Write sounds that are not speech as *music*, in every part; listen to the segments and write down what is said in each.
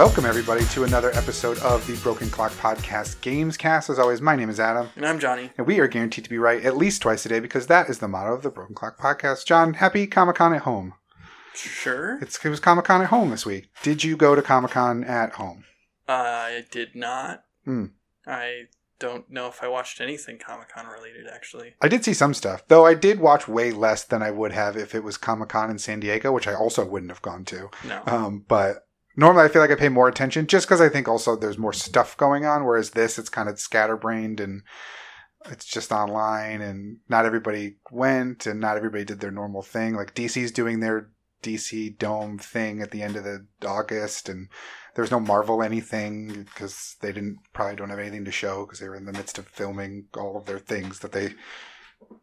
Welcome, everybody, to another episode of the Broken Clock Podcast Games Cast. As always, my name is Adam, And I'm Johnny. and we are guaranteed to be right at least twice a day because that is the motto of the Broken Clock Podcast. John, happy Comic Con at home. Sure. It's, it was Comic Con at home this week. Did you go to Comic Con at home? I did not. Hmm. I don't know if I watched anything Comic Con related, actually. I did see some stuff, though I did watch way less than I would have if it was Comic Con in San Diego, which I also wouldn't have gone to. No. Um, but normally I feel like I pay more attention just because I think also there's more stuff going on, whereas this, it's kind of scatterbrained and it's just online and not everybody went and not everybody did their normal thing. Like DC's doing their DC Dome thing at the end of the August and there was no Marvel anything because they didn't probably don't have anything to show because they were in the midst of filming all of their things that they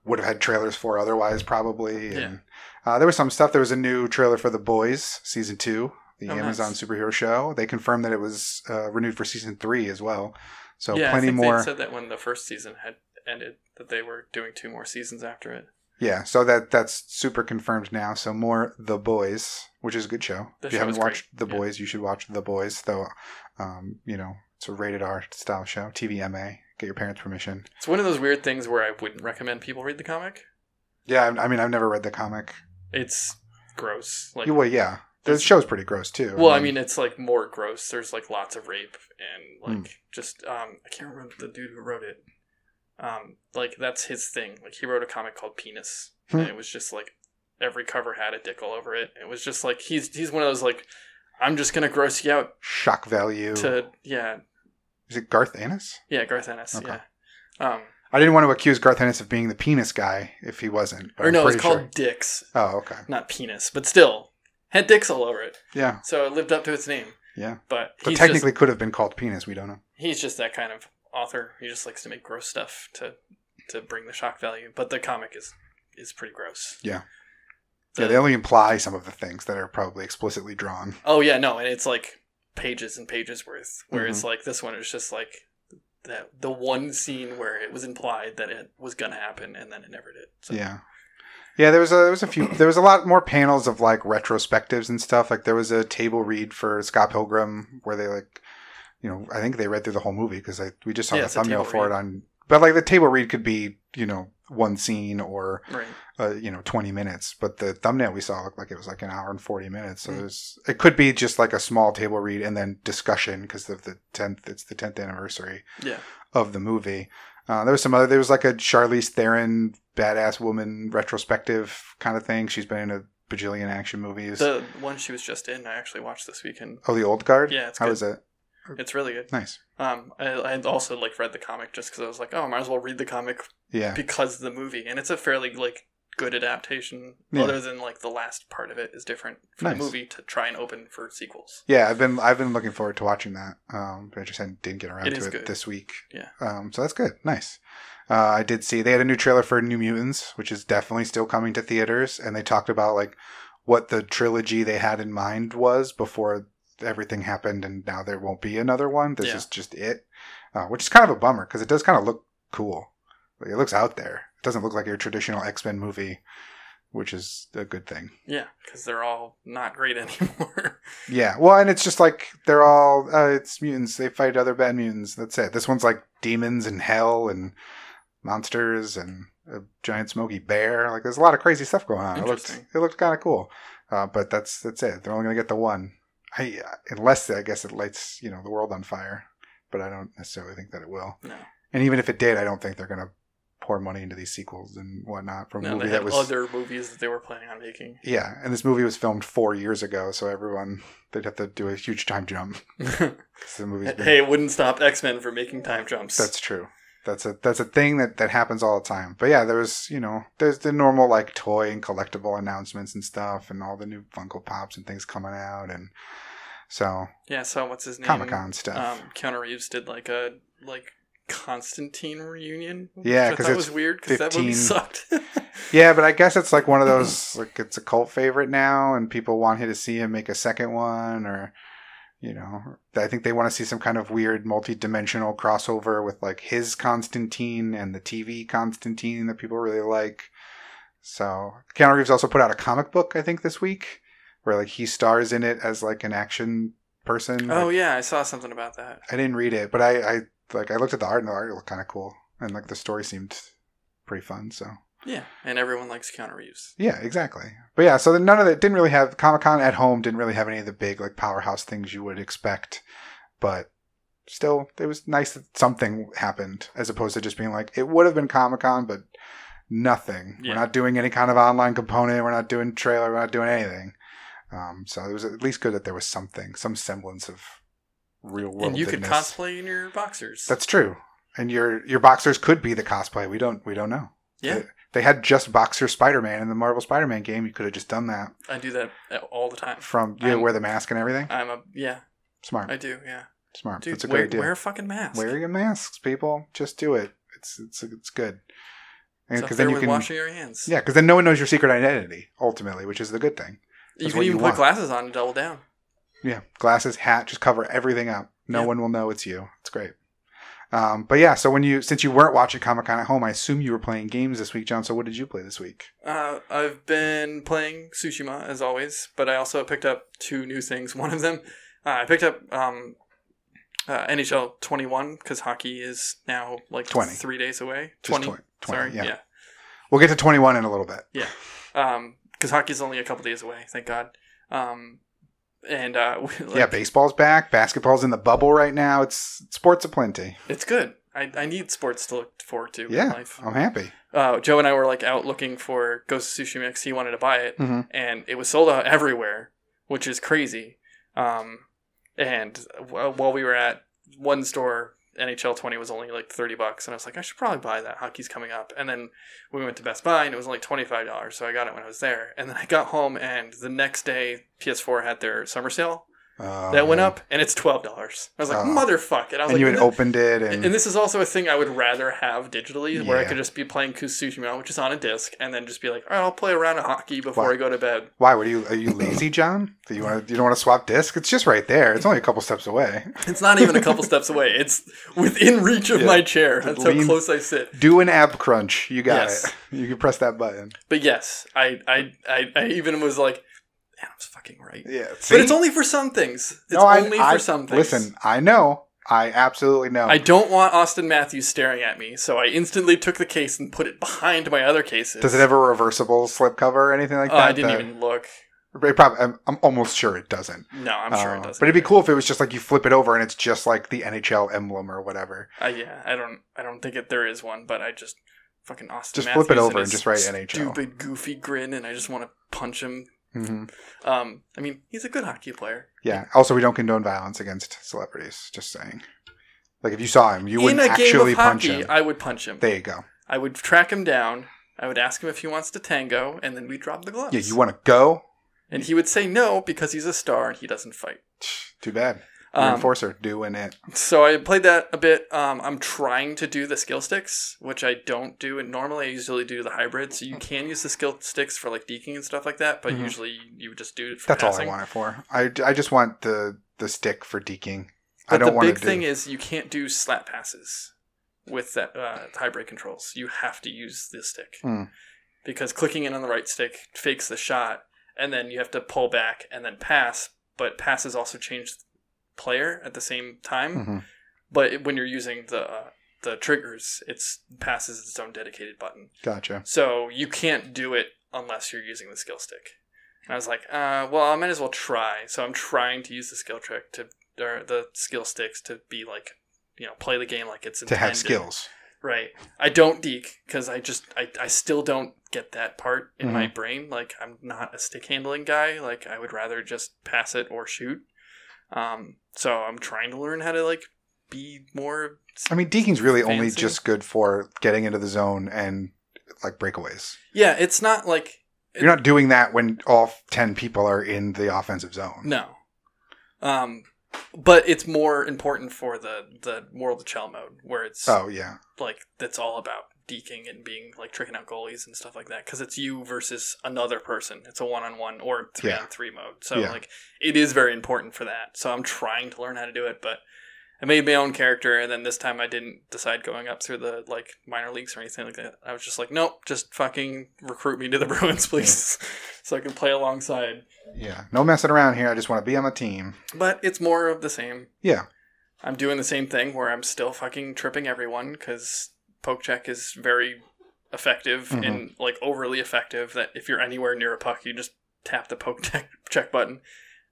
would have had trailers for otherwise probably. And uh, there was some stuff. There was a new trailer for the boys season two the Oh, nice. amazon superhero show they confirmed that it was uh, renewed for season three as well so yeah, plenty more they said that when the first season had ended, that they were doing two more seasons after it. yeah so that that's super confirmed now so more the boys which is a good show The if you show haven't is great, watched the yeah. boys you should watch the boys though um, you know it's a rated r style show tvma get your parents permission It's one of those weird things where I wouldn't recommend people read the comic. yeah I, I mean i've never read the comic It's gross. Like, well yeah the show's pretty gross too well, I mean, it's like more gross. There's like lots of rape and Hmm. like just um, I can't remember the dude who wrote it. Um, like that's his thing. Like he wrote a comic called Penis, Hmm. and it was just like every cover had a dick all over it. It was just like he's he's one of those like I'm just gonna gross you out shock value to yeah is it garth ennis yeah Garth Ennis Okay. yeah. Um, I didn't want to accuse Garth Ennis of being the penis guy if he wasn't. but or I'm no, it's pretty called sure- Dicks, Oh, okay. not Penis, but still had dicks all over it. Yeah, So it lived up to its name. yeah. But But technically, just, could have been called penis. We don't know. he's just that kind of author. He just likes to make gross stuff to to bring the shock value. But the comic is is pretty gross. Yeah. The- yeah, they only imply some of the things that are probably explicitly drawn. oh yeah, no, and it's like pages and pages worth. Where Mm-hmm. it's like this one is just like that the one scene where it was implied that it was gonna happen and then it never did. So Yeah, yeah. There was a there was a few. There was a lot more panels of like retrospectives and stuff. Like there was a table read for Scott Pilgrim where they like, you know, I think they read through the whole movie because we just saw Yeah, the thumbnail for read. it on. But like the table read could be you know one scene or right. uh, you know 20 minutes but the thumbnail we saw looked like it was like an hour and 40 minutes so Mm. there's it could be just like a small table read and then discussion because of the 10th it's the 10th anniversary Yeah. of the movie uh, there was some other there was like a charlize theron badass woman retrospective kind of thing. She's been in a bajillion action movies. The one she was just in, I actually watched this weekend. oh the old guard? Yeah, it's how good. was it? It's really good. nice. Um, I, I also like read the comic just because I was like, oh, I might as well read the comic yeah. because of the movie, and it's a fairly like good adaptation. Yeah. Other than like the last part of it is different from Nice. the movie to try and open for sequels. Yeah, I've been I've been looking forward to watching that. Um, I just didn't get around It to it good. this week. Yeah. Um, so that's good. Nice. Uh, I did see they had a new trailer for New Mutants, which is definitely still coming to theaters, and they talked about like what the trilogy they had in mind was before everything happened, and now there won't be another one. This Yeah. is just it, uh, which is kind of a bummer because it does kind of look cool. It looks out there. It doesn't look like your traditional X Men movie, which is a good thing. Yeah, because they're all not great *laughs* anymore. Yeah, well, and it's just like they're all uh, it's mutants. They fight other bad mutants. That's it. This one's like demons and hell and monsters and a giant smoky bear. Like there's a lot of crazy stuff going on. It looked it looked kind of cool, uh, but that's that's it. They're only gonna get the one. I unless I guess it lights you know the world on fire, but I don't necessarily think that it will. no, And even if it did, I don't think they're gonna pour money into these sequels and whatnot from a movie that was other movies that they were planning on making. yeah, and this movie was filmed four years ago, so everyone they'd have to do a huge time jump. *laughs* the movie's been, hey, it wouldn't stop X Men from making time jumps. that's true. That's a that's a thing that that happens all the time. But yeah, there was you know there's the normal like toy and collectible announcements and stuff, and all the new Funko Pops and things coming out, and so yeah. So what's his name? Comic Con stuff. Um, Keanu Reeves did like a like Constantine reunion. Yeah, which 'cause I thought it's was weird because that 15 movie sucked. *laughs* yeah, but I guess it's like one of those like it's a cult favorite now, and people want you to see him make a second one, or you know, I think they want to see some kind of weird multi-dimensional crossover with like his Constantine and the TV Constantine that people really like. So Keanu Reeves also put out a comic book, I think, this week, where like he stars in it as like an action person. Oh Like, yeah, I saw something about that. I didn't read it, but I, I like I looked at the art and the art looked kind of cool, and like the story seemed pretty fun. So Yeah, and everyone likes Keanu Reeves. yeah, exactly. But yeah, so none of it didn't really have Comic Con at home. Didn't really have any of the big like powerhouse things you would expect, but still, it was nice that something happened as opposed to just being like it would have been Comic Con, but nothing. Yeah. We're not doing any kind of online component. We're not doing trailer. We're not doing anything. Um, so it was at least good that there was something, some semblance of real world. and you could cosplay in your boxers. That's true. And your your boxers could be the cosplay. We don't we don't know. yeah, They, they had just boxer Spider Man in the Marvel Spider Man game. You could have just done that I do that all the time. from you I'm- wear the mask and everything. I'm a yeah, Smart, I do yeah. smart. Dude, That's a wear, great idea. wear a fucking mask. Wear your masks, people. Just do it. It's it's it's good. Because then you can washing your hands. yeah, because then no one knows your secret identity ultimately, which is the good thing. you can even you put want. glasses on and double down. Yeah, glasses, hat, just cover everything up. No one will know it's you. It's great. Um, but yeah, so when you since you weren't watching Comic Con at home, I assume you were playing games this week, John. So what did you play this week? Uh, I've been playing Tsushima as always, but I also picked up two new things. *laughs* One of them, uh, I picked up um, uh, NHL 21 because hockey is now like 20. three days away. 20. 20, 20, Sorry, yeah. yeah. We'll get to twenty one in a little bit. Yeah. Um, because hockey's only a couple days away. Thank God. Um, and uh, *laughs* like, yeah, baseball's back. Basketball's in the bubble right now. It's sports aplenty. it's good. I, I need sports to look forward to in Yeah, life. I'm happy. Uh, Joe and I were like out looking for Ghost of Tsushima because he wanted to buy it, hmm and it was sold out everywhere, which is crazy. Um, and w- while we were at one store, NHL 20 was only like 30 bucks, and I was like, I should probably buy that. Hockey's coming up. And then we went to Best Buy, and it was only $25, so I got it when I was there. And then I got home, and the next day, PS4 had their summer sale Uh, that went up, and it's $12. I was like, Oh. motherfuck. And I was and like, you had "And thi- opened it, and, and this is also a thing I would rather have digitally, where I could just be playing Tsushima, which is on a disc, and then just be like, all right, I'll play a round of hockey before Wow. I go to bed. why? Were you are you *clears throat* lazy, John? Do you want? You don't want to swap disc? It's just right there. It's only a couple steps away. *laughs* It's not even a couple steps away. It's within reach of Yeah. my chair. That's Lean- how close I sit. Do an ab crunch. You got Yes. it. *laughs* You can press that button. But yes, I, I, I, I even was like, Adam's fucking right. Yeah, But it's only for some things. It's No, I- only I- for some things. Listen, I know. I absolutely know. I don't want Auston Matthews staring at me, so I instantly took the case and put it behind my other cases. Does it have a reversible slipcover or anything like Oh, that? I didn't that- even look. It probably, I'm, I'm almost sure it doesn't. No, I'm sure Uh, it doesn't. But it'd be cool if it was just like you flip it over and it's just like the NHL emblem or whatever. Uh, yeah, I don't. I don't think it, there is one, but I just fucking Austin. Just flip it over and his just write NHL. Stupid, goofy grin, and I just want to punch him. Hmm Um, I mean, he's a good hockey player. Yeah. Also, we don't condone violence against celebrities. Just saying. Like if you saw him, you In wouldn't actually punch hockey, him. I would punch him. There you go. I would track him down. I would ask him if he wants to tango, and then we'd drop the gloves. Yeah, you want to go? and he would say no because he's a star and he doesn't fight. Too bad. Um, enforcer doing it. So I played that a bit. Um, I'm trying to do the skill sticks, which I don't do. And normally I usually do the hybrid. So you can use the skill sticks for like deking and stuff like that. But Mhm. usually you would just do it for That's all I want it for. I, I just want the the stick for deking. But I don't want the big do. thing is you can't do slap passes with that uh, hybrid controls. You have to use the stick Hmm. because clicking in on the right stick fakes the shot, and then you have to pull back and then pass. But passes also change player at the same time. Mhm. But when you're using the uh, the triggers, it passes its own dedicated button. Gotcha. So you can't do it unless you're using the skill stick. And I was like, uh, well, I might as well try. So I'm trying to use the skill trick to, or the skill sticks to be like, you know, play the game like it's intended. To have skills. Right. I don't deke because I just, I, I still don't get that part in Mm-hmm. my brain. Like I'm not a stick handling guy. Like I would rather just pass it or shoot. Um, so I'm trying to learn how to like be more. I mean, deking's really only just good for getting into the zone and like breakaways. Yeah, it's not like You're not doing that when all ten people are in the offensive zone. No. Um, but it's more important for the the World of Chel mode where it's Oh yeah, like that's all about deking and being like tricking out goalies and stuff like that because it's you versus another person. It's a one on one or three on three mode. So Yeah. like it is very important for that. So I'm trying to learn how to do it, but I made my own character, and then this time I didn't decide going up through the like minor leagues or anything like that. I was just like, nope, just fucking recruit me to the *laughs* Bruins, please. so I can play alongside. Yeah. No messing around here. I just want to be on the team. But it's more of the same. Yeah. I'm doing the same thing where I'm still fucking tripping everyone because poke check is very effective Mhm. and like overly effective. That if you're anywhere near a puck, you just tap the poke *laughs* check, check button.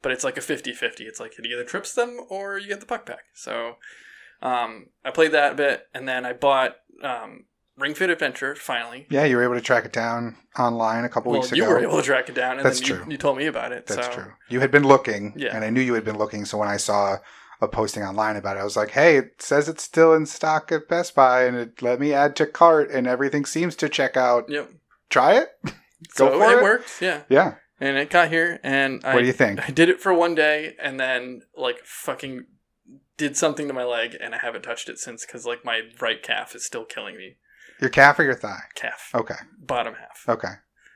But it's like a 50 50. It's like it either trips them or you get the puck back. So um, I played that a bit and then I bought um, Ring Fit Adventure finally. Yeah, you were able to track it down online a couple Well, weeks you ago. You were able to track it down and That's then you, true. you told me about it. That's so. true. You had been looking, Yeah. and I knew you had been looking. So when I saw a posting online about it, I was like, "Hey, it says it's still in stock at Best Buy, and it let me add to cart, and everything seems to check out. Yep. Try it. *laughs* So Go for it it. worked. Yeah. Yeah. And it got here and I what do you think? I did it for one day and then like fucking did something to my leg and I haven't touched it since because like my right calf is still killing me. Your calf or your thigh? Calf, Okay. bottom half. Okay.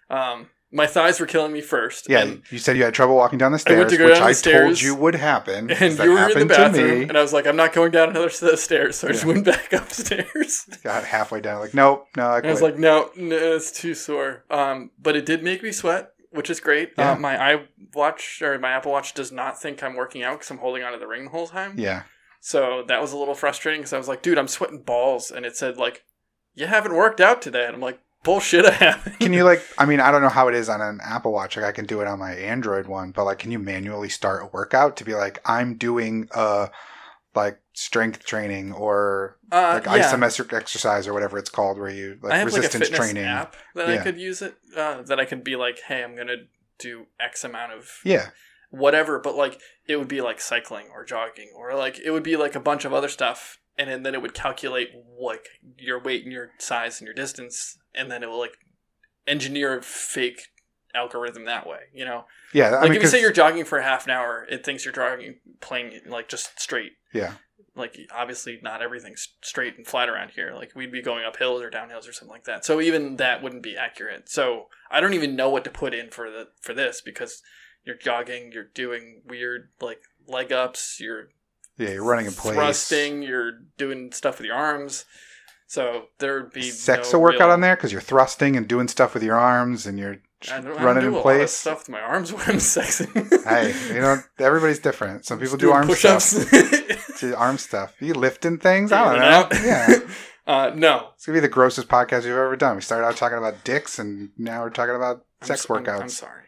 Um, my thighs were killing me first. Yeah, and, you said you had trouble walking down the stairs, went to go which down the I stairs, told you would happen. and you were in the bathroom, and I was like, I'm not going down another set of stairs, so I just Yeah. went back *laughs* upstairs. Got halfway down, like, nope, no, I, I was like, no, no, it's too sore. Um, but it did make me sweat, which is great. Yeah. Uh, my iWatch or my Apple Watch does not think I'm working out because I'm holding onto the ring the whole time. yeah, So that was a little frustrating because I was like, dude, I'm sweating balls. And it said, like, you haven't worked out today. And I'm like, bullshit, I *laughs* haven't. Can you like? I mean, I don't know how it is on an Apple Watch. Like, I can do it on my Android one, but like, can you manually start a workout to be like, I'm doing a like strength training or Uh, like yeah. isometric exercise or whatever it's called, where you like I have like a resistance fitness training. app that I could use it, uh, that I could be like, hey, I'm going to do X amount of Yeah, whatever. But like, it would be like cycling or jogging or like, it would be like a bunch of other stuff. And then- then it would calculate like your weight and your size and your distance. And then it will like engineer a fake algorithm that way, you know? yeah. I like mean, if you say you're jogging for a half an hour, it thinks you're jogging playing like just straight. yeah, Like obviously not everything's straight and flat around here. Like we'd be going up hills or down hills or something like that. So even that wouldn't be accurate. So I don't even know what to put in for the for this because you're jogging, you're doing weird like leg ups, you're yeah, you're running in place. thrusting, you're doing stuff with your arms. So there would be Sex no a workout real- on there because you're thrusting and doing stuff with your arms and you're I don't, I running don't do in a lot of place. stuff with my arms *laughs* when I'm sexing. Hey, you know, everybody's different. Some people do arm push-ups. stuff. *laughs* Do arm stuff. You lifting things? I don't know. Yeah. *laughs* uh, no, It's gonna be the grossest podcast we've ever done. We started out talking about dicks, and now we're talking about I'm sex s- I'm- workouts. I'm, sorry.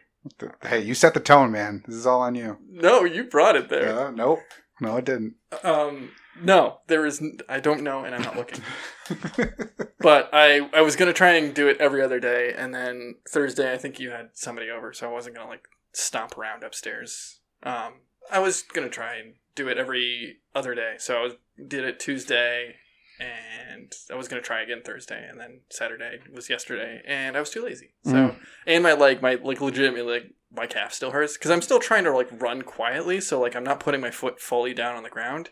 Hey, you set the tone, man. This is all on you. No, you brought it there. Uh, nope. No, it didn't. Um, no, there is. n- I don't know, and I'm not looking. *laughs* but I, I was gonna try and do it every other day, and then Thursday, I think you had somebody over, so I wasn't gonna like stomp around upstairs. Um, I was gonna try and do it every other day, so I was, did it Tuesday, and I was gonna try again Thursday, and then Saturday was yesterday, and I was too lazy. So, Mm. and my leg, my like legitimately, like my calf still hurts because I'm still trying to like run quietly, so like I'm not putting my foot fully down on the ground.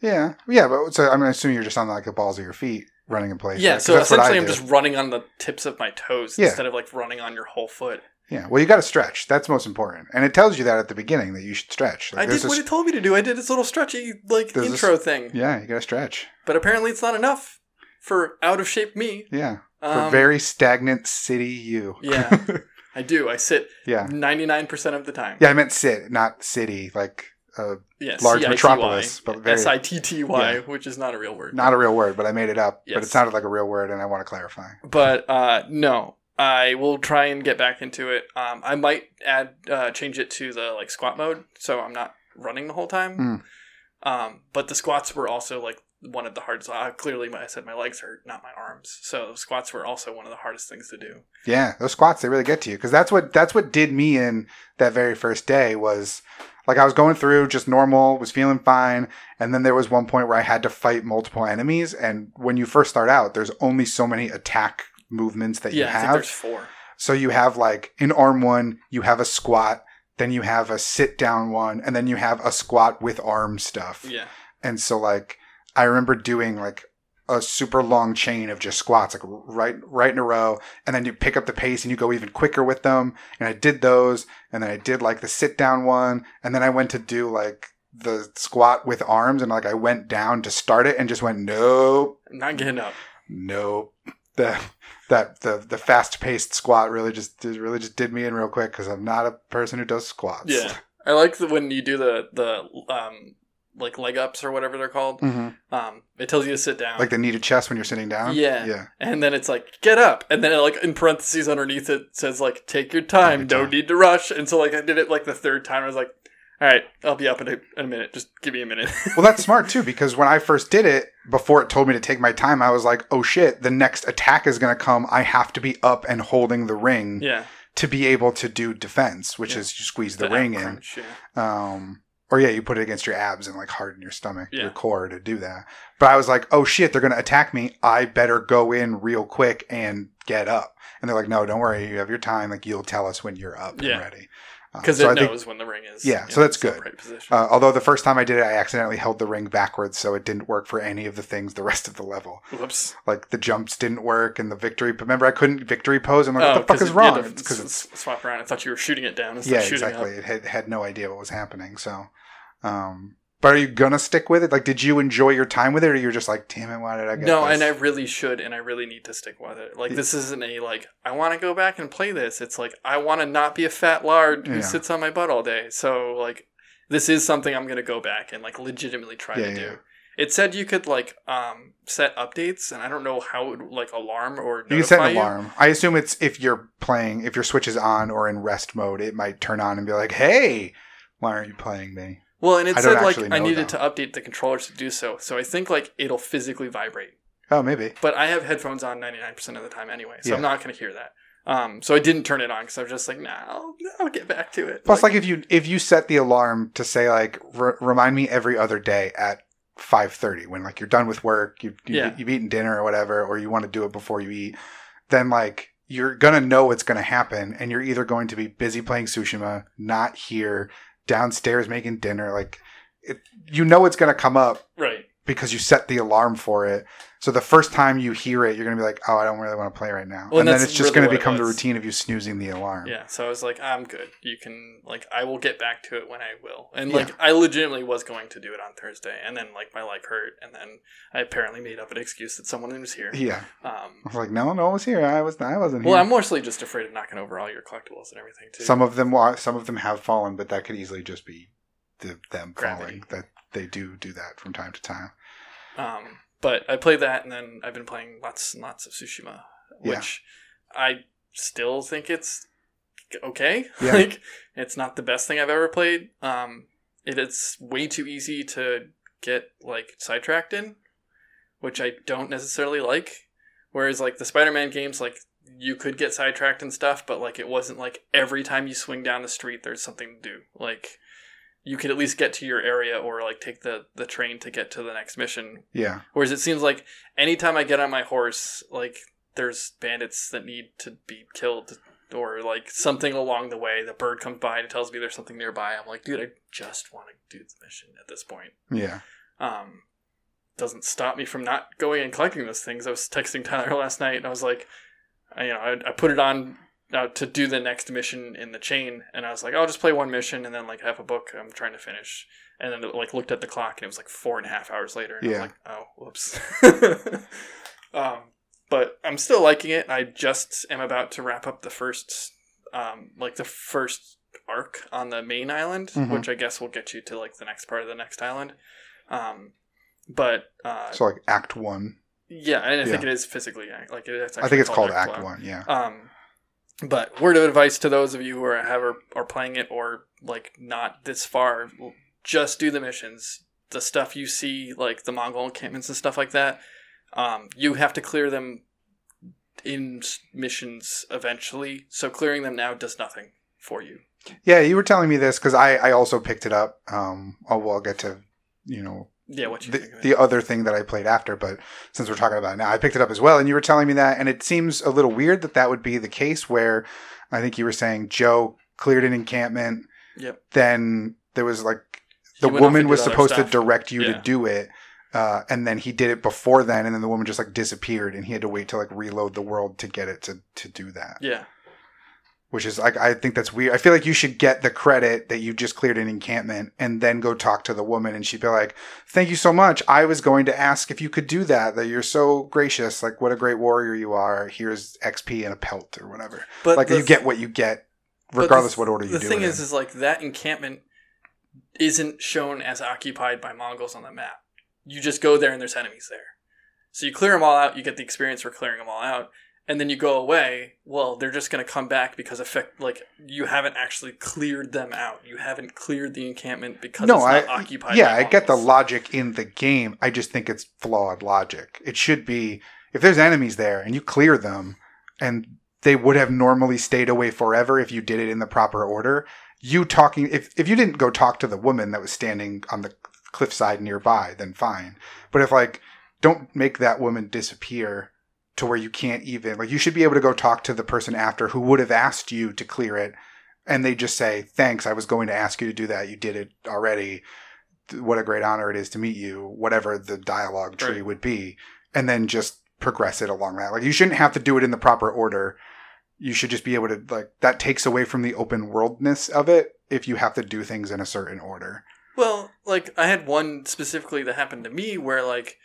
yeah, yeah, but so I'm assuming you're just on like the balls of your feet, running in place. Yeah, right? so that's what I essentially I'm do. just running on the tips of my toes Yeah. instead of like running on your whole foot. yeah. Well, you got to stretch. That's most important, and it tells you that at the beginning that you should stretch. Like, I did what it told me to do. I did this little stretchy like intro thing, yeah, you got to stretch. but apparently it's not enough for out of shape me. Yeah, for Um, very stagnant city you. Yeah. *laughs* I do. I sit yeah. 99% of the time. Yeah, I meant sit, not city. Like uh, Yeah, large C-I-T-Y, metropolis, but very- S I T T Y, Yeah. which is not a real word. not a real word, but I made it up. But it sounded like a real word, and I want to clarify. but uh, no, I will try and get back into it. Um, I might add uh, change it to the like squat mode, so I'm not running the whole time. Mm. Um, but the squats were also like one of the hardest. Uh, clearly, my, I said my legs hurt, not my arms. So squats were also one of the hardest things to do. Yeah, those squats they really get to you because that's what that's what did me in that very first day was like I was going through just normal, was feeling fine, and then there was one point where I had to fight multiple enemies. And when you first start out, there's only so many attack movements that you Yeah, think have. there's four. So you have like in arm one, you have a squat, then you have a sit down one, and then you have a squat with arm stuff. Yeah, And so like I remember doing like a super long chain of just squats, like right right in a row, and then you pick up the pace and you go even quicker with them. And I did those, and then I did like the sit down one, and then I went to do like the squat with arms, and like I went down to start it and just went nope, not getting up. nope. the that the the fast paced squat really just really just did me in real quick because I'm not a person who does squats. Yeah, I like the, when you do the the um like leg ups or whatever they're called. hmm Um, it tells you to sit down. like the knee to chest when you're sitting down. Yeah. yeah. and then it's like get up and then it, like in parentheses underneath it says like take your time your don't time. need to rush and so like i did it like the third time i was like all right i'll be up in a, in a minute just give me a minute Well, that's smart too because when I first did it, before it told me to take my time, I was like, "Oh shit, the next attack is going to come. I have to be up and holding the ring yeah to be able to do defense, which Yeah. is you squeeze the, The ring in." crunch, yeah. Um, or yeah, you put it against your abs and like harden your stomach, Yeah. your core to do that. But I was like, oh shit, they're gonna attack me. I better go in real quick and get up. And they're like, no, don't worry, you have your time. Like you'll tell us when you're up Yeah. and ready. Uh, because so it I think- knows when the ring is Yeah, so that's good. uh, although the first time I did it, I accidentally held the ring backwards, so it didn't work for any of the things the rest of the level. whoops Like the jumps didn't work and the victory. Remember, I couldn't victory pose. I'm like, oh what the fuck is it- wrong? It's because it's s- swap around i thought you were shooting it down instead yeah, of shooting exactly. up It had had no idea what was happening. So, um, but are you gonna stick with it? Like, did you enjoy your time with it, or you're just like, damn it, why did I get no this? and i really should and i really need to stick with it like Yeah. this isn't a like i want to go back and play this it's like i want to not be a fat lard who Yeah. sits on my butt all day so like this is something i'm gonna go back and like legitimately try Yeah, to do it said you could like um set updates and i don't know how it would like alarm or You can set an alarm. I assume it's if you're playing, if your Switch is on or in rest mode, it might turn on and be like, "Hey, why aren't you playing me?" Well and it I said like i needed though. to update the controllers to do so so i think like it'll physically vibrate Oh, maybe. but i have headphones on 99% of the time anyway so Yeah. i'm not gonna hear that um, so I didn't turn it on because I was just like, nah, I'll, I'll get back to it. Plus, like, if you if you set the alarm to say like r- remind me every other day at five thirty when like you're done with work, you, you Yeah. you've eaten dinner or whatever, or you want to do it before you eat, then like you're gonna know what's gonna happen, and you're either going to be busy playing Tsushima, not here, downstairs making dinner, like it, you know it's gonna come up. Because you set the alarm for it. So the first time you hear it, you're gonna be like, "Oh, I don't really want to play right now," Well, and then it's just really gonna become the routine of you snoozing the alarm. Yeah. So I was like, I'm good. You can like, I will get back to it when I will. And Yeah. like, I legitimately was going to do it on Thursday, and then like my leg hurt, and then I apparently made up an excuse that someone was here. Yeah. Um. I was like, no, no one was here. I was, I wasn't Well, here. I'm mostly just afraid of knocking over all your collectibles and everything too. Some of them, some of them have fallen, but that could easily just be the, them Gravity. falling. That they do do that from time to time. Um, but I played that, and then I've been playing lots and lots of Tsushima, Yeah. which I still think it's okay. *laughs* Yeah. like it's not the best thing I've ever played. Um, it is way too easy to get like sidetracked in, which I don't necessarily like. Whereas like the Spider-Man games, like you could get sidetracked and stuff, but like it wasn't like every time you swing down the street, there's something to do. Like you could at least get to your area or like take the the train to get to the next mission Yeah. Whereas it seems like anytime I get on my horse, like there's bandits that need to be killed, or like something along the way. The bird comes by and tells me there's something nearby. I'm like, dude, I just want to do the mission at this point. Yeah. Um, doesn't stop me from not going and collecting those things. I was texting Tyler *laughs* last night, and I was like, I, you know, I, I put it on. Uh, to do the next mission in the chain, and I was like, I'll just play one mission and then like have a book I'm trying to finish, and then like looked at the clock and it was like four and a half hours later, and Yeah. I was like, oh, whoops. *laughs* um, but I'm still liking it. I just am about to wrap up the first, um, like the first arc on the main island, Mhm. which I guess will get you to like the next part of the next island. Um, but uh, So like Act One. yeah, and I think it is physically like it, it's I think it's called Act Act One. One. Yeah. Um, but word of advice to those of you who are have or are playing it or like not this far, just do the missions. The stuff you see, like the Mongol encampments and stuff like that, um, you have to clear them in missions eventually. So clearing them now does nothing for you. Yeah. You were telling me this because I I also picked it up. Um. Oh well, I'll get to you know Yeah, what you the, think of it? the other thing that I played after, but since we're talking about it now, I picked it up as well. And you were telling me that, and it seems a little weird that that would be the case where I think you were saying Joe cleared an encampment. Yep. Then there was like the woman was supposed to direct you Yeah. to do it. Uh, and then he did it before then, and then the woman just like disappeared, and he had to wait to like reload the world to get it to to do that. Yeah. Which is like I think that's weird. I feel like you should get the credit that you just cleared an encampment and then go talk to the woman and she'd be like, "Thank you so much. I was going to ask if you could do that. That you're so gracious. Like what a great warrior you are. Here's XP and a pelt or whatever. But like you get what you get regardless the, what order you do. It. The thing is, in. is like that encampment isn't shown as occupied by Mongols on the map. You just go there and there's enemies there. So you clear them all out. You get the experience for clearing them all out, and then you go away. Well, they're just going to come back because effect like you haven't actually cleared them out. You haven't cleared the encampment because no, it's I not occupied. yeah, I get the logic in the game. I just think it's flawed logic. It should be if there's enemies there and you clear them, and they would have normally stayed away forever if you did it in the proper order. You talking if if you didn't go talk to the woman that was standing on the cliffside nearby, then fine. But if like don't make that woman disappear to where you can't even like you should be able to go talk to the person after who would have asked you to clear it and they just say thanks i was going to ask you to do that. You did it already. What a great honor it is to meet you whatever the dialogue tree Right. would be and then just progress it along that. Like you shouldn't have to do it in the proper order. You should just be able to like that takes away from the open worldness of it if you have to do things in a certain order. Well, like I had one specifically that happened to me where like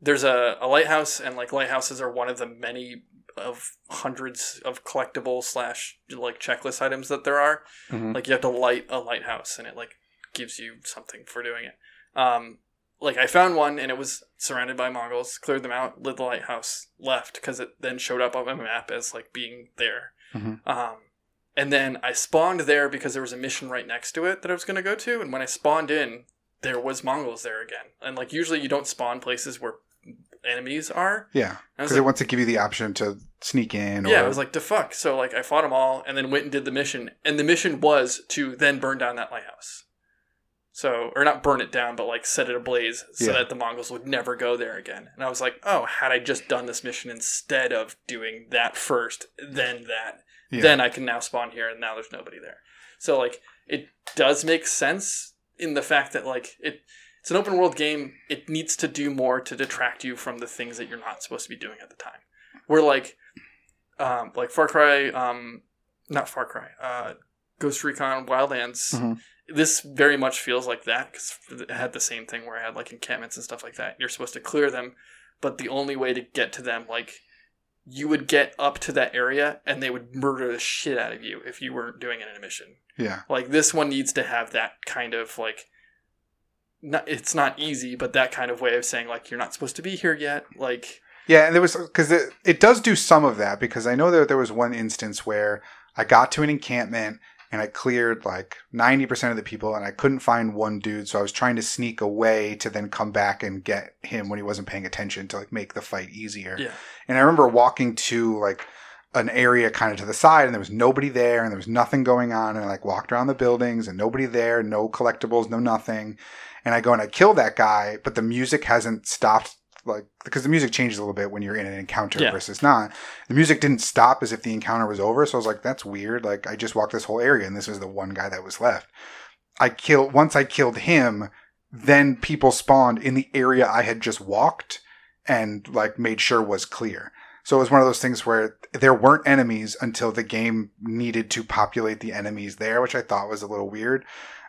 there's a, a lighthouse and like lighthouses are one of the many of hundreds of collectible slash like checklist items that there are. Mhm. Like you have to light a lighthouse and it like gives you something for doing it. Um, like I found one and it was surrounded by Mongols, cleared them out, lit the lighthouse, left because it then showed up on my map as like being there. Mhm. Um, and then I spawned there because there was a mission right next to it that I was going to go to. And when I spawned in, there was Mongols there again. And like usually you don't spawn places where enemies are. yeah because it wants to give you the option to sneak in or yeah, I was like, the fuck. So like I fought them all and then went and did the mission. And the mission was to then burn down that lighthouse. So, or not burn it down, but like set it ablaze so Yeah. that the Mongols would never go there again. And I was like, oh, had I just done this mission instead of doing that first, then that, Yeah. then I can now spawn here and now there's nobody there. So like it does make sense in the fact that like it it's an open world game. It needs to do more to detract you from the things that you're not supposed to be doing at the time. Where like um like Far Cry um not Far Cry, uh Ghost Recon Wildlands Mhm. this very much feels like that because it had the same thing where I had like encampments and stuff like that. You're supposed to clear them, but the only way to get to them, like you would get up to that area and they would murder the shit out of you if you weren't doing it in a mission. yeah Like this one needs to have that kind of like not it's not easy, but that kind of way of saying like you're not supposed to be here yet. Like Yeah, and there was because it, it does do some of that because I know that there was one instance where I got to an encampment and I cleared like ninety percent of the people and I couldn't find one dude, so I was trying to sneak away to then come back and get him when he wasn't paying attention to like make the fight easier. yeah. And I remember walking to like an area kind of to the side and there was nobody there and there was nothing going on and I like walked around the buildings and nobody there, no collectibles, no nothing. And I go and I kill that guy, but the music hasn't stopped like because the music changes a little bit when you're in an encounter Yeah. versus not. The music didn't stop as if the encounter was over, so I was like, that's weird. Like I just walked this whole area and this was the one guy that was left. I killed once I killed him, then people spawned in the area I had just walked and like made sure was clear. So it was one of those things where there weren't enemies until the game needed to populate the enemies there, which I thought was a little weird.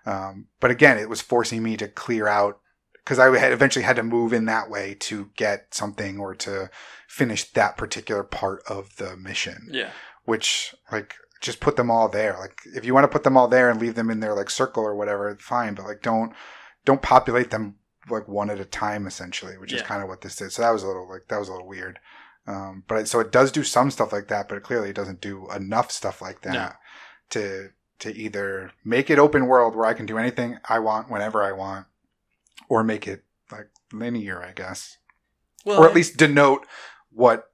Um, but again, it was forcing me to clear out because I had eventually had to move in that way to get something or to finish that particular part of the mission. Yeah. which like just put them all there. Like if you want to put them all there and leave them in their like circle or whatever fine but like don't don't populate them like one at a time essentially which is kind of what this did. So that was a little like that was a little weird. Um but so it does do some stuff like that but clearly it clearly doesn't do enough stuff like that to to either make it open world where i can do anything i want whenever i want or make it like linear i guess Well, or at least denote what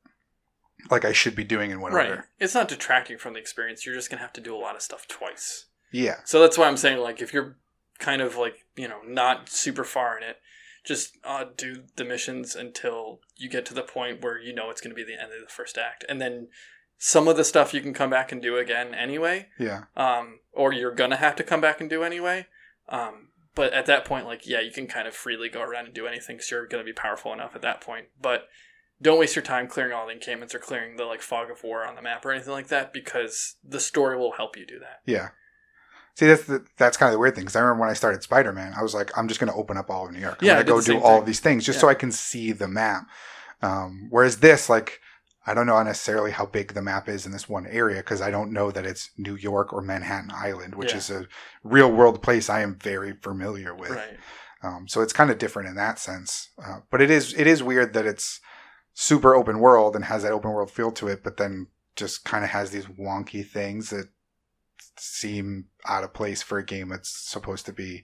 like i should be doing in what right. order It's not detracting from the experience. You're just gonna have to do a lot of stuff twice. yeah So that's why I'm saying, like, if you're kind of like, you know, not super far in it, just uh, do the missions until you get to the point where you know it's going to be the end of the first act. And then some of the stuff you can come back and do again anyway, yeah um, or you're going to have to come back and do anyway. Um, but at that point, like, yeah, you can kind of freely go around and do anything because you're going to be powerful enough at that point. But don't waste your time clearing all the encampments or clearing the like fog of war on the map or anything like that because the story will help you do that. Yeah. See, that's the, that's kind of the weird thing because I remember when I started Spider Man, I was like, I'm just going to open up all of New York. I'm Yeah, going to go do all thing. of these things just Yeah. so I can see the map. Um, whereas this, like, I don't know necessarily how big the map is in this one area because I don't know that it's New York or Manhattan Island, which Yeah. is a real world place I am very familiar with. Right. Um, so it's kind of different in that sense. Uh, but it is it is weird that it's super open world and has that open world feel to it, but then just kind of has these wonky things that seem out of place for a game that's supposed to be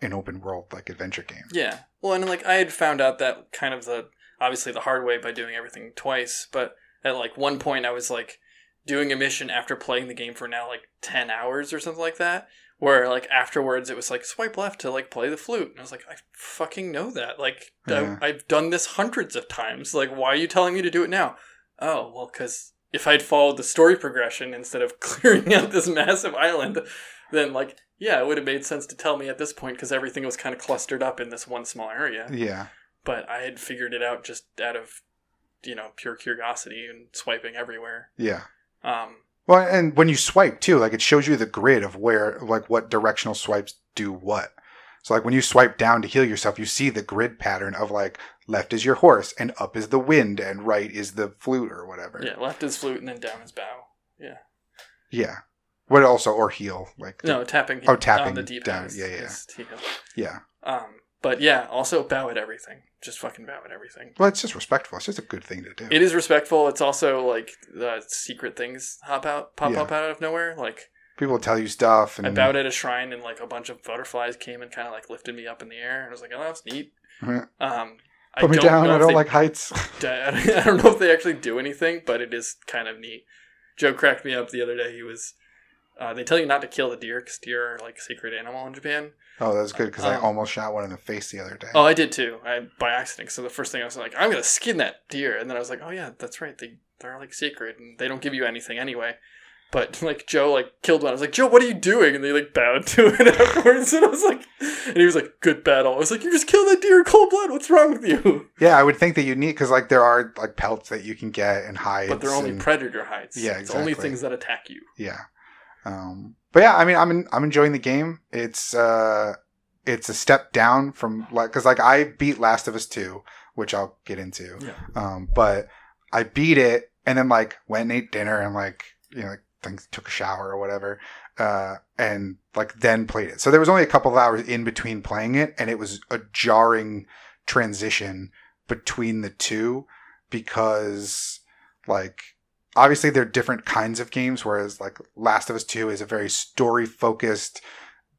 an open world like adventure game. Yeah. Well, and like I had found out that kind of the obviously the hard way by doing everything twice, but at like one point I was like doing a mission after playing the game for now like 10 hours or something like that where like afterwards it was like swipe left to like play the flute and I was like I fucking know that. Like Yeah. I, I've done this hundreds of times. Like why are you telling me to do it now? Oh, well cuz if I'd followed the story progression instead of *laughs* clearing out this massive island, then like yeah, it would have made sense to tell me at this point because everything was kind of clustered up in this one small area. Yeah. But I had figured it out just out of, you know, pure curiosity and swiping everywhere. Yeah. Um, Well, and when you swipe too, like it shows you the grid of where, like what directional swipes do what. So like when you swipe down to heal yourself, you see the grid pattern of like left is your horse and up is the wind and right is the flute or whatever. yeah, left is flute and then down is bow. Yeah. Yeah. What also or heal like the- No, tapping. Oh, tapping on the D down. Yeah, yeah. yeah. yeah. Um, but yeah, also bow at everything. Just fucking bow at everything. Well, it's just respectful. It's just a good thing to do. It is respectful. It's also like the secret things hop out, pop Yeah. up out of nowhere. Like People tell you stuff and I bowed at a shrine and like a bunch of butterflies came and kind of like lifted me up in the air, and I was like, "Oh, that's neat." Mhm. Um, I put me don't down. know I if don't they- like heights. *laughs* I don't know if they actually do anything, but it is kind of neat. Joe cracked me up the other day. He was. Uh, they tell you not to kill the deer because deer are like a sacred animal in Japan. oh, that's good because I Um, almost shot one in the face the other day. Oh, I did too. I by accident. So the first thing I was like, I'm gonna skin that deer, and then I was like, oh yeah, that's right. They they're like sacred, and they don't give you anything anyway. But *laughs* like Joe like killed one. I was like, Joe, what are you doing? And they like bowed to it *laughs* afterwards, and I was like, and he was like, good battle. I was like, you just killed that deer in cold blood. What's wrong with you? *laughs* Yeah, I would think that you need because like there are like pelts that you can get and hides. But they're only and- predator hides. Yeah, exactly. It's only things that attack you. yeah. Um, but yeah, I mean, I'm in, I'm enjoying the game. It's uh, it's a step down from like because like I beat Last of Us two, which I'll get into. Yeah. Um, but I beat it and then like went and ate dinner and like you know like things took a shower or whatever. Uh, and like then played it. So there was only a couple of hours in between playing it, and it was a jarring transition between the two because like obviously they're different kinds of games whereas like last of us 2 is a very story focused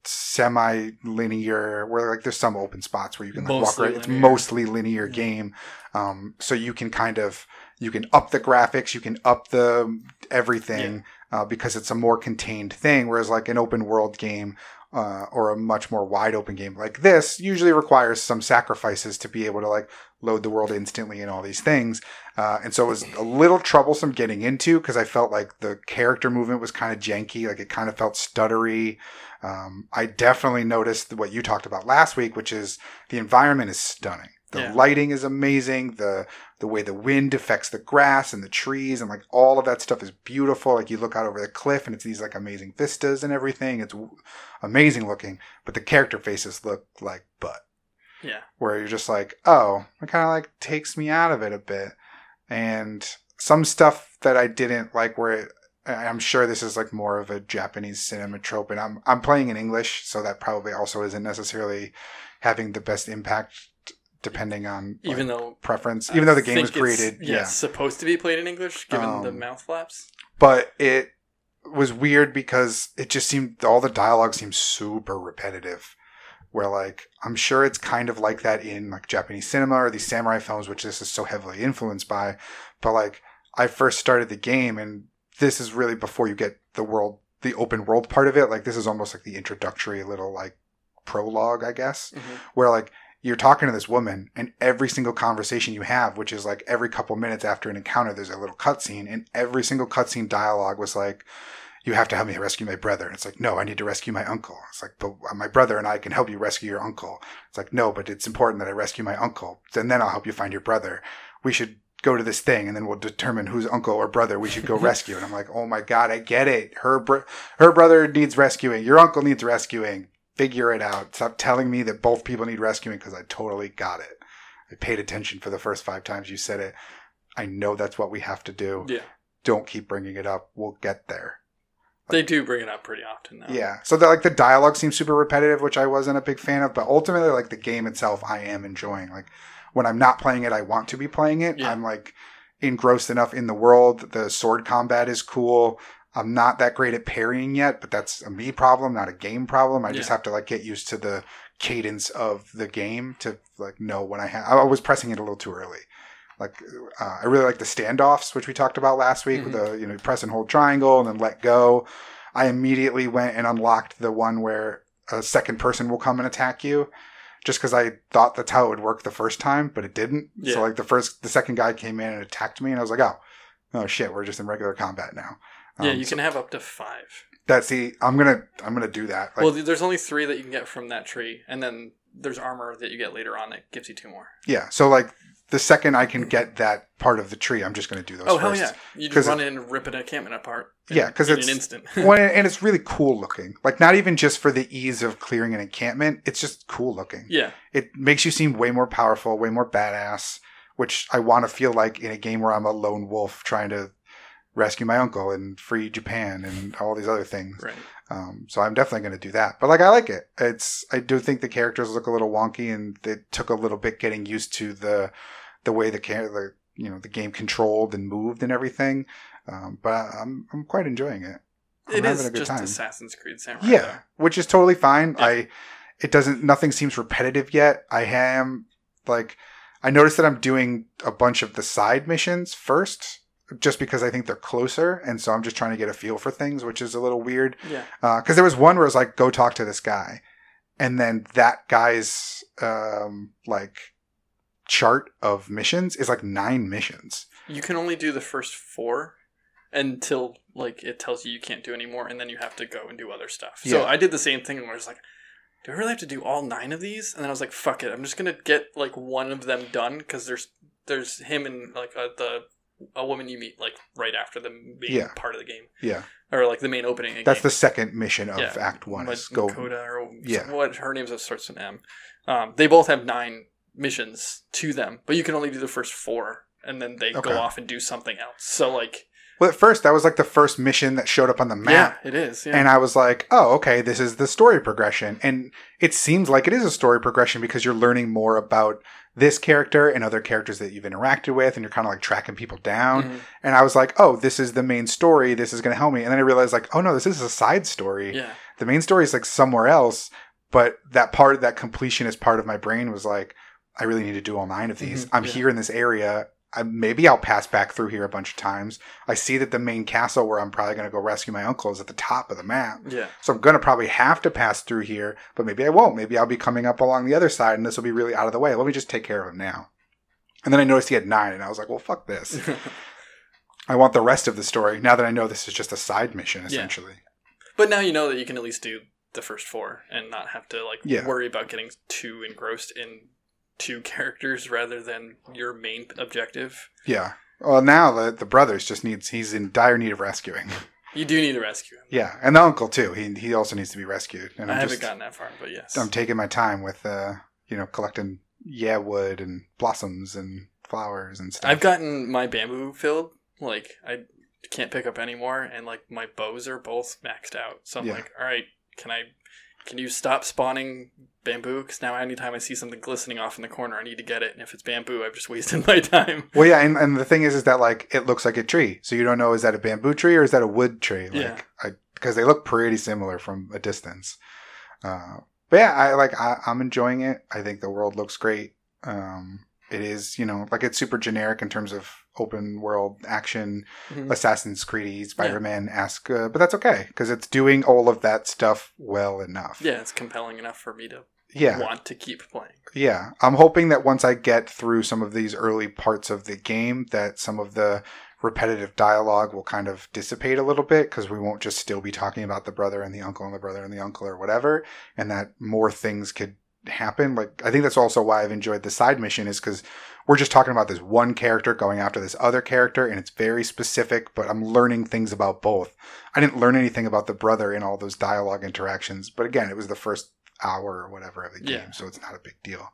semi linear where like there's some open spots where you can like, walk around. It's mostly linear Yeah. game. Um so you can kind of you can up the graphics you can up the everything uh, because it's a more contained thing whereas like an open world game uh, or a much more wide open game like this usually requires some sacrifices to be able to like load the world instantly and all these things uh, and so it was a little troublesome getting into because I felt like the character movement was kind of janky. Like it kind of felt stuttery. Um, I definitely noticed what you talked about last week, which is the environment is stunning. The Yeah. lighting is amazing. The the way the wind affects the grass and the trees and like all of that stuff is beautiful. Like you look out over the cliff and it's these like amazing vistas and everything. It's w- amazing looking, but the character faces look like butt Yeah. where you're just like, oh, it kind of like takes me out of it a bit. And some stuff that I didn't like, where it, I'm sure this is like more of a Japanese cinema trope, and I'm I'm playing in English, so that probably also isn't necessarily having the best impact, depending on like, Even though preference. Even though the game was created, yeah, yeah, it's supposed to be played in English, given the Um, mouth flaps. but it was weird because it just seemed all the dialogue seemed super repetitive where like i'm sure it's kind of like that in like japanese cinema or these samurai films which this is so heavily influenced by but like i first started the game and this is really before you get the world the open world part of it like this is almost like the introductory little like prologue i guess Mhm. where like you're talking to this woman and every single conversation you have which is like every couple minutes after an encounter there's a little cutscene and every single cutscene dialogue was like you have to help me rescue my brother and it's like no i need to rescue my uncle it's like but uh, my brother and i can help you rescue your uncle it's like no but it's important that i rescue my uncle and then i'll help you find your brother we should go to this thing and then we'll determine whose uncle or brother we should go *laughs* rescue. And I'm like, oh my God, I get it. Her, br- her brother needs rescuing. Your uncle needs rescuing. Figure it out. Stop telling me that both people need rescuing because I totally got it. I paid attention for the first five times you said it. I know that's what we have to do. Yeah. Don't keep bringing it up. We'll get there. They do bring it up pretty often now. Yeah. So the, like the dialogue seems super repetitive, which I wasn't a big fan of, but ultimately like the game itself I am enjoying. Like when I'm not playing it, I want to be playing it. Yeah. I'm like engrossed enough in the world. The sword combat is cool. I'm not that great at parrying yet, but that's a me problem, not a game problem. I just have to like get used to the cadence of the game to like know when I have. I was pressing it a little too early. Like uh, I really like the standoffs, which we talked about last week, with the you know press and hold triangle and then let go. I immediately went and unlocked the one where a second person will come and attack you, just because I thought that's how it would work the first time, but it didn't. Yeah. So like the first, the second guy came in and attacked me, and I was like, oh, oh shit, we're just in regular combat now. Yeah, Um, you so can have up to five. That's the I'm gonna I'm gonna do that. Like, well, there's only three that you can get from that tree, and then there's armor that you get later on that gives you two more. yeah. So like the second I can get that part of the tree, I'm just gonna do those. oh hell yeah! You just run in and rip an encampment apart. in- Yeah, 'cause in it's- an instant. *laughs* well, *laughs* and it's really cool looking. Like not even just for the ease of clearing an encampment, it's just cool looking. yeah, It makes you seem way more powerful, way more badass, which I want to feel like in a game where I'm a lone wolf trying to rescue my uncle and free Japan and all these other things. right. Um, so I'm definitely going to do that. But like, I like it. It's I do think the characters look a little wonky, and it took a little bit getting used to the the way the the you know the game controlled and moved and everything. Um, but I'm I'm quite enjoying it. I'm It is just time. Assassin's Creed Samurai. Yeah, which is totally fine. Yeah. I it doesn't nothing seems repetitive yet. I am like I noticed that I'm doing a bunch of the side missions first just because I think they're closer and so I'm just trying to get a feel for things, which is a little weird. Yeah. because there was one where it was like go talk to this guy and then that guy's um like chart of missions is like nine missions. You can only do the first four until like it tells you you can't do anymore, and then you have to go and do other stuff. Yeah. So I did the same thing where I was like, do I really have to do all nine of these? And then I was like, fuck it, I'm just gonna get like one of them done because there's there's him and like uh, the a woman you meet like right after the main Yeah. part of the game Yeah, or like the main opening. The that's game. the second mission of Yeah. Act One. Is go Makoda or Yeah. what her name starts with M. Um, they both have nine missions to them, but you can only do the first four, and then they Okay. go off and do something else. So like, Well, at first, that was like the first mission that showed up on the map. yeah, it is. Yeah. And I was like, oh, okay, this is the story progression. And it seems like it is a story progression because you're learning more about this character and other characters that you've interacted with, and you're kind of like tracking people down. Mhm. And I was like, oh, this is the main story. This is going to help me. And then I realized, like, oh, no, this is a side story. yeah, The main story is like somewhere else. But that part, that completionist part of my brain was like, I really need to do all nine of these. Mhm, I'm yeah. here in this area. I, maybe I'll pass back through here a bunch of times. I see that the main castle where I'm probably going to go rescue my uncle is at the top of the map. yeah, So I'm going to probably have to pass through here, but maybe I won't. Maybe I'll be coming up along the other side and this will be really out of the way. Let me just take care of him now. And then I noticed he had nine and I was like, well, fuck this. *laughs* I want the rest of the story now that I know this is just a side mission, essentially. but now you know that you can at least do the first four and not have to like Yeah. worry about getting too engrossed in two *laughs* characters rather than your main objective. Yeah. Well, now the, the brothers just needs, he's in dire need of rescuing. You do need to rescue him. yeah. And the uncle, too. He, he also needs to be rescued. And I I'm haven't just, gotten that far, but yes. I'm taking my time with, uh, you know, collecting yeah wood and blossoms and flowers and stuff. I've gotten my bamboo filled. Like I can't pick up anymore, and like my bows are both maxed out. So I'm Yeah. like, all right, can I? Can you stop spawning bamboo? Because now anytime I see something glistening off in the corner, I need to get it. And if it's bamboo, I've just wasted *laughs* my time. Well, yeah, and, and the thing is, is that like it looks like a tree, so you don't know is that a bamboo tree or is that a wood tree? Like, Yeah. Because they look pretty similar from a distance. Uh, but yeah, I like I, I'm enjoying it. I think the world looks great. Um, it is, you know, like it's super generic in terms of open world action, Mhm. Assassin's Creed, Spider Man esque, uh, but that's okay because it's doing all of that stuff well enough. Yeah, it's compelling enough for me to yeah. want to keep playing. Yeah, I'm hoping that once I get through some of these early parts of the game, that some of the repetitive dialogue will kind of dissipate a little bit because we won't just still be talking about the brother and the uncle and the brother and the uncle or whatever, and that more things could happen. Like I think that's also why I've enjoyed the side mission is because we're just talking about this one character going after this other character, and it's very specific. But I'm learning things about both. I didn't learn anything about the brother in all those dialogue interactions, but again, it was the first hour or whatever of the game, Yeah. so it's not a big deal.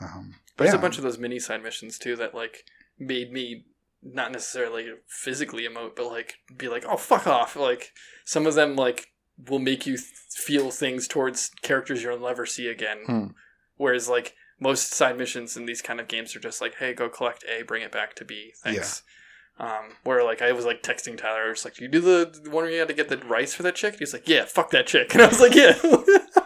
Um, but There's yeah, a bunch of those mini side missions too that like made me not necessarily physically emote, but like be like, oh fuck off. Like some of them like will make you th- feel things towards characters you'll never see again. Hmm. Whereas like most side missions in these kind of games are just like, hey, go collect A, bring it back to B. Thanks. Um, where like I was like texting Tyler, I was like, "You do the the one where you had to get the rice for that chick?" He's like, "Yeah, fuck that chick," *laughs* and I was like, "Yeah." *laughs*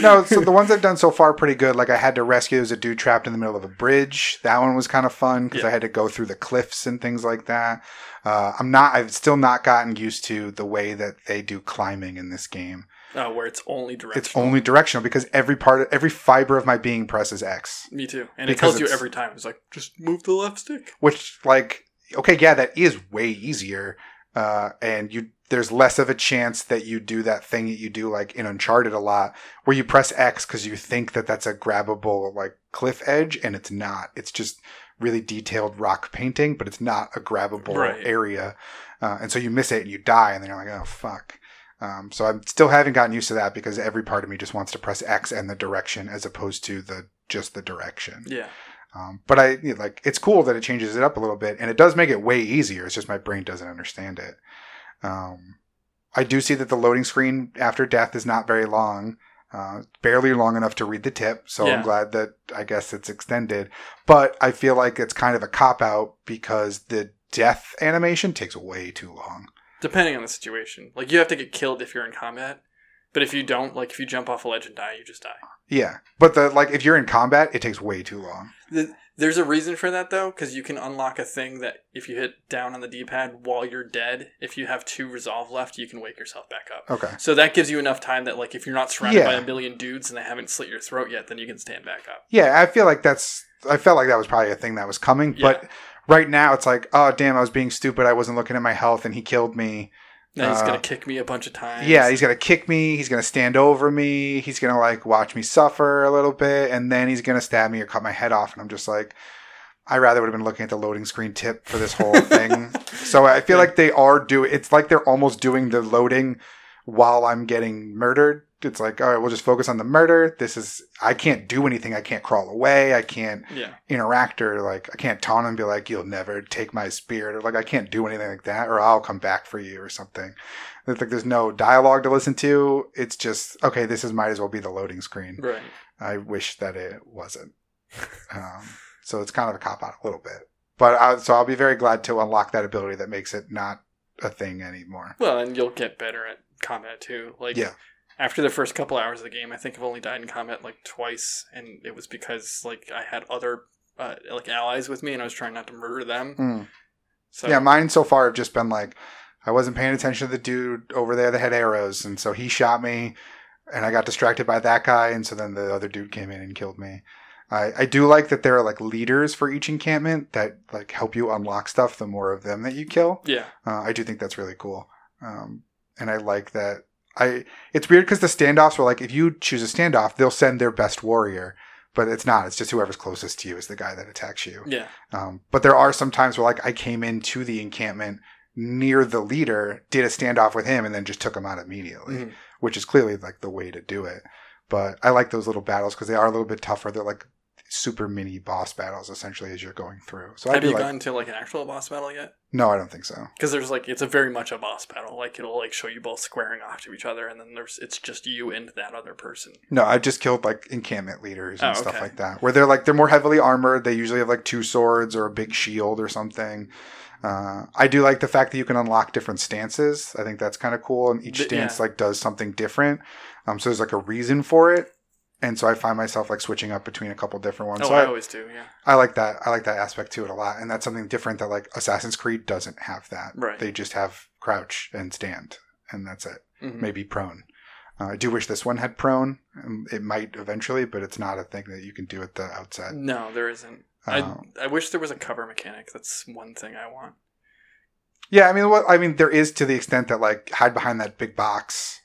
no, so the ones I've done so far are pretty good. Like I had to rescue there was a dude trapped in the middle of a bridge. That one was kind of fun because Yeah. I had to go through the cliffs and things like that. Uh, I'm not. I've still not gotten used to the way that they do climbing in this game. Oh, where it's only directional. It's only directional because every part, of, every fiber of my being presses X. me too, and it tells you every time. It's like just move the left stick. Which, like, okay, yeah, that is way easier. Uh, and you, there's less of a chance that you do that thing that you do like in Uncharted a lot, where you press X because you think that that's a grabbable like cliff edge, and it's not. It's just really detailed rock painting, but it's not a grabbable Right. area. Uh, and so you miss it and you die, and then you're like, oh fuck. Um, so I'm still haven't gotten used to that because every part of me just wants to press X and the direction as opposed to the just the direction. Yeah, Um, but I you know, like it's cool that it changes it up a little bit, and it does make it way easier. It's just my brain doesn't understand it. Um, I do see that the loading screen after death is not very long, uh, barely long enough to read the tip. So Yeah. I'm glad that I guess it's extended. But I feel like it's kind of a cop out because the death animation takes way too long. depending on the situation. Like you have to get killed if you're in combat, but if you don't, like if you jump off a ledge and die, you just die. Yeah, but the like if you're in combat, it takes way too long. The, there's a reason for that though, because you can unlock a thing that if you hit down on the D-pad while you're dead, if you have two resolve left, you can wake yourself back up. Okay. So that gives you enough time that like if you're not surrounded by a million dudes and they haven't slit your throat yet, then you can stand back up. Yeah, I feel like that's. I felt like that was probably a thing that was coming, Yeah. but right now it's like, oh damn, I was being stupid. I wasn't looking at my health, and he killed me. Now he's Uh, gonna kick me a bunch of times. Yeah, he's gonna kick me. He's gonna stand over me. He's gonna like watch me suffer a little bit, and then he's gonna stab me or cut my head off. And I'm just like, I rather would have been looking at the loading screen tip for this whole thing. *laughs* so I feel like they are doing. It's like they're almost doing the loading while I'm getting murdered. It's like, all right, we'll just focus on the murder. This is. I can't do anything. I can't crawl away. I can't yeah. interact or like I can't taunt him and be like, "You'll never take my spirit," or like I can't do anything like that, or I'll come back for you or something. It's like there's no dialogue to listen to. It's just okay. This is might as well be the loading screen. Right. I wish that it wasn't. um, so it's kind of a cop out a little bit, but I, so I'll be very glad to unlock that ability that makes it not a thing anymore. Well, and you'll get better at combat too. Like Yeah. after the first couple hours of the game, I think I've only died in combat like twice, and it was because like I had other uh, like allies with me, and I was trying not to murder them. Mm. So Yeah, mine so far have just been like I wasn't paying attention to the dude over there that had arrows, and so he shot me, and I got distracted by that guy, and so then the other dude came in and killed me. I, I do like that there are like leaders for each encampment that like help you unlock stuff. The more of them that you kill, yeah, uh, I do think that's really cool. Um, and I like that. I it's weird because the standoffs were like if you choose a standoff, they'll send their best warrior, but it's not. It's just whoever's closest to you is the guy that attacks you. yeah, Um, but there are some times where like I came into the encampment near the leader, did a standoff with him, and then just took him out immediately, Mhm. which is clearly like the way to do it. But I like those little battles because they are a little bit tougher. They're like super mini boss battles essentially as you're going through. So I Have do you like. gotten to like an actual boss battle yet? No, I don't think so. Because there's like it's a very much a boss battle. Like it'll like show you both squaring off to each other, and then there's it's just you and that other person. No, I've just killed like encampment leaders and Oh, stuff okay. like that. Where they're like they're more heavily armored. They usually have like two swords or a big shield or something. Uh, I do like the fact that you can unlock different stances. I think that's kind of cool, and each stance yeah. like does something different. Um, so there's like a reason for it, and so I find myself like switching up between a couple different ones. Oh, so I I, always do. Yeah, I like that. I like that aspect to it a lot, and that's something different that like Assassin's Creed doesn't have. That Right. they just have crouch and stand, and that's it Mhm. maybe prone. Uh, I do wish this one had prone. Um, It might eventually, but it's not a thing that you can do at the outset. No, there isn't. Um, I I wish there was a cover mechanic. That's one thing I want. yeah, I mean, what I mean, there is to the extent that like hide behind that big box,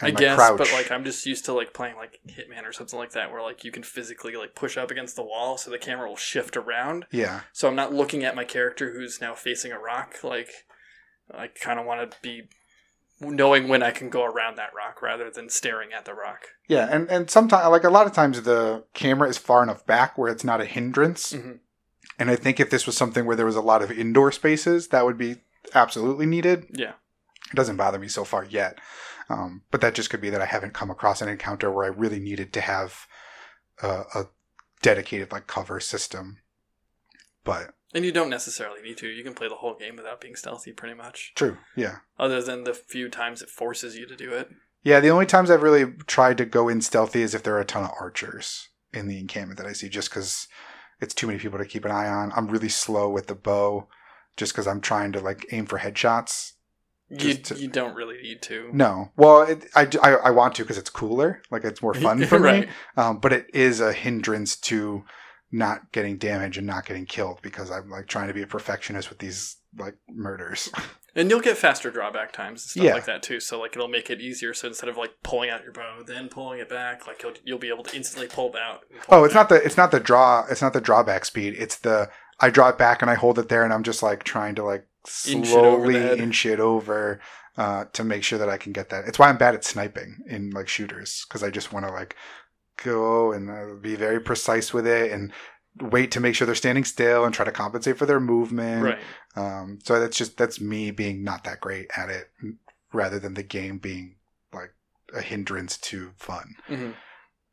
I guess, crouch. but like I'm just used to like playing like Hitman or something like that, where like you can physically like push up against the wall, so the camera will shift around. yeah, So I'm not looking at my character who's now facing a rock. Like I kind of want to be knowing when I can go around that rock rather than staring at the rock. yeah, and and sometimes like a lot of times the camera is far enough back where it's not a hindrance. Mhm. And I think if this was something where there was a lot of indoor spaces, that would be absolutely needed. Yeah. It doesn't bother me so far yet. Um, but that just could be that I haven't come across an encounter where I really needed to have a, a dedicated like cover system. But And you don't necessarily need to. You can play the whole game without being stealthy, pretty much. true, yeah. Other than the few times it forces you to do it. Yeah, the only times I've really tried to go in stealthy is if there are a ton of archers in the encampment that I see, just because it's too many people to keep an eye on. I'm really slow with the bow, just because I'm trying to like aim for headshots. You, to- you don't really need to. No, well, it, I, I I want to because it's cooler, like it's more fun *laughs* for right. me. Um, but it is a hindrance to not getting damage and not getting killed because I'm like trying to be a perfectionist with these like murders. *laughs* And you'll get faster drawback times and stuff Yeah. like that too. So like it'll make it easier. So instead of like pulling out your bow, then pulling it back, like you'll you'll be able to instantly pull it out. pull Oh, it's back. not the it's not the draw it's not the drawback speed. It's the I draw it back and I hold it there and I'm just like trying to like Inch it over slowly inch it over uh, to make sure that I can get that. It's why I'm bad at sniping in like shooters because I just want to like go and uh, be very precise with it and wait to make sure they're standing still and try to compensate for their movement. right. Um, so that's just that's me being not that great at it, rather than the game being like a hindrance to fun. Mhm.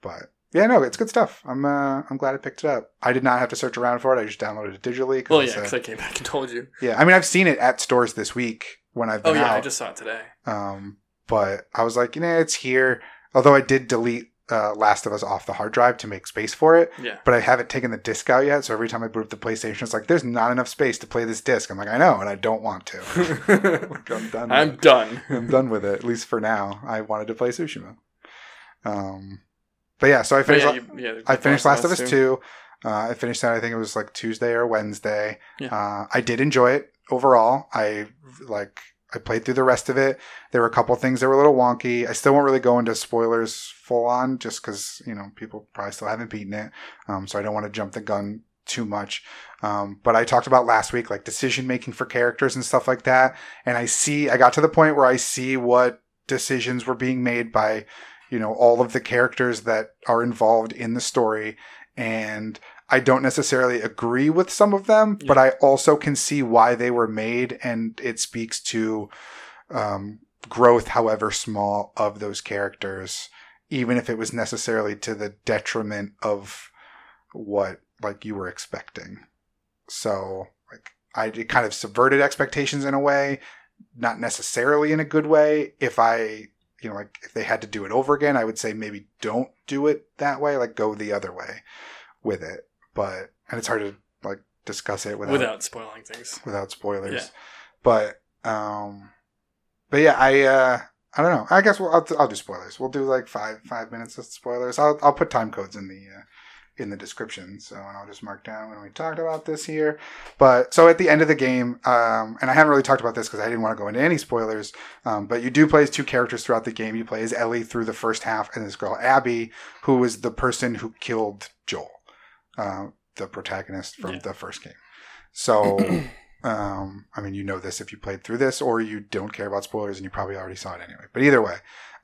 But yeah, no, it's good stuff. I'm uh, I'm glad I picked it up. I did not have to search around for it. I just downloaded it digitally. Well, yeah, uh, because I came back and told you. yeah. I mean, I've seen it at stores this week when I've been. Oh yeah, out. I just saw it today. Um, but I was like, you know, it's here. Although I did delete uh, Last of Us off the hard drive to make space for it, Yeah. but I haven't taken the disc out yet. So every time I boot up the PlayStation, it's like, there's not enough space to play this disc. I'm like, I know, and I don't want to. *laughs* I'm done. with I'm done. I'm done with it, at least for now. I wanted to play Tsushima. Um, but yeah, so I finished. yeah, you, yeah, I finished Last of Us too. 2. Uh, I finished that. I think it was like Tuesday or Wednesday. Yeah. Uh, I did enjoy it overall. I like. I played through the rest of it. There were a couple things that were a little wonky. I still won't really go into spoilers full on, just because you know people probably still haven't beaten it. Um, so I don't want to jump the gun too much. Um, but I talked about last week, like decision making for characters and stuff like that. And I see, I got to the point where I see what decisions were being made by, you know, all of the characters that are involved in the story. And I don't necessarily agree with some of them, but I also can see why they were made. And it speaks to, um, growth, however small, of those characters, even if it was necessarily to the detriment of what like you were expecting. So like I it kind of subverted expectations in a way, not necessarily in a good way. If I you know like if they had to do it over again, I would say maybe don't do it that way. Like go the other way with it. But and it's hard to like discuss it without without spoiling things. without spoilers. Yeah. But um, but yeah, I uh, I don't know. I guess we'll I'll, I'll do spoilers. We'll do like five five minutes of spoilers. I'll I'll put time codes in the uh, in the description. So and I'll just mark down when we talked about this here. But so at the end of the game, um, and I haven't really talked about this because I didn't want to go into any spoilers. Um, but you do play as two characters throughout the game. You play as Ellie through the first half, and this girl Abby, who is the person who killed Joel, uh, the protagonist from Yeah. the first game. So. *clears throat* Um, I mean, you know this if you played through this, or you don't care about spoilers and you probably already saw it anyway. But either way,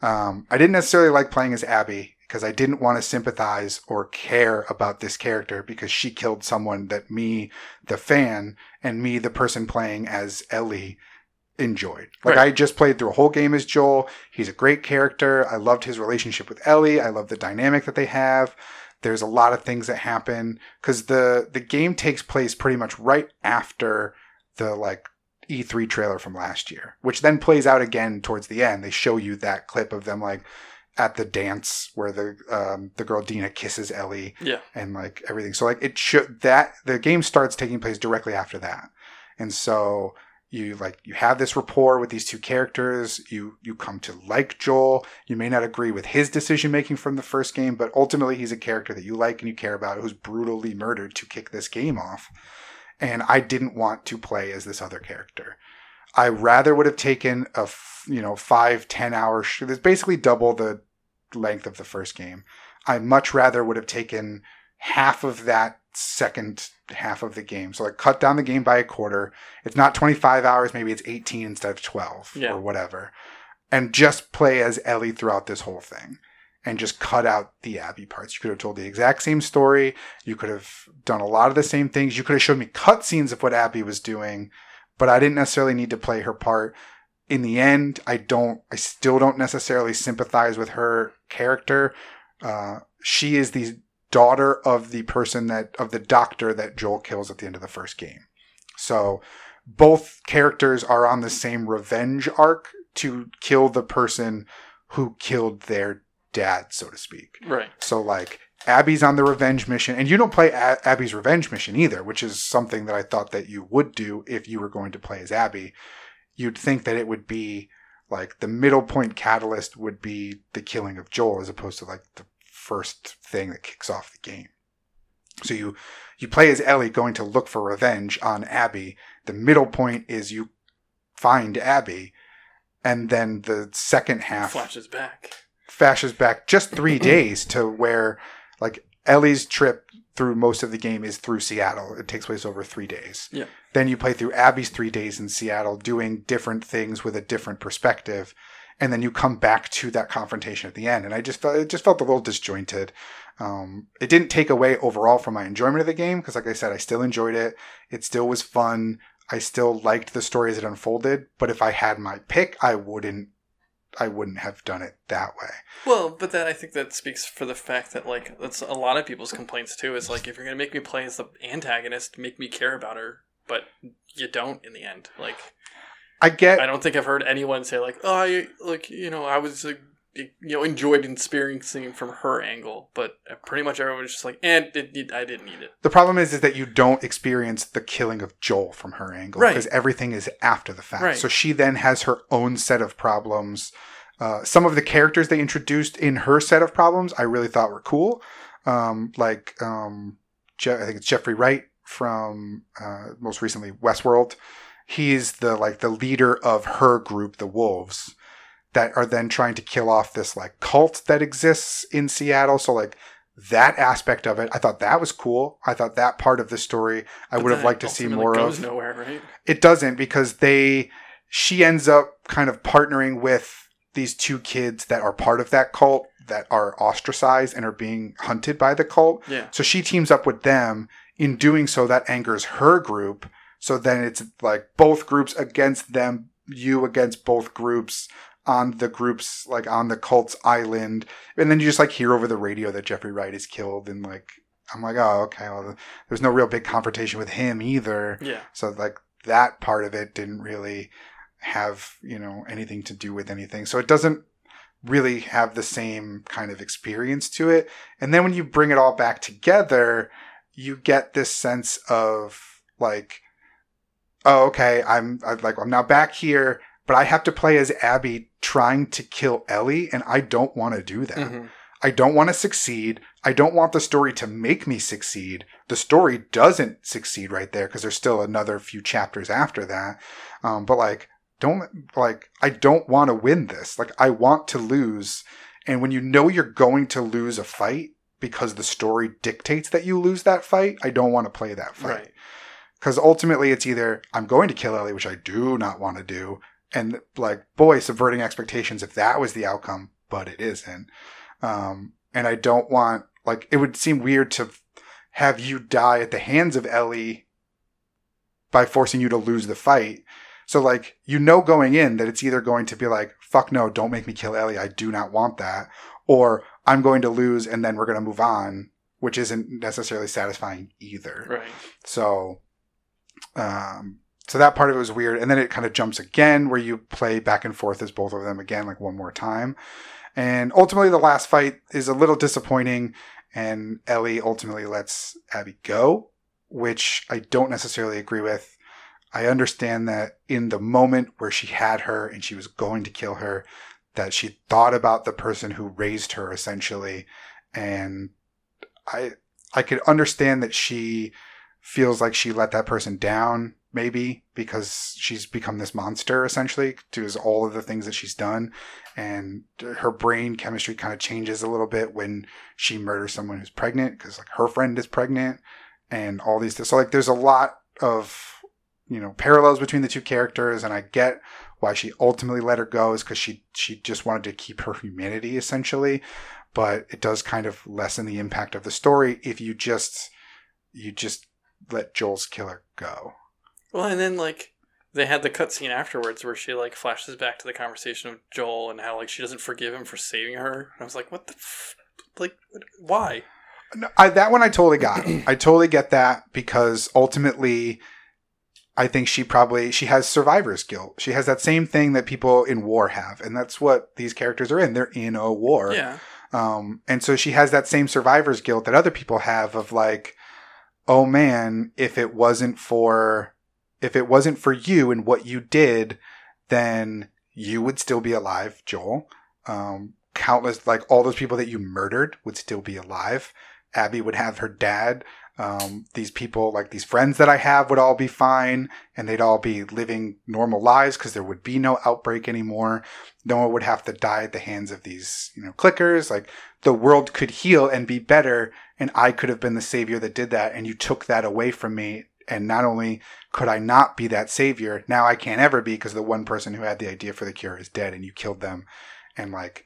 um, I didn't necessarily like playing as Abby because I didn't want to sympathize or care about this character because she killed someone that me, the fan, and me, the person playing as Ellie, enjoyed. Like Right. I just played through a whole game as Joel. He's a great character. I loved his relationship with Ellie. I love the dynamic that they have. There's a lot of things that happen because the the game takes place pretty much right after the like E3 trailer from last year, which then plays out again towards the end. They show you that clip of them like at the dance where the um, the girl Dina kisses Ellie Yeah. and like everything. So like it should that the game starts taking place directly after that, and so you like you have this rapport with these two characters. You you come to like Joel. You may not agree with his decision making from the first game, but ultimately he's a character that you like and you care about who's brutally murdered to kick this game off. And I didn't want to play as this other character. I rather would have taken a you know five ten hour. Sh- it's basically double the length of the first game. I much rather would have taken half of that second half of the game. So like cut down the game by a quarter. It's not 25 hours, maybe it's 18 instead of 12 Yeah. or whatever. And just play as Ellie throughout this whole thing. And just cut out the Abby parts. You could have told the exact same story. You could have done a lot of the same things. You could have showed me cutscenes of what Abby was doing, but I didn't necessarily need to play her part. In the end, I don't, I still don't necessarily sympathize with her character. Uh, she is the daughter of the person that of the doctor that Joel kills at the end of the first game. So both characters are on the same revenge arc to kill the person who killed their dad, so to speak. Right. So like Abby's on the revenge mission, and you don't play A- Abby's revenge mission either, which is something that I thought that you would do if you were going to play as Abby. You'd think that it would be like the middle point catalyst would be the killing of Joel, as opposed to like the first thing that kicks off the game. So you you play as Ellie going to look for revenge on Abby. The middle point is you find Abby, and then the second half Flashes back. flashes back just three *clears throat* days to where like Ellie's trip through most of the game is through Seattle. It takes place over three days. Yeah. Then you play through Abby's three days in Seattle, doing different things with a different perspective, and then you come back to that confrontation at the end. And I just felt it just felt a little disjointed. Um, it didn't take away overall from my enjoyment of the game because, like I said, I still enjoyed it. It still was fun. I still liked the story as it unfolded. But if I had my pick, I wouldn't. I wouldn't have done it that way. Well, but then I think that speaks for the fact that like that's a lot of people's complaints too. Is like if you're gonna make me play as the antagonist, make me care about her, but you don't in the end. Like I get I don't think I've heard anyone say like, oh, I, like you know, I was like, you know, enjoyed experiencing it from her angle, but pretty much everyone was just like, and it, it, I didn't need it. The problem is, is that you don't experience the killing of Joel from her angle Right. because everything is after the fact. Right. So she then has her own set of problems. Uh, some of the characters they introduced in her set of problems, I really thought were cool. Um, like um, Je- I think it's Jeffrey Wright from uh, most recently Westworld. He's the like the leader of her group, the Wolves, that are then trying to kill off this like cult that exists in Seattle. So like that aspect of it, I thought that was cool. I thought that part of the story I But would have liked to see more goes of. nowhere, right? It doesn't because they she ends up kind of partnering with these two kids that are part of that cult that are ostracized and are being hunted by the cult. Yeah. So she teams up with them. In doing so, that angers her group. So then it's like both groups against them, you against both groups on the groups, like on the cult's island. And then you just like hear over the radio that Jeffrey Wright is killed. And like, I'm like, oh, okay. Well, there's no real big confrontation with him either. Yeah. So like that part of it didn't really have, you know, anything to do with anything. So it doesn't really have the same kind of experience to it. And then when you bring it all back together, you get this sense of like, oh, okay, I'm, I'm like, I'm now back here, but I have to play as Abby trying to kill Ellie, and I don't want to do that. Mhm. I don't want to succeed. I don't want the story to make me succeed. The story doesn't succeed right there because there's still another few chapters after that. Um, but like, don't like, I don't want to win this. Like, I want to lose. And when you know you're going to lose a fight because the story dictates that you lose that fight, I don't want to play that fight. Right. Because ultimately it's either I'm going to kill Ellie, which I do not want to do, and like, boy, subverting expectations if that was the outcome, but it isn't. Um, and I don't want, like, it would seem weird to have you die at the hands of Ellie by forcing you to lose the fight. So, like, you know going in that it's either going to be like, fuck no, don't make me kill Ellie. I do not want that. Or I'm going to lose and then we're going to move on, which isn't necessarily satisfying either. Right. So, um, so that part of it was weird. And then it kind of jumps again where you play back and forth as both of them again, like one more time. And ultimately, the last fight is a little disappointing. And Ellie ultimately lets Abby go, which I don't necessarily agree with. I understand that in the moment where she had her and she was going to kill her, that she thought about the person who raised her essentially. And I, I could understand that she feels like she let that person down maybe because she's become this monster essentially to all of the things that she's done and her brain chemistry kind of changes a little bit when she murders someone who's pregnant because like her friend is pregnant and all these things so like there's a lot of you know parallels between the two characters and i get why she ultimately let her go is because she she just wanted to keep her humanity essentially but it does kind of lessen the impact of the story if you just you just let joel's killer go Well, and then like they had the cutscene afterwards where she like flashes back to the conversation of Joel and how like she doesn't forgive him for saving her. And I was like, what the, f- like, why? No, I, that one I totally got. *clears throat* I totally get that because ultimately, I think she probably she has survivor's guilt. She has that same thing that people in war have, and that's what these characters are in. They're in a war, Yeah, um, and so she has that same survivor's guilt that other people have of like, oh man, if it wasn't for if it wasn't for you and what you did, then you would still be alive, Joel. Um, countless like all those people that you murdered would still be alive. Abby would have her dad. Um, these people, like these friends that I have, would all be fine and they'd all be living normal lives because there would be no outbreak anymore. No one would have to die at the hands of these, you know, clickers. Like the world could heal and be better. And I could have been the savior that did that. And you took that away from me. And not only could I not be that savior, now I can't ever be because the one person who had the idea for the cure is dead and you killed them. And like,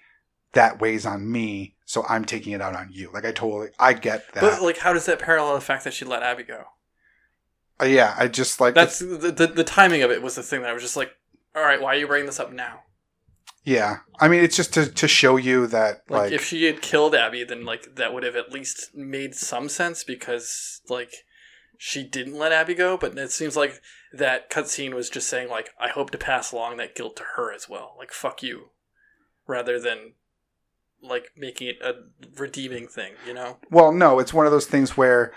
that weighs on me, so I'm taking it out on you. Like I totally, I get that. but like, how does that parallel the fact that she let Abby go? Uh, yeah, I just like That's the, the the timing of it was the thing that I was just like, all right, why are you bringing this up now? yeah. I mean, it's just to to show you that Like, like, if she had killed Abby, then like that would have at least made some sense because like she didn't let Abby go. But it seems like that cutscene was just saying like, I hope to pass along that guilt to her as well. Like, fuck you, rather than like making it a redeeming thing. You know? well, no, it's one of those things where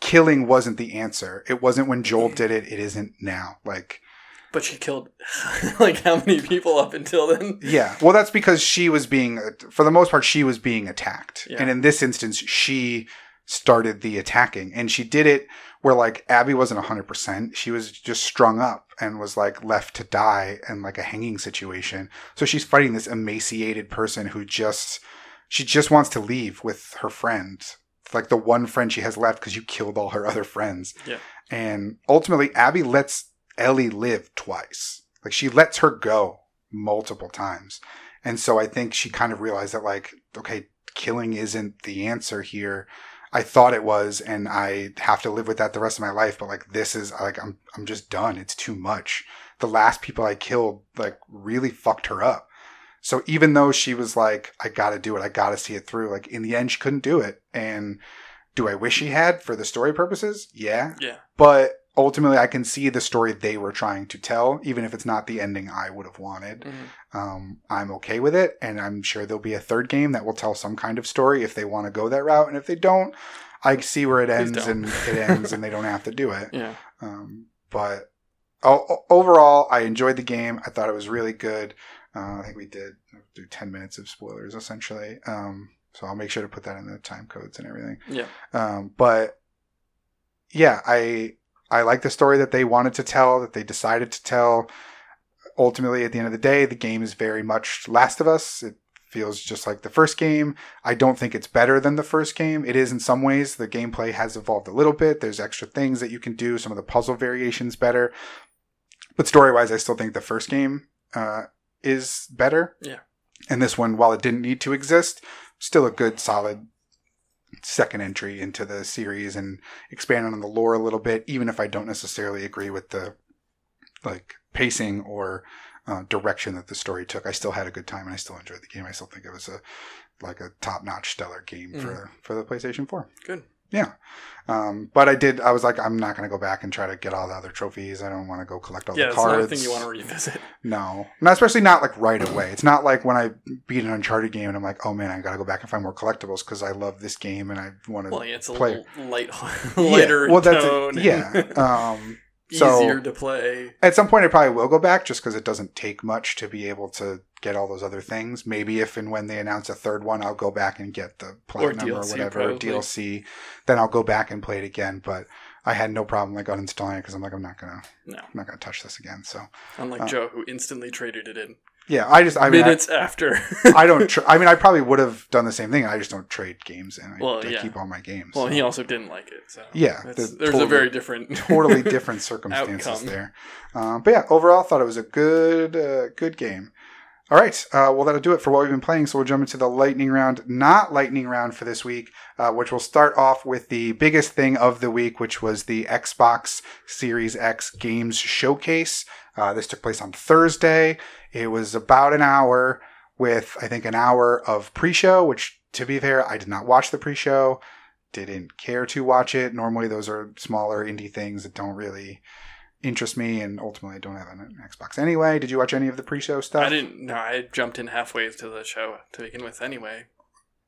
killing wasn't the answer. It wasn't when Joel mm. did it. It isn't now. Like But she killed *laughs* like how many people up until then? Yeah, well, that's because she was being, for the most part, she was being attacked, Yeah. and in this instance, she started the attacking, and she did it where like Abby wasn't hundred percent; she was just strung up and was like left to die in like a hanging situation. So she's fighting this emaciated person who just she just wants to leave with her friend, like the one friend she has left because you killed all her other friends. Yeah. and ultimately, Abby lets Ellie live twice. Like she lets her go multiple times. And so I think she kind of realized that like, okay, killing isn't the answer here. I thought it was, and I have to live with that the rest of my life. But like, this is like, I'm, I'm just done. It's too much. The last people I killed, like, really fucked her up. So even though she was like, I gotta do it, I gotta see it through, like, in the end, she couldn't do it. And do I wish she had for the story purposes? Yeah. Yeah. But ultimately, I can see the story they were trying to tell, even if it's not the ending I would have wanted Mhm. um, I'm okay with it, and I'm sure there'll be a third game that will tell some kind of story if they want to go that route, and if they don't, I see where it ends, and it ends, and they don't have to do it. *laughs* Yeah. Um, but o- o- overall, I enjoyed the game. I thought it was really good. Uh, I think we did do 10 minutes of spoilers essentially. Um, so I'll make sure to put that in the time codes and everything. Yeah. Um, but yeah, I I like the story that they wanted to tell, that they decided to tell. Ultimately, at the end of the day, the game is very much Last of Us. It feels just like the first game. I don't think it's better than the first game. It is in some ways. The gameplay has evolved a little bit. There's extra things that you can do. Some of the puzzle variations better. But story wise, I still think the first game uh, is better. Yeah. And this one, while it didn't need to exist, still a good, solid second entry into the series and expand on the lore a little bit, even if I don't necessarily agree with the like pacing or uh, direction that the story took. I still had a good time and I still enjoyed the game. I still think it was a like a top notch, stellar game for for the PlayStation Four. Good. Yeah, um, but I did. I was like, I'm not going to go back and try to get all the other trophies. I don't want to go collect all Yeah, the it's not cards. a thing you want to revisit. No, not especially not like right away. It's not like when I beat an Uncharted game and I'm like, oh man, I got to go back and find more collectibles because I love this game and I want to Well, yeah, it's a play. little light, *laughs* lighter yeah, well, that's tone. it. yeah. Um, So- easier to play. At some point, I probably will go back just because it doesn't take much to be able to get all those other things. Maybe if and when they announce a third one, I'll go back and get the platinum or, DLC whatever or probably. DLC. Then I'll go back and play it again. But I had no problem like uninstalling it because I'm like, I'm not gonna, No. I'm not gonna touch this again. So Unlike Uh, Joe, who instantly traded it in yeah, I just, I mean, I, minutes after. *laughs* I don't. *laughs* Tra- I mean, I probably would have done the same thing. I just don't trade games, and I, Well, I keep all my games. well, so. he also didn't like it. So Yeah, the there's a very different, *laughs* totally different circumstances Outcome. there. Um, but yeah, overall, thought it was a good, uh, good game. All right, uh, well that'll do it for what we've been playing. So we'll jump into the lightning round, not lightning round for this week, uh, which will start off with the biggest thing of the week, which was the Xbox Series X Games Showcase. Uh, this took place on Thursday. It was about an hour with I think an hour of pre-show, which to be fair, I did not watch the pre-show didn't care to watch it. Normally, those are smaller indie things that don't really interest me, and ultimately, I don't have an Xbox anyway. Did you watch any of the pre-show stuff? I didn't. No, I jumped in halfway to the show to begin with. Anyway,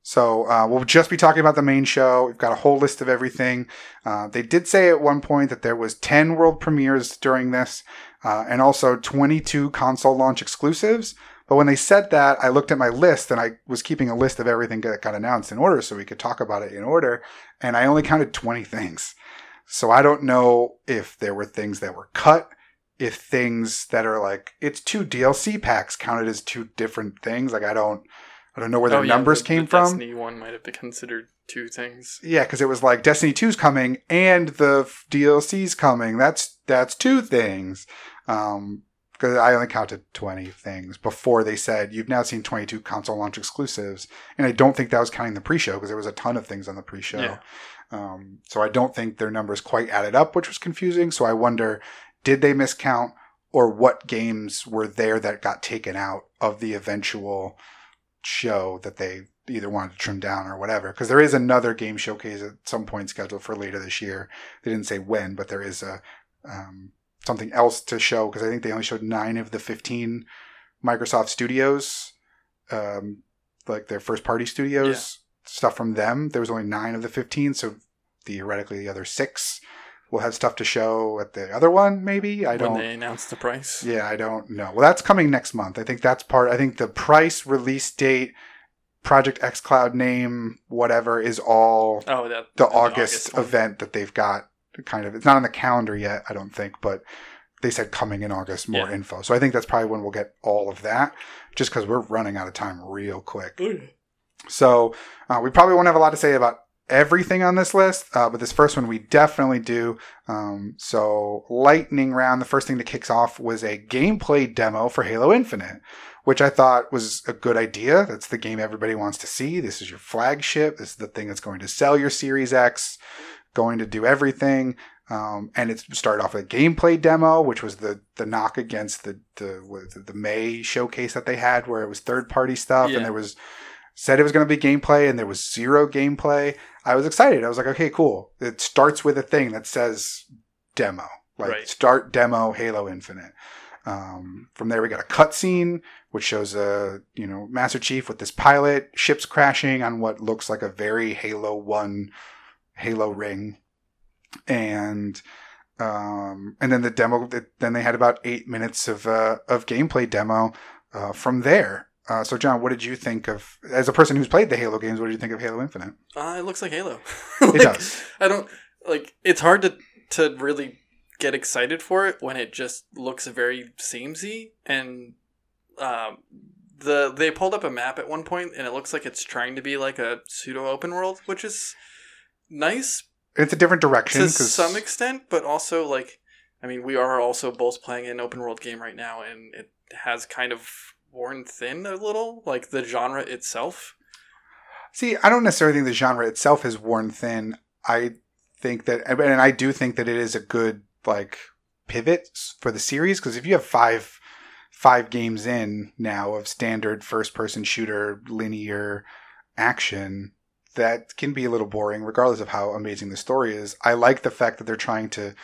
So uh, we'll just be talking about the main show. We've got a whole list of everything. Uh, they did say at one point that there was 10 world premieres during this, uh, and also 22 console launch exclusives. But when they said that, I looked at my list and I was keeping a list of everything that got announced in order so we could talk about it in order. And I only counted 20 *laughs* things. So I don't know if there were things that were cut, if things that are like, it's two DLC packs counted as two different things. Like I don't, I don't know where their Oh, yeah, numbers the- came the from. Destiny one might have been considered two things. Yeah, because it was like Destiny 2's coming and the DLC's coming. That's that's two things. Um, because I only counted 20 things before they said you've now seen 22 console launch exclusives, and I don't think that was counting the pre-show because there was a ton of things on the pre-show. Yeah. Um, so I don't think their numbers quite added up, which was confusing. So I wonder, did they miscount or what games were there that got taken out of the eventual show that they either wanted to trim down or whatever? Because there is another game showcase at some point scheduled for later this year. They didn't say when, but there is a um, something else to show because I think they only showed nine of the 15 Microsoft studios, um, like their first party studios, stuff from them. There was only nine of the 15, so theoretically the other six will have stuff to show at the other one, maybe. I don't. when they announced the price. Yeah, I don't know. Well, that's coming next month. I think that's part. I think the price, release date, Project xCloud name, whatever, is all Oh, that the an August, event that they've got. Kind of, it's not on the calendar yet, I don't think, but they said coming in August, more Yeah. info. So I think that's probably when we'll get all of that, just because we're running out of time real quick. So uh, we probably won't have a lot to say about everything on this list, uh, but this first one we definitely do. Um, so lightning round, the first thing that kicks off was a gameplay demo for Halo Infinite, which I thought was a good idea. That's the game everybody wants to see. This is your flagship. This is the thing that's going to sell your Series X, going to do everything. Um, and it started off with a gameplay demo, which was the the knock against the the the May showcase that they had, where it was third party stuff, Yeah. and there was said it was going to be gameplay, and there was zero gameplay. I was excited. I was like, okay, cool. It starts with a thing that says demo, like Right. start demo Halo Infinite. Um, from there, we got a cutscene which shows a you know Master Chief with this pilot, ships crashing on what looks like a very Halo One Halo ring, and um, and then the demo. Then they had about eight minutes of uh, of gameplay demo uh, from there. Uh, so, John, what did you think of as a person who's played the Halo games? What did you think of Halo Infinite? Uh, it looks like Halo. *laughs* It does. I don't like. It's hard to to really get excited for it when it just looks very samey and um, the they pulled up a map at one point and it looks like it's trying to be like a pseudo open world, which is nice It's a different direction to 'cause- some extent, but also like I mean, we are also both playing an open world game right now, and it has kind of worn thin a little, like the genre itself. See, I don't necessarily think the genre itself has worn thin. I think that, and I do think that it is a good like pivot for the series because if you have five five games in now of standard first person shooter linear action, that can be a little boring, regardless of how amazing the story is. I like the fact that they're trying to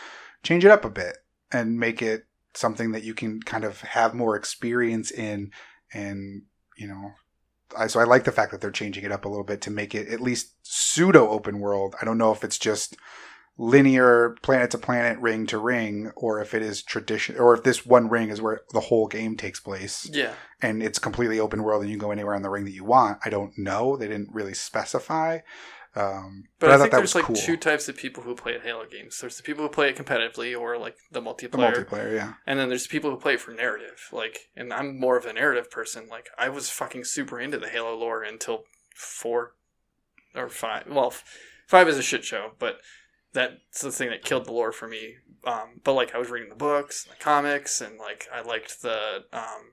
change it up a bit and make it something that you can kind of have more experience in and you know I, so I like the fact that they're changing it up a little bit to make it at least pseudo open world. I don't know if it's just linear planet to planet, ring to ring, or if it is tradition, or if this one ring is where the whole game takes place Yeah. and it's completely open world and you can go anywhere on the ring that you want. I don't know. They didn't really specify. Um, But, I, thought think there's like cool. two types of people who play Halo games. There's the people who play it competitively or like the the multiplayer. multiplayer, yeah. And then there's people who play it for narrative. Like, and I'm more of a narrative person. Like, I was fucking super into the Halo lore until four or five. Well, f- five is a shit show, but that's the thing that killed the lore for me. Um, but like, I was reading the books, the comics, and like, I liked the um,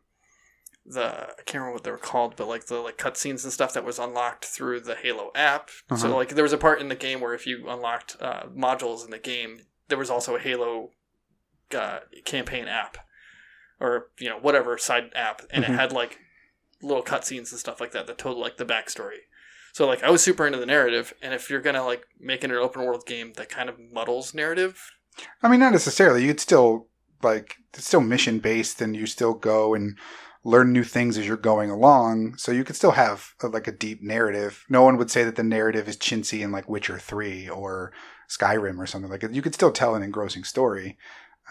the I can't remember what they were called, but like the like cutscenes and stuff that was unlocked through the Halo app. So Uh-huh. like, there was a part in the game where if you unlocked uh, modules in the game, there was also a Halo uh, campaign app or you know whatever side app and Mhm. it had like little cutscenes and stuff like that that told like the backstory so like i was super into the narrative and if you're gonna like make it an open world game that kind of muddles narrative I mean, not necessarily. You'd still like it's still mission based, and you still go and learn new things as you're going along. So you could still have a, like a deep narrative. No one would say that the narrative is chintzy in like Witcher Three or Skyrim or something like that. You could still tell an engrossing story,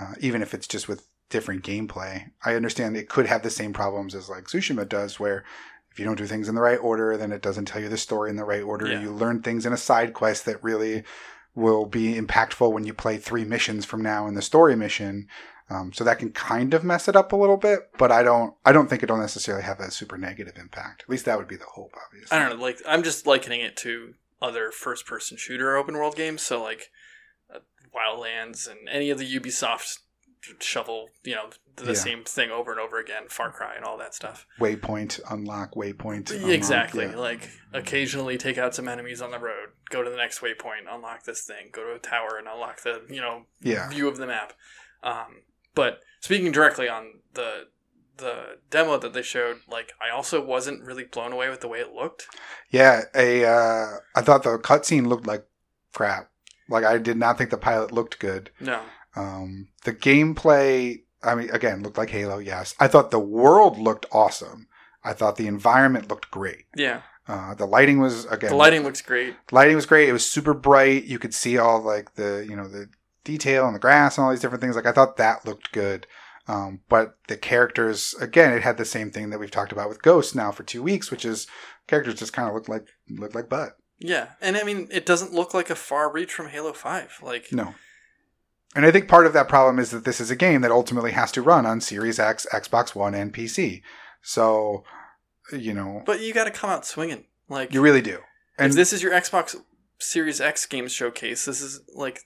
uh, even if it's just with different gameplay. I understand it could have the same problems as like Tsushima does, where if you don't do things in the right order, then it doesn't tell you the story in the right order. Yeah. You learn things in a side quest that really will be impactful when you play three missions from now in the story mission. Um, so that can kind of mess it up a little bit, but I don't. I don't think it'll necessarily have a super negative impact. At least that would be the hope, obviously. i don't know like i'm just likening it to other first person shooter open world games so like uh, wildlands and any of the ubisoft shovel you know the Yeah. same thing over and over again far cry and all that stuff Waypoint unlock. Waypoint. unlock, exactly yeah. like occasionally take out some enemies on the road go to the next waypoint unlock this thing go to a tower and unlock the you know Yeah. view of the map um, but speaking directly on the the demo that they showed like i also wasn't really blown away with the way it looked Yeah, a uh, I thought the cutscene looked like crap. Like I did not think the pilot looked good. no Um, the gameplay, I mean, again, looked like Halo. Yes, I thought the world looked awesome. I thought the environment looked great. yeah Uh, the lighting was again. the lighting looks great lighting was great. It was super bright. You could see all like the you know the detail on the grass and all these different things. Like I thought that looked good. Um, but the characters again, it had the same thing that we've talked about with Ghost now for two weeks, which is characters just kind of look like look like butt. yeah and i mean it doesn't look like a far reach from halo 5 like No. And I think part of that problem is that this is a game that ultimately has to run on Series X, Xbox One, and PC. So, you know, but you got to come out swinging like you really do. And if this is your xbox series x games showcase this is like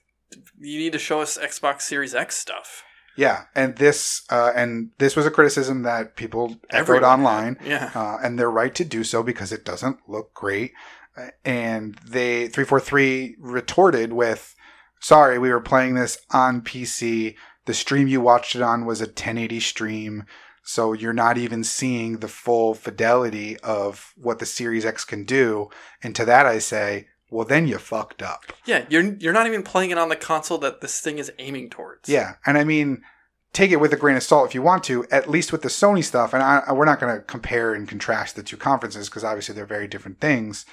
you need to show us xbox series x stuff yeah, and this uh, and this was a criticism that people echoed Everyone. online. yeah uh, and they're right to do so because it doesn't look great. Uh, And they three four three retorted with, "Sorry, we were playing this on PC. The stream you watched it on was a 1080 stream, so you're not even seeing the full fidelity of what the Series X can do." And to that, I say, "Well, then you fucked up." Yeah, you're you're not even playing it on the console that this thing is aiming towards. Yeah, and I mean, take it with a grain of salt if you want to. At least with the Sony stuff, and I, we're not going to compare and contrast the two conferences because obviously they're very different things.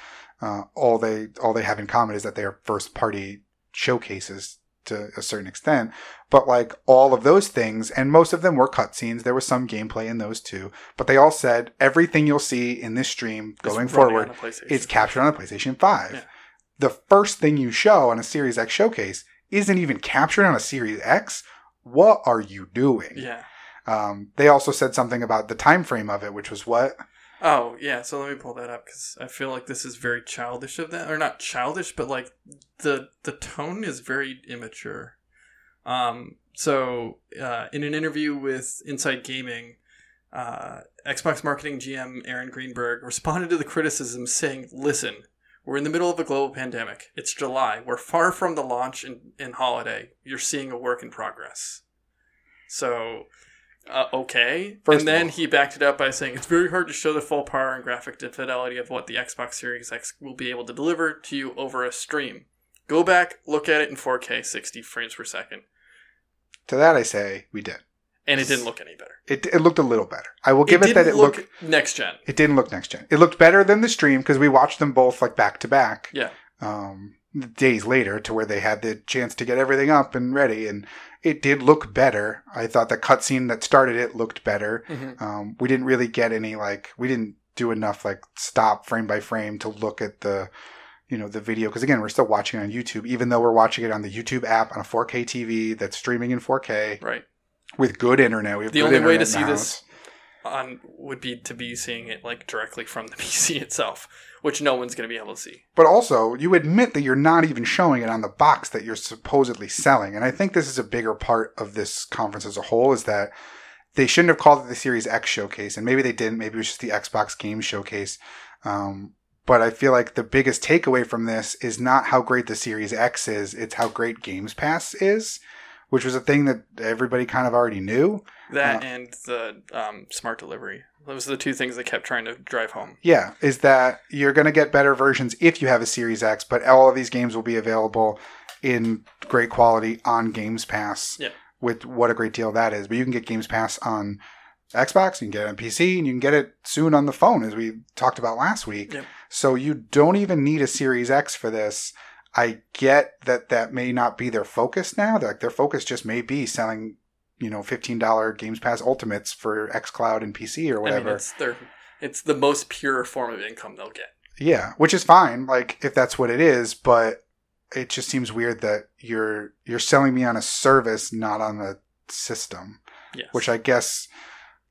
Uh, all they all they have in common is that they are first party showcases to a certain extent. But like all of those things, and most of them were cutscenes. There was some gameplay in those too. But they all said everything you'll see in this stream going forward is captured on a PlayStation 5. Yeah. The first thing you show on a Series X showcase isn't even captured on a Series X. What are you doing? yeah. Um, they also said something about the time frame of it, which was what? Oh yeah. So let me pull that up because I feel like this is very childish of them, or not childish, but like the the tone is very immature. Um. So uh, in an interview with Inside Gaming. Uh, Xbox marketing GM Aaron Greenberg responded to the criticism saying, Listen, we're in the middle of a global pandemic. It's July. We're far from the launch and, and holiday. You're seeing a work in progress. So, uh, okay. First and then all- he backed it up by saying it's very hard to show the full power and graphic fidelity of what the Xbox Series X will be able to deliver to you over a stream. Go back, look at it in 4K, 60 frames per second. To that I say we did. And it didn't look any better. It, it looked a little better. I will give it, that didn't it looked next gen. it didn't look next gen. It looked better than the stream because we watched them both like back to back. Yeah. Um, days later to where they had the chance to get everything up and ready and it did look better i thought the cutscene that started it looked better Mhm. um, we didn't really get any like we didn't do enough like stop frame by frame to look at the you know the video because again we're still watching it on youtube even though we're watching it on the youtube app on a 4k tv that's streaming in 4k Right. With good internet we have The only way to see this on would be to be seeing it like directly from the *laughs* PC itself, which no one's going to be able to see. but also you admit that you're not even showing it on the box that you're supposedly selling and i think this is a bigger part of this conference as a whole is that they shouldn't have called it the series x showcase and maybe they didn't maybe it was just the xbox game showcase um, but i feel like the biggest takeaway from this is not how great the series x is it's how great games pass is which was a thing that everybody kind of already knew That Uh, and the um, smart delivery. Those are the two things they kept trying to drive home. Yeah, is that you're going to get better versions if you have a Series X, but all of these games will be available in great quality on Games Pass. Yeah. With what a great deal that is. But you can get Games Pass on Xbox, you can get it on PC, and you can get it soon on the phone, as we talked about last week. Yep. So you don't even need a Series X for this. I get that that may not be their focus now. Like their focus just may be selling, you know, fifteen dollar Games Pass Ultimates for xCloud and PC or I whatever. mean, it's their, it's the most pure form of income they'll get. Yeah, which is fine, like if that's what it is, but it just seems weird that you're you're selling me on a service, not on the system. Yes. Which I guess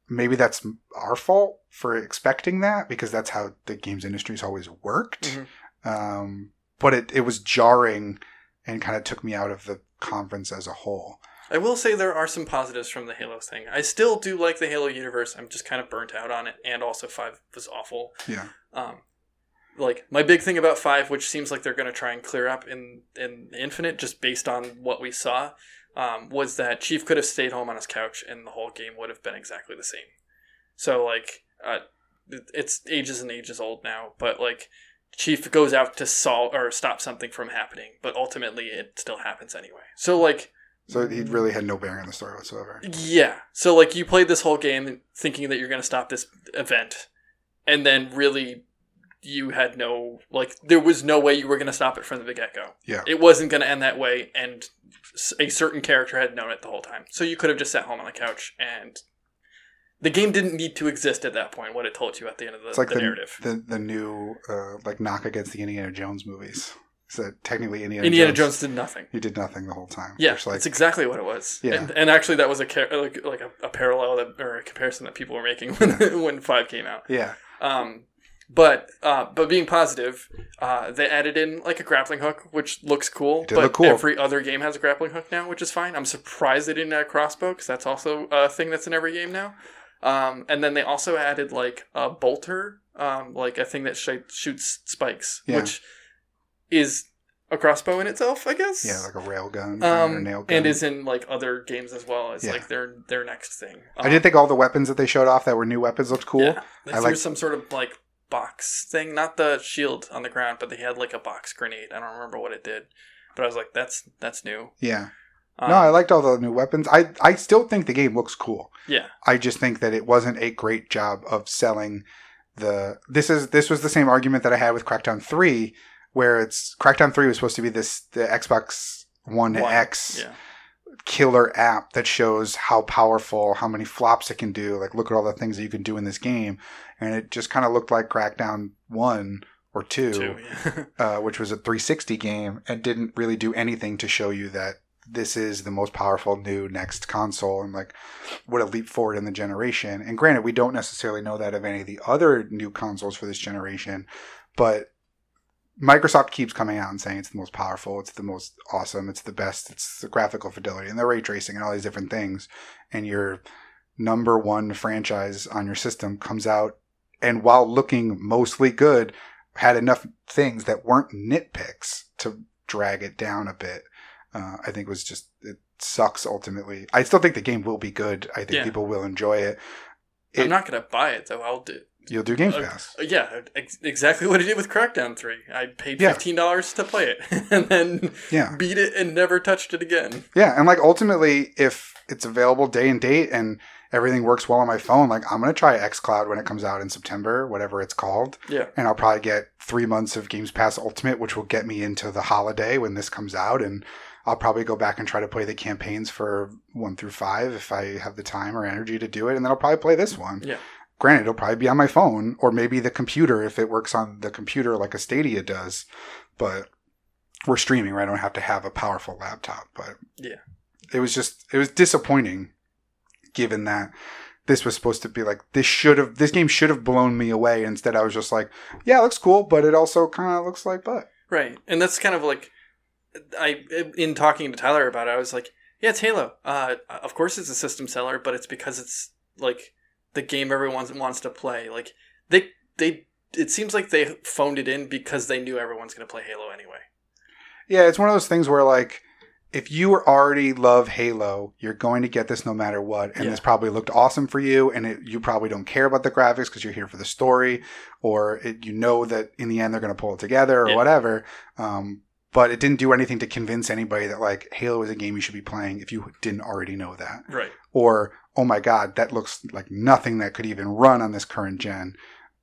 maybe that's our fault for expecting that because that's how the games industry's always worked. Mhm. Um, but it it was jarring and kind of took me out of the conference as a whole. I will say there are some positives from the Halo thing. I still do like the Halo universe. I'm just kind of burnt out on it, and also Five was awful. Yeah. Um, like my big thing about Five, which seems like they're going to try and clear up in in Infinite, just based on what we saw, um, was that Chief could have stayed home on his couch, and the whole game would have been exactly the same. So like, uh, it's ages and ages old now, but like. Chief goes out to solve or stop something from happening, but ultimately it still happens anyway. So like So he really had no bearing on the story whatsoever. yeah. So like you played this whole game thinking that you're going to stop this event and then really you had no like there was no way you were going to stop it from the get-go. Yeah. It wasn't going to end that way and a certain character had known it the whole time. So you could have just sat home on the couch and the game didn't need to exist at that point what it told you at the end of the, It's like the the, narrative. the the new uh, like knock against the Indiana Jones movies. So technically Indiana, Indiana Jones did nothing. he did nothing the whole time. Yeah, like that's exactly what it was. Yeah. And, and actually, that was a like, like a, a parallel that, or a comparison that people were making *laughs* when when five came out. yeah, Um, but uh, but being positive, uh, they added in like a grappling hook, which looks cool. But look cool. every other game has a grappling hook now, which is fine. I'm surprised they didn't add a crossbow because that's also a thing that's in every game now. Um, and then they also added like a bolter, um, like a thing that sh- shoots spikes, Yeah. which is a crossbow in itself, I guess. yeah, like a rail gun or a um, nail gun. and is in like other games as well It's Yeah. like their their next thing. I did think all the weapons that they showed off that were new weapons looked cool. Yeah, they I threw like- some sort of like box thing, not the shield on the ground, but they had like a box grenade. I don't remember what it did, but I was like, "That's that's new." Yeah. Um, no, I liked all the new weapons. I I still think the game looks cool. yeah, I just think that it wasn't a great job of selling the this is this was the same argument that I had with Crackdown 3 where it's Crackdown 3 was supposed to be this the Xbox One, One, X yeah, killer app that shows how powerful, how many flops it can do. Like look at all the things that you can do in this game and it just kind of looked like Crackdown 1 or 2, two. Yeah. *laughs* uh, which was a 360 game and didn't really do anything to show you that this is the most powerful new next console and like what a leap forward in the generation. And granted, we don't necessarily know that of any of the other new consoles for this generation, but Microsoft keeps coming out and saying it's the most powerful, it's the most awesome, it's the best, it's the graphical fidelity and the ray tracing and all these different things. And your number one franchise on your system comes out and while looking mostly good, had enough things that weren't nitpicks to drag it down a bit. Uh, I think it was just it sucks ultimately. I still think the game will be good. I think Yeah. people will enjoy it. I'm not gonna buy it though. I'll do. You'll do Game Uh, Pass. Yeah, ex- exactly what I did with Crackdown Three. I paid fifteen dollars to play it, *laughs* and then Yeah, beat it and never touched it again. yeah, and like ultimately, if it's available day and date, and everything works well on my phone, like I'm gonna try xCloud when it comes out in September, whatever it's called, Yeah. and I'll probably get three months of Games Pass Ultimate, which will get me into the holiday when this comes out, and I'll probably go back and try to play the campaigns for one through five if I have the time or energy to do it, and then I'll probably play this one. Yeah. Granted, it'll probably be on my phone or maybe the computer if it works on the computer like a Stadia does, but we're streaming, right? I don't have to have a powerful laptop, but Yeah. it was just it was disappointing given that this was supposed to be like this should have this game should have blown me away instead i was just like yeah it looks cool but it also kind of looks like butt Right. And that's kind of like I in talking to Tyler about it, I was like, yeah, it's Halo. Uh, of course it's a system seller, but it's because it's like the game everyone wants to play. Like they they it seems like they phoned it in because they knew everyone's going to play Halo anyway. yeah it's one of those things where like if you already love halo you're going to get this no matter what and Yeah. this probably looked awesome for you and it, you probably don't care about the graphics because you're here for the story or it, you know that in the end they're going to pull it together or Yeah. whatever um, but it didn't do anything to convince anybody that like halo is a game you should be playing if you didn't already know that. Right. or oh my god that looks like nothing that could even run on this current gen.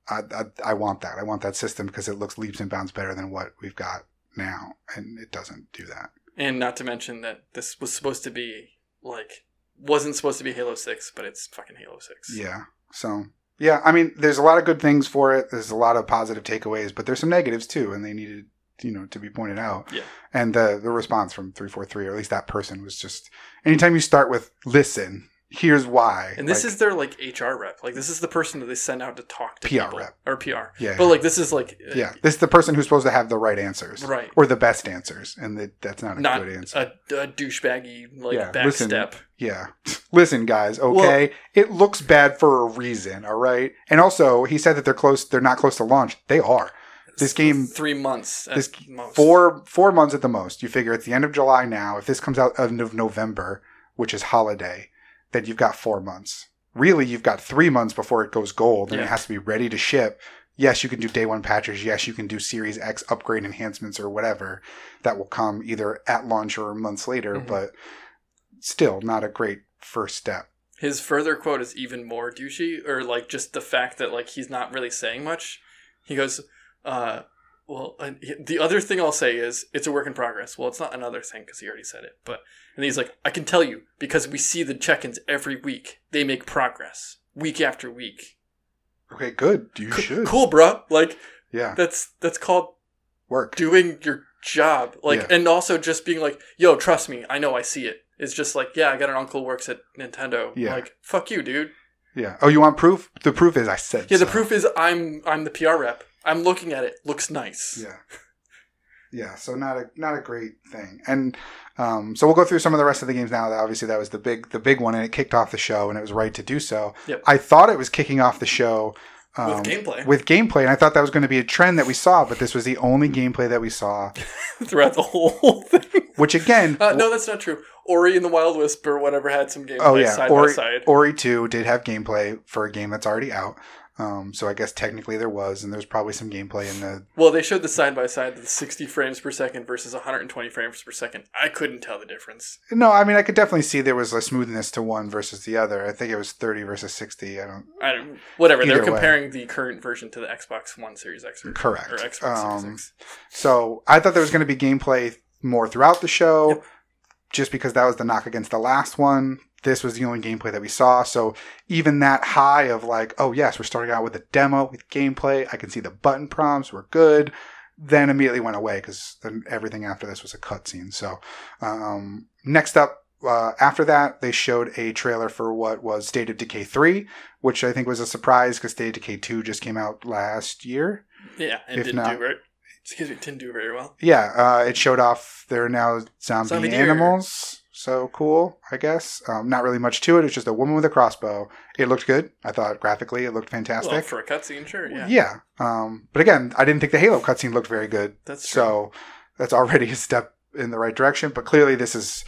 I, I, I want that. I want that system because it looks leaps and bounds better than what we've got now and it doesn't do that. And not to mention that this was supposed to be like wasn't supposed to be Halo 6, but it's fucking Halo 6. yeah. So yeah i mean there's a lot of good things for it. There's a lot of positive takeaways but there's some negatives too and they needed you know to be pointed out Yeah. and the the response from 343 or at least that person was just anytime you start with listen here's why And this like, is their like HR rep. Like this is the person that they send out to talk to PR people rep. or PR. yeah But like this is like uh, yeah this is the person who's supposed to have the right answers right. or the best answers, and that, that's not a Not good answer. a, a douchebaggy like Yeah, back listen. step. yeah, *laughs* listen, guys. Okay, it looks bad for a reason. All right, and also he said that they're close. They're not close to launch. They are. This game- three months at This most. Four four months at the most. You figure it's the end of July now. If this comes out end of November, which is holiday, then you've got four months. Really, you've got three months before it goes gold, and Yeah. it has to be ready to ship. Yes, you can do day one patches. Yes, you can do Series X upgrade enhancements or whatever that will come either at launch or months later, Mhm. but still not a great first step. His further quote is even more douchey, or like just the fact that like he's not really saying much. He goes, uh, "Well, and the other thing I'll say is it's a work in progress." Well, it's not another thing because he already said it. But and he's like, "I can tell you because we see the check-ins every week. They make progress week after week. Okay, good. You Co- should. Cool, bro. Like Yeah, that's that's called work. doing your job like Yeah. and also just being like yo trust me i know i see it it's just like yeah i got an uncle who works at nintendo Yeah. like fuck you dude Yeah. Oh, you want proof? The proof is I said. yeah the proof is i'm i'm the pr rep i'm looking at it looks nice Yeah. Yeah, so not a not a great thing. And um, so we'll go through some of the rest of the games now. Obviously, that was the big the big one, and it kicked off the show, and it was right to do so. Yep. I thought it was kicking off the show um, with gameplay with gameplay, and I thought that was going to be a trend that we saw, but this was the only gameplay that we saw. *laughs* throughout the whole thing Which again, uh, no that's not true ori and the wild wisp or whatever had some gameplay oh yeah, side Ori, by side Ori two did have gameplay for a game that's already out. Um, so I guess technically there was, and there's probably some gameplay in the well they showed the side by side the 60 frames per second versus 120 frames per second i couldn't tell the difference No, I mean I could definitely see there was a smoothness to one versus the other. I think it was thirty versus sixty. I don't i don't whatever they're Either way. comparing the current version to the xbox one series x version, Correct. or xbox Um, series x So I thought there was going to be gameplay more throughout the show, Yep. just because that was the knock against the last one. This was the only gameplay that we saw. So even that high of like, oh yes, we're starting out with a demo with gameplay. I can see the button prompts were good. Then immediately went away because then everything after this was a cutscene. So um, next up. Uh, after that, they showed a trailer for what was State of Decay 3, which I think was a surprise because State of Decay 2 just came out last year. Yeah, and If didn't not- do very. Excuse me, didn't do very well. Yeah, uh, it showed off there are now zombie, Zombie deer. So cool, I guess. Um, not really much to it. It's just a woman with a crossbow. It looked good. I thought graphically it looked fantastic. Well, for a cutscene, sure, yeah, yeah. Um, but again, I didn't think the Halo cutscene looked very good. that's true. So that's already *laughs* a step in the right direction. But clearly, this is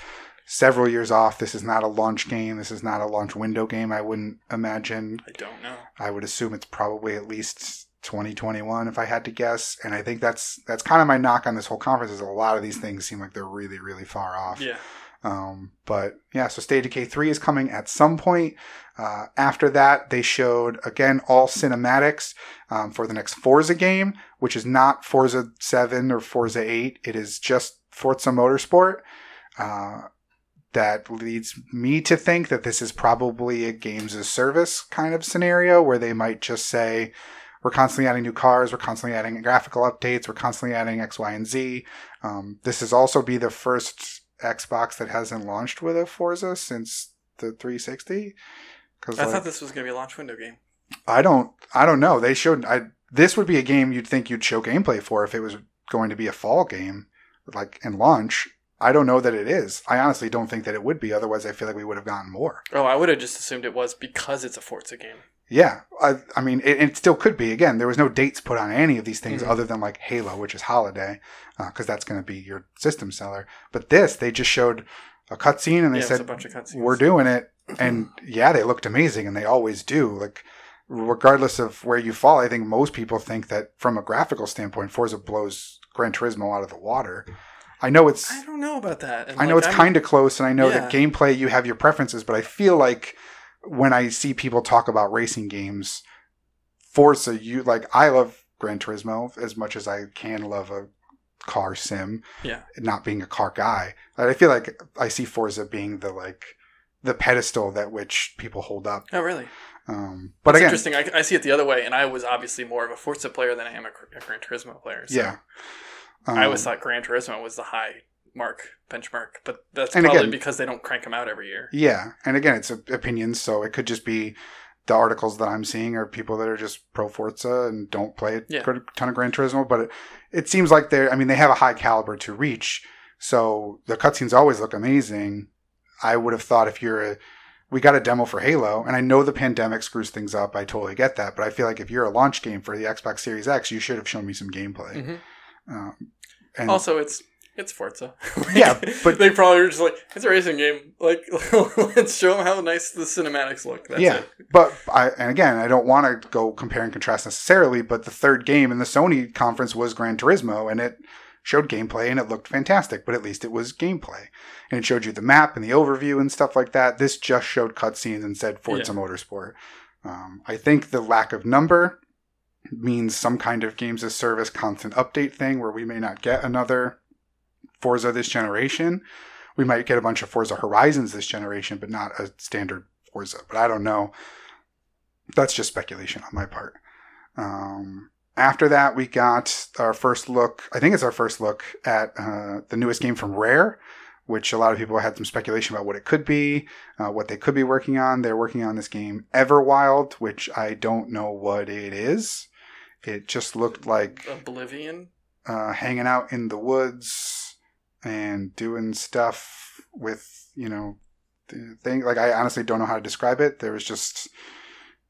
several years off. This is not a launch game. This is not a launch window game. I wouldn't imagine. I don't know. I would assume it's probably at least 2021 if I had to guess. And I think that's that's kind of my knock on this whole conference is a lot of these things seem like they're really really far off. Yeah, Um, but yeah, so State Decay 3 is coming at some point. Uh, after that, they showed again all cinematics um, for the next Forza game, which is not Forza 7 or Forza 8. It is just Forza Motorsport. Uh, that leads me to think that this is probably a games as service kind of scenario where they might just say, we're constantly adding new cars, we're constantly adding graphical updates, we're constantly adding X, Y, and Z. Um, this is also be the first Xbox that hasn't launched with a Forza since the 360. Because I like, thought this was going to be a launch window game. I don't. I don't know. They showed. I this would be a game you'd think you'd show gameplay for if it was going to be a fall game, like in launch. I don't know that it is. I honestly don't think that it would be. Otherwise, I feel like we would have gotten more. Oh, I would have just assumed it was because it's a Forza game. Yeah, I, I mean, it, it, still could be. Again, there was no dates put on any of these things mm-hmm. other than like Halo, which is holiday, because uh, that's going to be your system seller. But this, they just showed a cutscene and they yeah, said, "We're doing it," and yeah, they looked amazing, and they always do. Like, regardless of where you fall, I think most people think that from a graphical standpoint, Forza blows Gran Turismo out of the water. I know it's. I don't know about that. And I know it's kind of close, and I know yeah. that gameplay you have your preferences, but I feel like when I see people talk about racing games, Forza, you like I love Gran Turismo as much as I can love a car sim. Yeah. Not being a car guy, I feel like I see Forza being the like the pedestal that which people hold up. Oh, really? Um, but That's again, interesting. I, I, see it the other way, and I was obviously more of a Forza player than I am a, a Gran Turismo player. So yeah. Um, I always thought Gran Turismo was the high mark benchmark, but that's probably again, because they don't crank them out every year. Yeah, and again, it's opinions, so it could just be the articles that I'm seeing are people that are just pro Forza and don't play a yeah. ton of Gran Turismo. But it, it seems like they're, I mean, they have a high caliber to reach, so the cutscenes always look amazing. I would have thought if you're a, we got a demo for Halo, and I know the pandemic screws things up. I totally get that, but I feel like if you're a launch game for the Xbox Series X, you should have shown me some gameplay. Mm-hmm. Um, and also, it's it's Forza. yeah, *laughs* but they probably were just like, it's a racing game. Like, *laughs* let's show them how nice the cinematics look. That's yeah, it. but I and again, I don't want to go compare and contrast necessarily, but the third game in the Sony conference was Gran Turismo, and it showed gameplay and it looked fantastic. But at least it was gameplay, and it showed you the map and the overview and stuff like that. This just showed cutscenes and said Forza yeah. Motorsport. Um, I think the lack of number means some kind of games as service constant update thing where we may not get another Forza this generation. We might get a bunch of Forza Horizons this generation, but not a standard Forza. But I don't know. That's just speculation on my part. Um, after that, we got our first look. I think it's our first look at uh, the newest game from Rare, which a lot of people had some speculation about what it could be, uh, what they could be working on. They're working on this game Everwild, which I don't know what it is. It just looked like Oblivion, uh, hanging out in the woods and doing stuff with you know thing like I honestly don't know how to describe it. There was just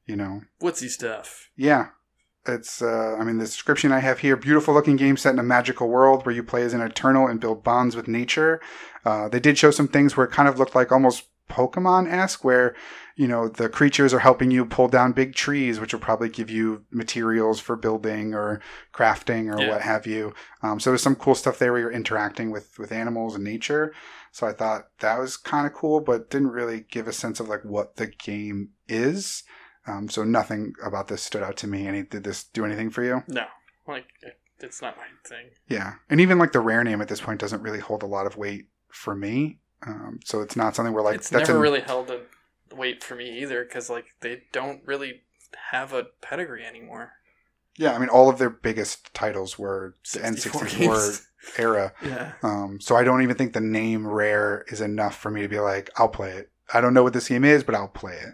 you know woodsy stuff. Yeah. It's, uh, I mean, the description I have here beautiful looking game set in a magical world where you play as an eternal and build bonds with nature. Uh, they did show some things where it kind of looked like almost Pokemon esque, where you know the creatures are helping you pull down big trees, which will probably give you materials for building or crafting or yeah. what have you. Um, so there's some cool stuff there where you're interacting with with animals and nature. So I thought that was kind of cool, but didn't really give a sense of like what the game is. Um, so nothing about this stood out to me. Any did this do anything for you? No, like it's not my thing. Yeah, and even like the rare name at this point doesn't really hold a lot of weight for me. Um, so it's not something where like it's never really held a weight for me either because like they don't really have a pedigree anymore. Yeah, I mean all of their biggest titles were the N64 *laughs* era. *laughs* Yeah. Um, so I don't even think the name Rare is enough for me to be like, I'll play it. I don't know what this game is, but I'll play it.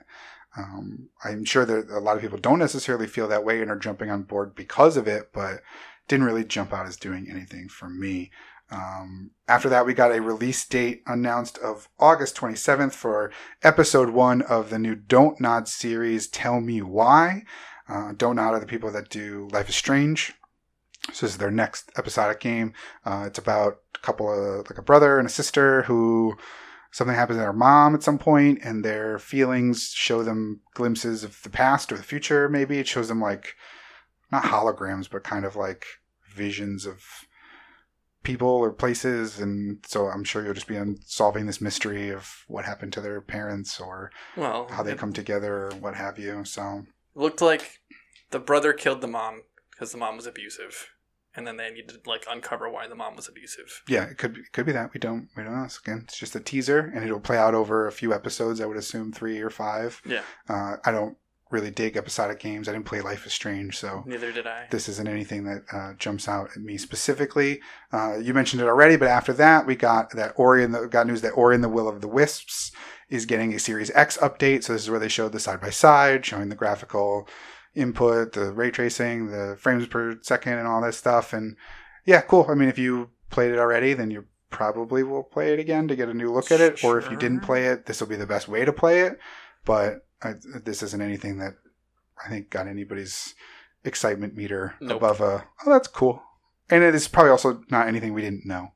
Um, I'm sure that a lot of people don't necessarily feel that way and are jumping on board because of it, but didn't really jump out as doing anything for me. Um, after that, we got a release date announced of August 27th for episode one of the new Don't Nod series, Tell Me Why. Uh, Don't Nod are the people that do Life is Strange. So this is their next episodic game. Uh, it's about a couple of, like a brother and a sister who something happens to their mom at some point and their feelings show them glimpses of the past or the future, maybe. It shows them like, not holograms, but kind of like visions of people or places, and so I'm sure you'll just be on solving this mystery of what happened to their parents or Well, how they come together or what have you. So looked like the brother killed the mom because the mom was abusive, and then they needed to like uncover why the mom was abusive. yeah, it could be, could be that we don't we don't know. So again, it's just a teaser, and it'll play out over a few episodes. I would assume three or five. Yeah. Uh, I don't really dig episodic games. I didn't play Life is Strange, so Neither did I. this isn't anything that uh, jumps out at me specifically. Uh, you mentioned it already, but after that, we got that Ori and the got news that Ori and the Will of the Wisps is getting a Series X update. So this is where they showed the side by side, showing the graphical input, the ray tracing, the frames per second, and all that stuff. And yeah, cool. I mean, if you played it already, then you probably will play it again to get a new look at it. Or if you didn't play it, this will be the best way to play it. But I, this isn't anything that I think got anybody's excitement meter Nope. above a oh that's cool. And it is probably also not anything we didn't know.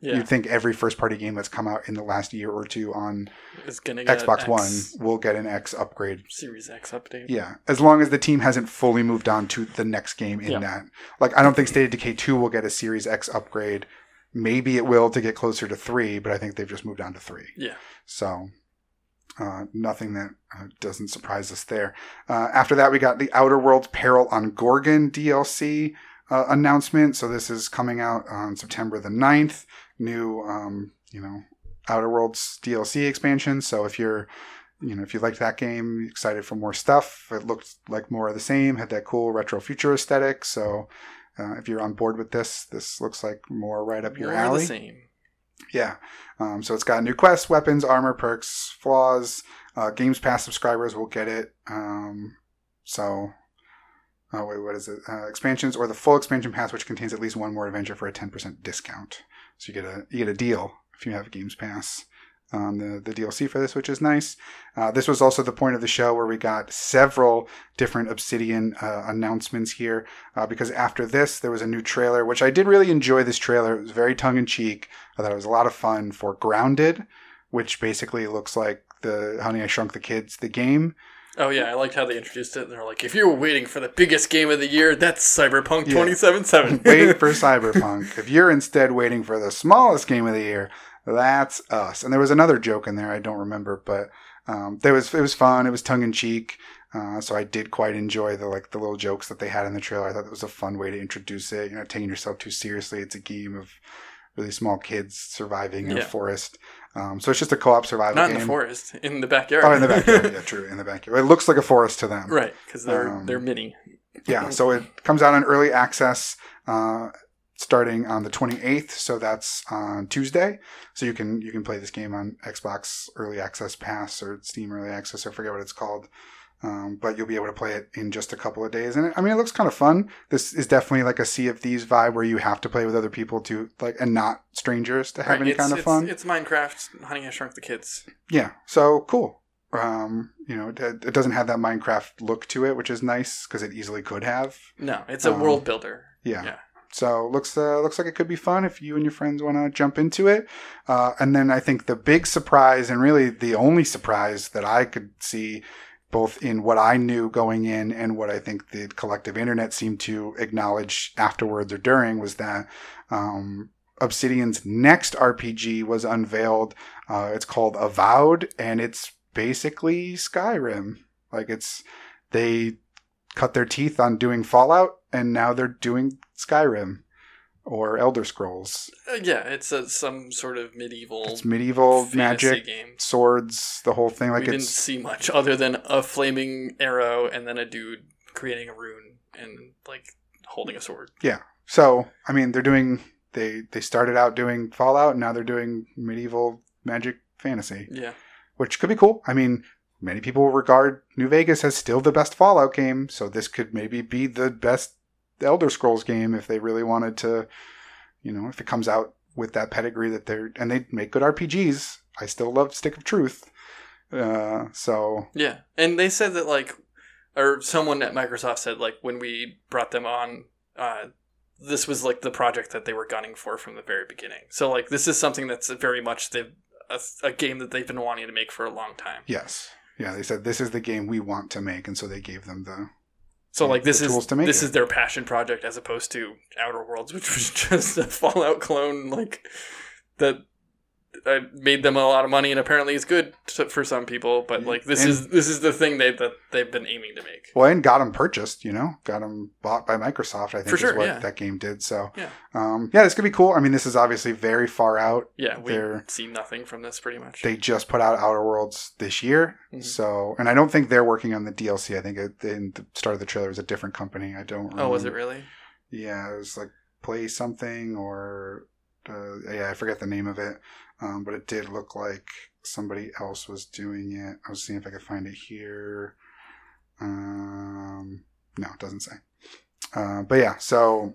Yeah, You'd think every first party game that's come out in the last year or two on Xbox One will get an X upgrade. Series X update. Yeah, as long as the team hasn't fully moved on to the next game in Yeah. that. Like I don't think State of Decay 2 will get a Series X upgrade. Maybe it will to get closer to 3, but I think they've just moved on to 3. Yeah. So uh, nothing that uh, doesn't surprise us there. Uh, after that, we got the Outer Worlds Peril on Gorgon DLC uh, announcement. So this is coming out on September the 9th. New, um, you know, Outer Worlds DLC expansion. So if you're, you know, if you liked that game, excited for more stuff, it looked like more of the same, had that cool retro future aesthetic. So uh, if you're on board with this, this looks like more right up your More alley. the same. Yeah. Um, so it's got new quests, weapons, armor, perks, flaws. Uh, Games Pass subscribers will get it. Um, so, oh wait, what is it? Uh, expansions or the full expansion pass, which contains at least one more adventure for a ten percent discount. So you get a you get a deal if you have a Games Pass on the the DLC for this, which is nice. Uh, this was also the point of the show where we got several different Obsidian uh, announcements here. Uh, because after this, there was a new trailer, which I did really enjoy. This trailer it was very tongue in cheek. I thought it was a lot of fun for Grounded, which basically looks like the Honey I Shrunk the Kids, the game. Oh yeah, I liked how they introduced it. They're like, if you were waiting for the biggest game of the year, that's Cyberpunk Yeah. 2077. Wait for *laughs* Cyberpunk. If you're instead waiting for the smallest game of the year, that's us. And there was another joke in there I don't remember, but um, there was it was fun. It was tongue in cheek. Uh, so I did quite enjoy the like the little jokes that they had in the trailer. I thought that was a fun way to introduce it. You're not taking yourself too seriously. It's a game of really small kids surviving in Yeah. a forest. Um, so it's just a co-op survival Not game. in the forest, in the backyard. Oh, in the backyard. *laughs* yeah, true. In the backyard. It looks like a forest to them. right, because they're Um, they're mini. Yeah, so it comes out on early access uh, starting on the 28th. So that's on Tuesday. So you can you can play this game on Xbox Early Access Pass or Steam Early Access. I forget what it's called. Um, but you'll be able to play it in just a couple of days. And it, I mean, it looks kind of fun. This is definitely like a Sea of Thieves vibe where you have to play with other people to like, and not strangers to have Right, any it's, kind of it's, fun. It's Minecraft. Honey, I Shrunk the Kids. Yeah, so cool. Um, you know, it, it doesn't have that Minecraft look to it, which is nice because it easily could have. No, it's a Um, world builder. Yeah. Yeah. So looks uh, looks like it could be fun if you and your friends want to jump into it. Uh, and then I think the big surprise, and really the only surprise that I could see, both in what I knew going in and what I think the collective internet seemed to acknowledge afterwards or during, was that um, Obsidian's next RPG was unveiled. Uh, it's called Avowed, and it's basically Skyrim. Like it's they cut their teeth on doing Fallout, and now they're doing Skyrim or Elder Scrolls. Uh, yeah, it's a, some sort of medieval It's medieval magic, game. swords, the whole thing. Like we didn't see much other than a flaming arrow and then a dude creating a rune and like holding a sword. Yeah. So. I mean, they're doing. They they started out doing Fallout, and now they're doing medieval magic fantasy, Yeah, which could be cool. I mean. Many people regard New Vegas as still the best Fallout game, so this could maybe be the best Elder Scrolls game if they really wanted to, you know, if it comes out with that pedigree that they're and they make good RPGs. I still love Stick of Truth, uh, so yeah, and they said that like, or someone at Microsoft said like when we brought them on, uh, this was like the project that they were gunning for from the very beginning. So like this is something that's very much the a, a game that they've been wanting to make for a long time. yes, yeah, they said this is the game we want to make, and so they gave them the So like this is tools to make this it. is their passion project as opposed to Outer Worlds, which was *laughs* just a Fallout clone like that uh, made them a lot of money and apparently is good to, for some people. But like this And- is this is the thing they that they've been aiming to make. Well, and got them purchased, you know, got them bought by Microsoft. I think For is what yeah. that game did. So, Yeah. um, yeah, this could be cool. I mean, this is obviously very far out. Yeah, we They're- see nothing from this pretty much. They just put out Outer Worlds this year, Mhm. so and I don't think they're working on the DLC. I think it, in the start of the trailer it was a different company. I don't. oh, was it really? Yeah, it was like play something or uh, yeah, I forget the name of it. Um, but it did look like somebody else was doing it. I was seeing if I could find it here. Um, no, it doesn't say. Uh, but yeah, so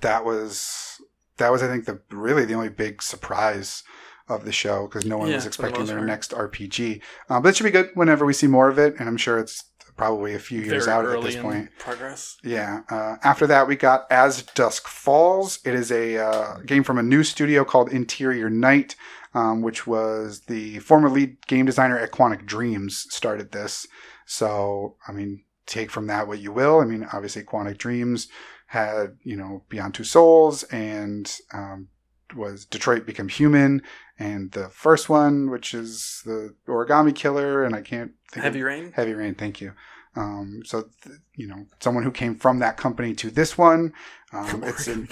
that was that was I think the really the only big surprise of the show because no one Yeah, was expecting their part. next RPG. Um, but it should be good whenever we see more of it, and I'm sure it's probably a few years Very out at this in point. progress. Yeah. Uh, after that, we got As Dusk Falls. It is a uh, game from a new studio called Interior Night, um, which was the former lead game designer at Quantic Dreams started this. So, I mean, take from that what you will. I mean, obviously, Quantic Dreams had, you know, Beyond Two Souls and um, was Detroit Become Human. And the first one, which is the Origami Killer, and I can't think of Heavy Rain. Heavy Rain, thank you. Um, so, th- you know, someone who came from that company to this one. Um, it's an,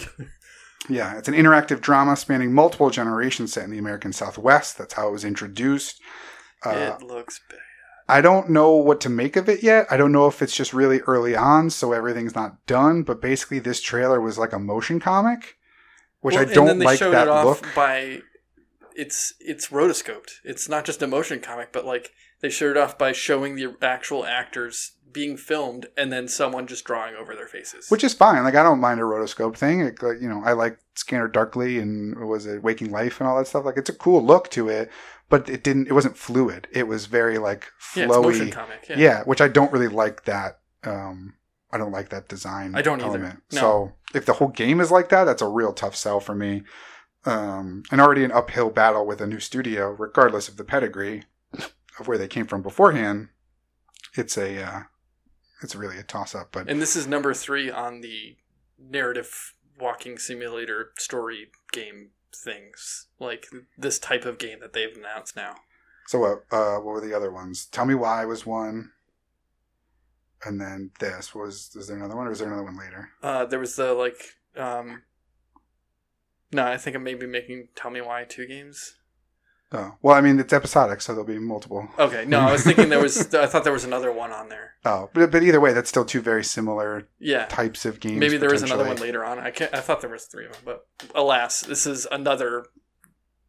yeah, it's an interactive drama spanning multiple generations set in the American Southwest. That's how it was introduced. Uh, it looks bad. I don't know what to make of it yet. I don't know if it's just really early on, so everything's not done. But basically, this trailer was like a motion comic, which Well, I don't like that it off look. by it's it's rotoscoped. It's not just a motion comic, but like they showed it off by showing the actual actors being filmed and then someone just drawing over their faces. which is fine. Like I don't mind a rotoscope thing. It, you know, I like Scanner Darkly and was it Waking Life and all that stuff. Like it's a cool look to it, but it didn't. It wasn't fluid. It was very like yeah, flowy. comic. Yeah. Yeah. which I don't really like that. Um, I don't like that design. I don't either. element. No. So if the whole game is like that, that's a real tough sell for me. Um, and already an uphill battle with a new studio, regardless of the pedigree of where they came from beforehand. It's a, uh, it's really a toss up. But And this is number three on the narrative walking simulator story game things. Like this type of game that they've announced now. So what? Uh, what were the other ones? Tell me why was one, and then this was. Is there another one, or is there another one later? Uh, there was the like um no, I think I'm maybe making Tell Me Why two games. Oh, well, I mean it's episodic, so there'll be multiple. Okay, no, I was thinking there was. I thought there was another one on there. *laughs* Oh, but but either way, that's still two very similar Yeah, types of games. maybe there was another one later on. I can't. I thought there was three of them, but alas, this is another.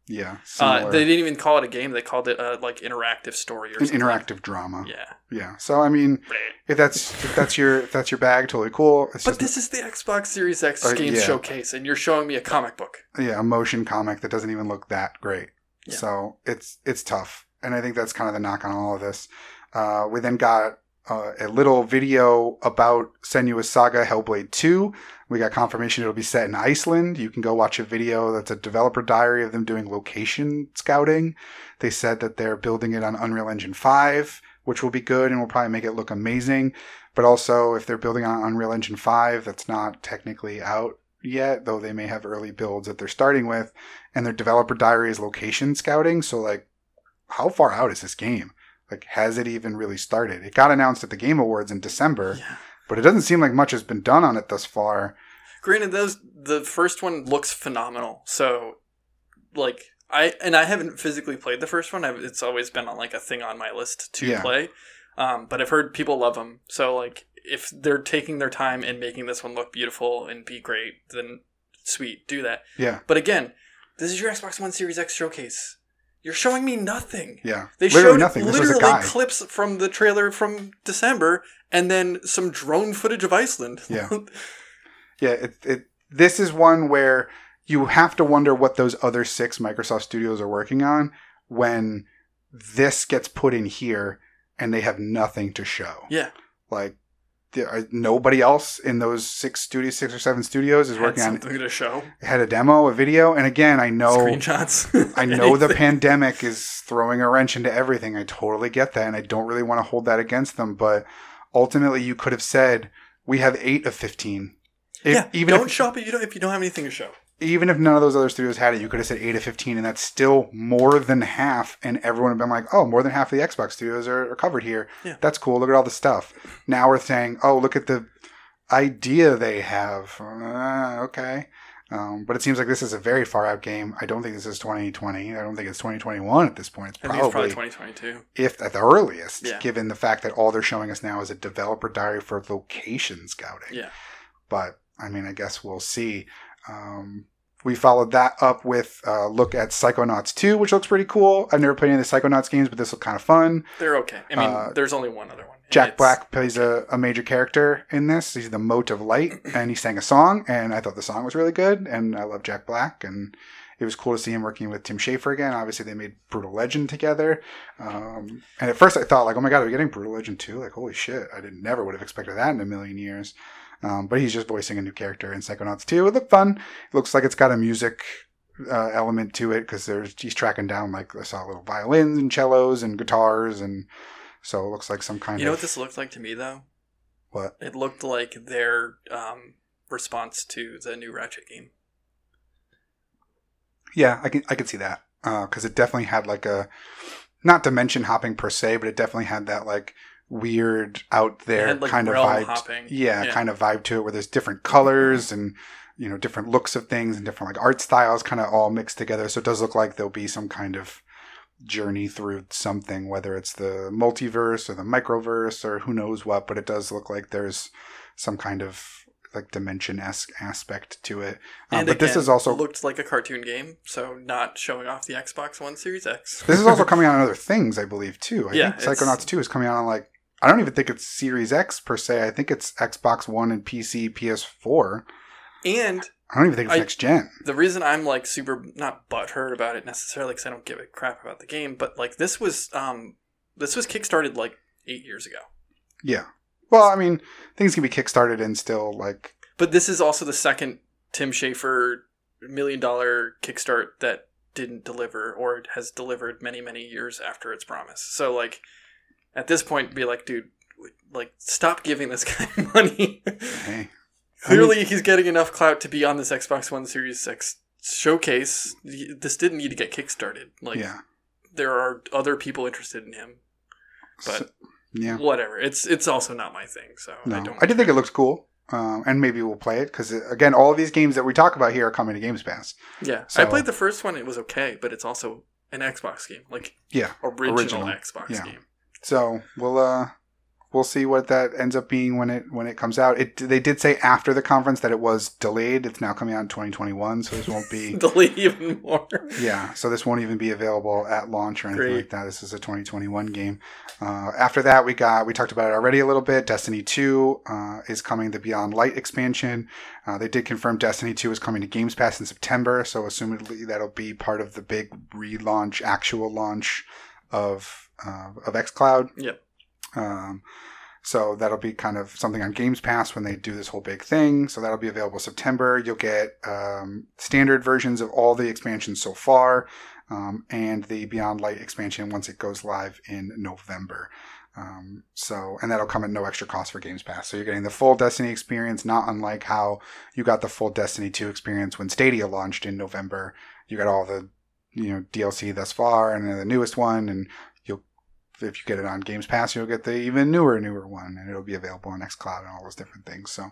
Yeah. Uh, they didn't even call it a game. They called it a like interactive story or an something. interactive drama. Yeah, Yeah. So I mean, if that's if that's your if that's your bag, totally cool. It's but just this is the Xbox Series X Uh, games yeah. showcase, and you're showing me a comic book. yeah a motion comic that doesn't even look that great. Yeah. So it's it's tough, and I think that's kind of the knock on all of this. Uh, we then got uh, a little video about Senua's Saga Hellblade 2. We got confirmation it'll be set in Iceland. You can go watch a video that's a developer diary of them doing location scouting. They said that they're building it on Unreal Engine 5, which will be good and will probably make it look amazing. But also, if they're building on Unreal Engine 5, that's not technically out yet, though they may have early builds that they're starting with. And their developer diary is location scouting. So, like, how far out is this game? Like, has it even really started? It got announced at the Game Awards in December, Yeah. But it doesn't seem like much has been done on it thus far. Granted, those the first one looks phenomenal. So, like I and I haven't physically played the first one. I've, it's always been on like a thing on my list to Yeah. play. Um, but I've heard people love them. So like if they're taking their time and making this one look beautiful and be great, then sweet, do that. Yeah, But again, this is your Xbox One Series X showcase. You're showing me nothing. yeah. They Literally showed nothing. This was a literally clips from the trailer from December and then some drone footage of Iceland. Yeah. *laughs* Yeah, it, it this is one where you have to wonder what those other six Microsoft studios are working on when this gets put in here and they have nothing to show. yeah. Like there are, uh, nobody else in those six studios, six or seven studios, is working on something to show. had a demo, a video, and again, I know Screenshots. *laughs* I know the pandemic is throwing a wrench into everything. I totally get that, and I don't really want to hold that against them. But ultimately you could have said we have eight of fifteen. If, yeah, even don't if, show up if you don't if you don't have anything to show. Even if none of those other studios had it, you could have said eight of fifteen, and that's still more than half. And everyone would have been like, "Oh, more than half of the Xbox studios are, are covered here. Yeah. That's cool. Look at all the stuff." Now we're saying, "Oh, look at the idea they have." Uh, okay, um, but it seems like this is a very far out game. I don't think this is 2020. I don't think it's 2021 at this point. It's think it's probably, probably 2022. if at the earliest, Yeah. given the fact that all they're showing us now is a developer diary for location scouting Yeah. but I mean, I guess we'll see. Um, we followed that up with a look at Psychonauts 2, which looks pretty cool. I've never played any of the Psychonauts games, but this looked kind of fun. They're okay. I mean, Uh, there's only one other one. Jack it's- Black plays a, a major character in this. He's the Moat of Light, *clears throat* and he sang a song, and I thought the song was really good, and I love Jack Black, and it was cool to see him working with Tim Schafer again. Obviously, they made Brutal Legend together. Um, and at first, I thought, like, oh my god, are we getting Brutal Legend 2? Like, holy shit, I did never would have expected that in a million years. Um, but he's just voicing a new character in Psychonauts 2. It looked fun. It looks like it's got a music uh, element to it because there's he's tracking down like I saw little violins and cellos and guitars and so it looks like some kind You know of what this looked like to me though? what It looked like their um, response to the new Ratchet game. Yeah, I can I can see that because it definitely had like a not dimension hopping per se, but it definitely had that like weird out there had, like, kind of vibe. Yeah, Yeah. kind of vibe to it where there's different colors and you know different looks of things and different like art styles kind of all mixed together. So it does look like there'll be some kind of journey through something, whether it's the multiverse or the microverse or who knows what. But it does look like there's some kind of like dimension esque aspect to it. Um, but this is also looked like a cartoon game, so not showing off the Xbox One Series X. This is also *laughs* coming out on other things, I believe, too. I Yeah, think Psychonauts 2 is coming out on like I don't even think it's Series X per se. I think it's Xbox One and PC, PS4. and I don't even think it's I- next gen. the reason I'm like super not butthurt about it necessarily because I don't give a crap about the game, but like this was um this was kickstarted like eight years ago. Yeah. Well, I mean, things can be kickstarted and still like But this is also the second Tim Schafer million dollar kickstart that didn't deliver or has delivered many many years after its promise. So like at this point, be like, dude, like stop giving this *laughs* guy money. hey. Clearly, he's getting enough clout to be on this Xbox One Series X showcase. This didn't need to get kickstarted. Like yeah. there are other people interested in him. But So- yeah. whatever. It's it's also not my thing. So No. I don't. I did think it looks cool. Um, and maybe we'll play it because again, all of these games that we talk about here are coming to Games Pass. Yeah, so, I played the first one. It was okay, but it's also an Xbox game, like Yeah, original, original. Xbox Yeah. game. So we'll uh we'll see what that ends up being when it when it comes out. It they did say after the conference that it was delayed. It's now coming out in 2021, so this won't be *laughs* Delete even more. yeah. So this won't even be available at launch or anything Great. like that. This is a 2021 game. Uh, after that, we got we talked about it already a little bit. Destiny 2 uh, is coming. The Beyond Light expansion. Uh, they did confirm Destiny 2 is coming to Games Pass in September. So assumedly that'll be part of the big relaunch, actual launch of uh, of xCloud. Yep. Um, so that'll be kind of something on Games Pass when they do this whole big thing. So that'll be available September. You'll get um, standard versions of all the expansions so far, um, and the Beyond Light expansion once it goes live in November. Um, so, and that'll come at no extra cost for Games Pass. So you're getting the full Destiny experience, not unlike how you got the full Destiny 2 experience when Stadia launched in November. You got all the, you know, DLC thus far and the newest one, and you'll, if you get it on Games Pass, you'll get the even newer, newer one, and it'll be available on xCloud and all those different things. So,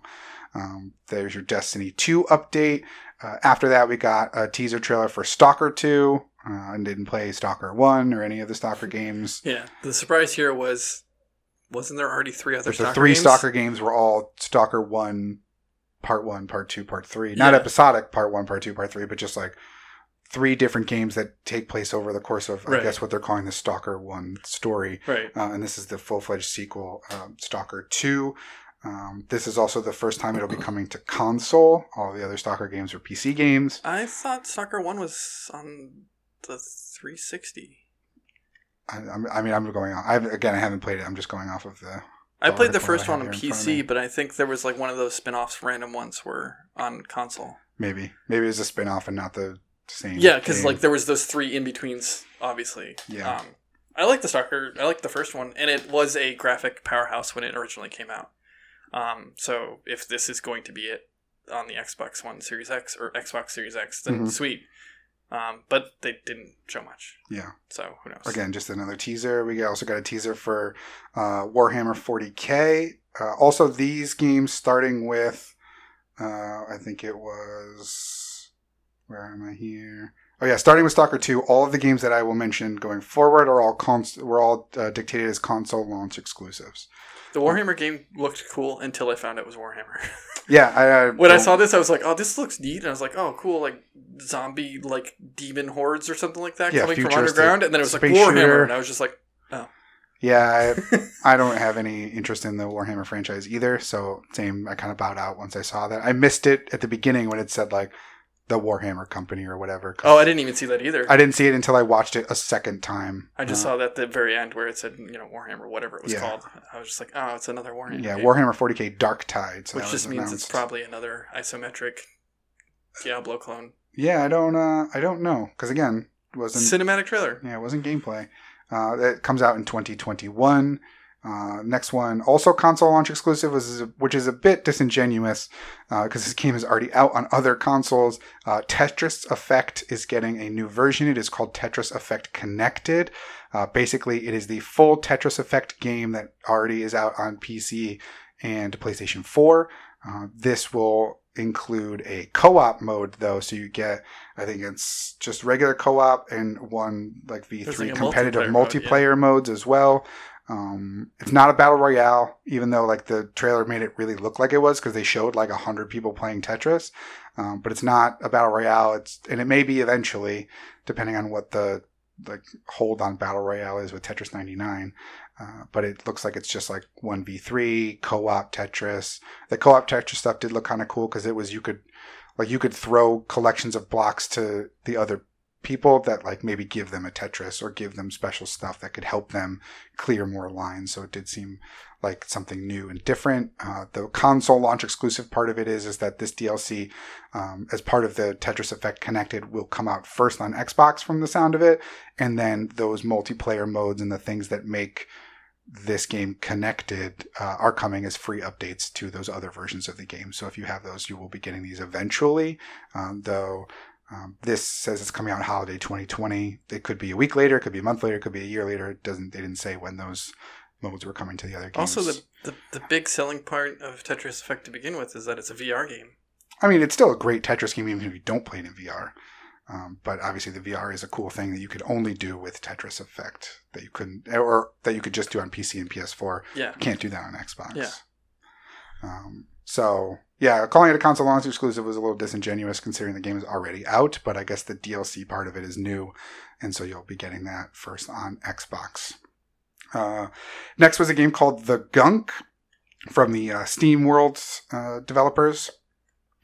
um, there's your Destiny 2 update. Uh, after that, we got a teaser trailer for Stalker 2. Uh, and didn't play Stalker 1 or any of the Stalker games. Yeah. The surprise here was, wasn't there already three other? There's Stalker the three games? Stalker games were all Stalker 1, Part 1, Part 2, Part 3. Not Yeah. episodic Part 1, Part 2, Part 3, but just like three different games that take place over the course of, I guess, what they're calling the Stalker 1 story. Right. Uh, and this is the full fledged sequel, um, Stalker 2. Um, this is also the first time it'll be coming to console. All the other Stalker games are PC games. I thought Stalker One was on the 360. I, I'm- mean, I'm going on. I again, I haven't played it. I'm just going off of the. I played the first one on here in front of me. PC, but I think there was like one of those spin-offs, random ones, were on console. Maybe, maybe it's a spin off and not the same. Yeah, because like there was those three in betweens, obviously. Yeah. Um, I like the Stalker. I like the first one, and it was a graphic powerhouse when it originally came out. Um, so if this is going to be it on the Xbox One Series X or Xbox Series X, then Mhm. sweet. Um, but they didn't show much, Yeah. so who knows? Again, just another teaser. We also got a teaser for uh, Warhammer 40k. Uh, also, these games starting with, uh, I think it was, where am I here? Oh yeah, starting with Stalker 2. All of the games that I will mention going forward are all cons- were all uh, dictated as console launch exclusives. The Warhammer game looked cool until I found it was Warhammer. *laughs* Yeah, I, uh, when I saw this, I was like, "Oh, this looks neat," and I was like, "Oh, cool!" Like zombie, like demon hordes or something like that Yeah, coming from underground, and then it was like Warhammer, shooter. and I was just like, "Oh." Yeah, I, *laughs* I don't have any interest in the Warhammer franchise either. So same, I kind of bowed out once I saw that. I missed it at the beginning when it said like the Warhammer Company or whatever. "Oh, I didn't even see that either." I didn't see it until I watched it a second time. I just Uh, saw that at the very end where it said, you know, Warhammer, whatever it was Yeah. called. I was just like, oh, it's another Warhammer. yeah, game," Warhammer 40k Darktide. So which just means announced. it's probably another isometric Diablo clone. Yeah, I don't. Uh, I don't know because again, it wasn't Cinematic trailer. Yeah, it wasn't gameplay. Uh, that comes out in 2021. Uh, next one, also console launch exclusive, which is a bit disingenuous because this game is already out on other consoles. Uh, Tetris Effect is getting a new version. It is called Tetris Effect Connected. Uh, basically, it is the full Tetris Effect game that already is out on PC and PlayStation 4. Uh, this will include a co-op mode though, so you get I think it's just regular co-op and one like There's V3 like competitive multiplayer mode, yeah. multiplayer modes as well. Um, it's not a battle royale, even though like the trailer made it really look like it was because they showed like a hundred people playing Tetris. Um, but it's not a battle royale. It's and it may be eventually, depending on what the like hold on battle royale is with Tetris 99. Uh, but it looks like it's just like one v three co-op Tetris. The co-op Tetris stuff did look kind of cool because it was you could like you could throw collections of blocks to the other people that like maybe give them a Tetris or give them special stuff that could help them clear more lines. So it did seem like something new and different. Uh, the console launch exclusive part of it is is that this DLC, um, as part of the Tetris Effect Connected, will come out first on Xbox from the sound of it, and then those multiplayer modes and the things that make this game connected uh, are coming as free updates to those other versions of the game. So if you have those, you will be getting these eventually. Um, though um, this says it's coming out holiday 2020. It could be a week later, it could be a month later, it could be a year later. It doesn't. They didn't say when those modes were coming to the other games. Also, the, the the big selling part of Tetris Effect to begin with is that it's a VR game. I mean, it's still a great Tetris game even if you don't play it in VR. Um, but obviously, the VR is a cool thing that you could only do with Tetris Effect that you couldn't, or that you could just do on PC and PS4. Yeah. You can't do that on Xbox. Yeah. Um, so yeah, calling it a console launch exclusive was a little disingenuous considering the game is already out. But I guess the DLC part of it is new, and so you'll be getting that first on Xbox. Uh, next was a game called The Gunk from the uh, SteamWorld uh, developers.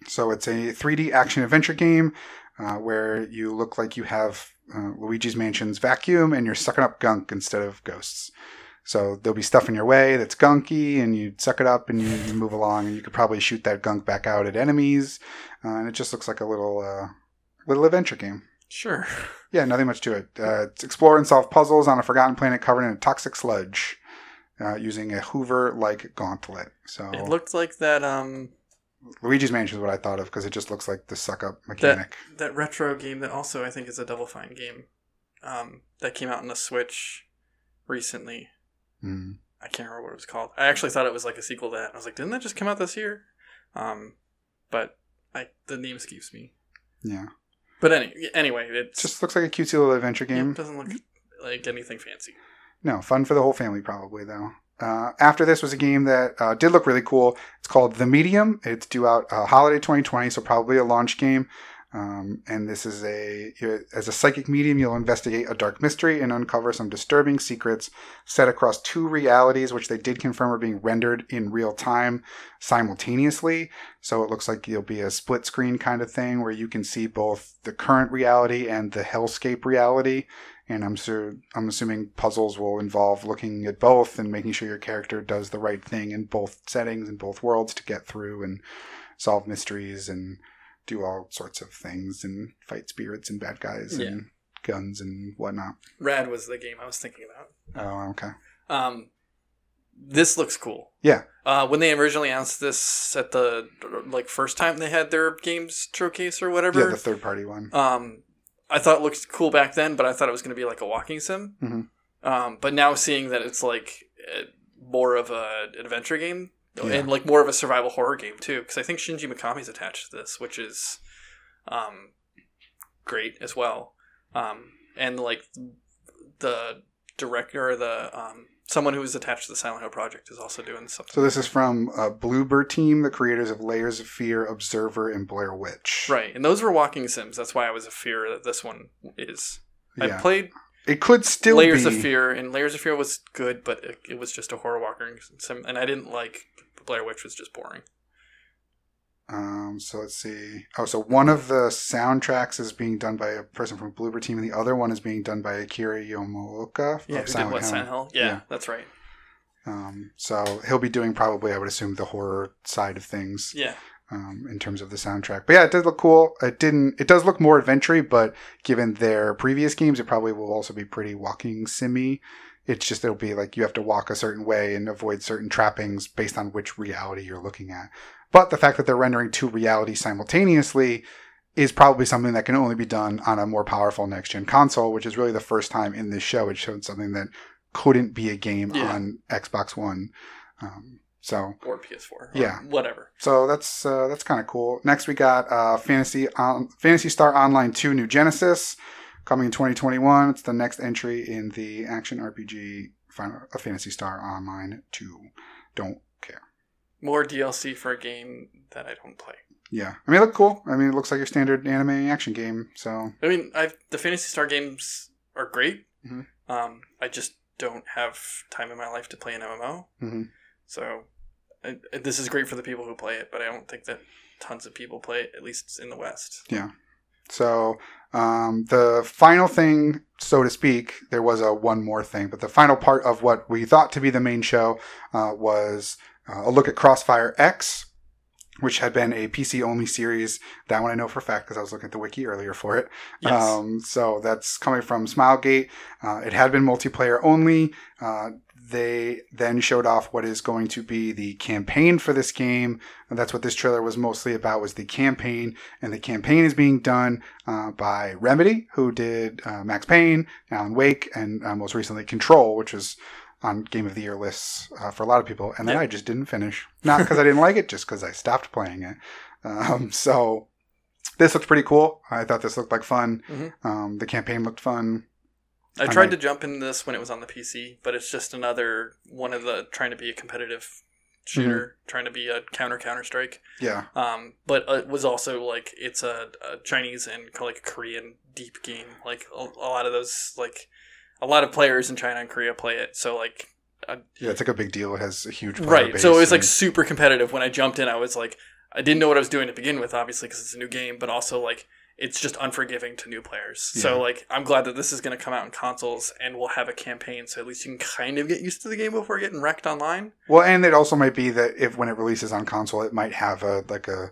So it's a 3D action adventure game uh, where you look like you have uh, Luigi's Mansion's vacuum and you're sucking up gunk instead of ghosts. So there'll be stuff in your way that's gunky, and you suck it up and you, you move along, and you could probably shoot that gunk back out at enemies. Uh, and it just looks like a little uh, little adventure game. Sure. *laughs* Yeah, nothing much to it. Uh, it's explore and solve puzzles on a forgotten planet covered in a toxic sludge, uh, using a Hoover-like gauntlet. So It looked like that um Luigi's Mansion is what I thought of because it just looks like the suck up mechanic. that retro game that also I think is a Double Fine game. Um, that came out on the Switch recently. Mm. I can't remember what it was called. I actually thought it was like a sequel to that. I was like, didn't that just come out this year? Um, but I the name escapes me. Yeah, But any, anyway, it just looks like a cutesy little adventure game. it doesn't look like anything fancy. No, fun for the whole family, probably though. Uh, after this was a game that uh, did look really cool. It's called The Medium. It's due out uh, holiday 2020, so probably a launch game. Um, and this is a as a psychic medium, you'll investigate a dark mystery and uncover some disturbing secrets set across two realities, which they did confirm are being rendered in real time simultaneously. So it looks like you'll be a split screen kind of thing where you can see both the current reality and the hellscape reality and I'm sure I'm assuming puzzles will involve looking at both and making sure your character does the right thing in both settings and both worlds to get through and solve mysteries and do all sorts of things and fight spirits and bad guys and guns and whatnot. Rad was the game I was thinking about. Oh, okay. Um, this looks cool. Yeah. Uh, when they originally announced this at the like first time they had their games showcase or whatever, Yeah, the third party one. um, I thought it looked cool back then, but I thought it was going to be like a walking sim. Mhm. Um, but now seeing that it's like more of a adventure game Yeah. and like more of a survival horror game too, because I think Shinji Mikami's attached to this, which is um, great as well. Um, and like the director, or the um, someone who was attached to the Silent Hill project is also doing something. So this is from uh, Bloober Team, the creators of Layers of Fear, Observer, and Blair Witch. right, and those were walking sims. That's why I was a fear that this one is. I played It could still Layers be. of Fear, and Layers of Fear was good, but it, it was just a horror walking sim, and I didn't like Blair Witch was just boring. Um, so let's see. Oh, so one of the soundtracks is being done by a person from Bloober Team, and the other one is being done by Akira Yamaoka Yeah, who Silent did what. Silent Hill? Yeah, Yeah. that's right. Um, so he'll be doing probably, I would assume, the horror side of things Yeah, um, in terms of the soundtrack. But yeah, it did look cool. It didn't. It does look more adventure but given their previous games, it probably will also be pretty walking simmy. It's just it'll be like you have to walk a certain way and avoid certain trappings based on which reality you're looking at. But the fact that they're rendering two realities simultaneously is probably something that can only be done on a more powerful next gen console, which is really the first time in this show it showed something that couldn't be a game Yeah. on Xbox One. Um, so or PS4. or Yeah. whatever. so that's uh, that's kind of cool. Next, we got uh, Fantasy on, Phantasy Star Online 2 New Genesis coming in 2021. It's the next entry in the action RPG Final, uh, Phantasy Star Online 2. Don't care. More DLC for a game that I don't play. Yeah, I mean, it looked cool. I mean, it looks like your standard anime action game. So I mean, I the Phantasy Star games are great. Mhm. Um, I just don't have time in my life to play an MMO. Mhm. So I, this is great for the people who play it, but I don't think that tons of people play it, at least in the West. Yeah. So um, the final thing, so to speak, there was a one more thing, but the final part of what we thought to be the main show uh, was uh, a look at Crossfire X, which had been a PC only series. That one I know for a fact because I was looking at the wiki earlier for it. Yes. Um, so that's coming from Smilegate. Uh, it had been multiplayer only. Uh, they then showed off what is going to be the campaign for this game. And that's what this trailer was mostly about was the campaign. And the campaign is being done uh, by Remedy, who did uh, Max Payne, Alan Wake, and uh, most recently Control, which was on Game of the Year lists uh, for a lot of people. And then Yeah. I just didn't finish. Not because I didn't like it, just because I stopped playing it. Um, so this looks pretty cool. I thought this looked like fun. Mhm. Um, the campaign looked fun. I tried to jump in this when it was on the PC, but it's just another one of the trying to be a competitive shooter, trying to be a counter Counter Strike. Yeah. Um, but it was also like it's a, a Chinese and like Korean deep game. Like a, a lot of those, like a lot of players in China and Korea play it. So like, uh, Yeah, it's like a big deal. It has a huge right. base So it was like super competitive. When I jumped in, I was like, I didn't know what I was doing to begin with, obviously because it's a new game, but also like it's just unforgiving to new players. Yeah. So like, I'm glad that this is going to come out in consoles and we'll have a campaign, so at least you can kind of get used to the game before getting wrecked online. well, and it also might be that if when it releases on console, it might have a like a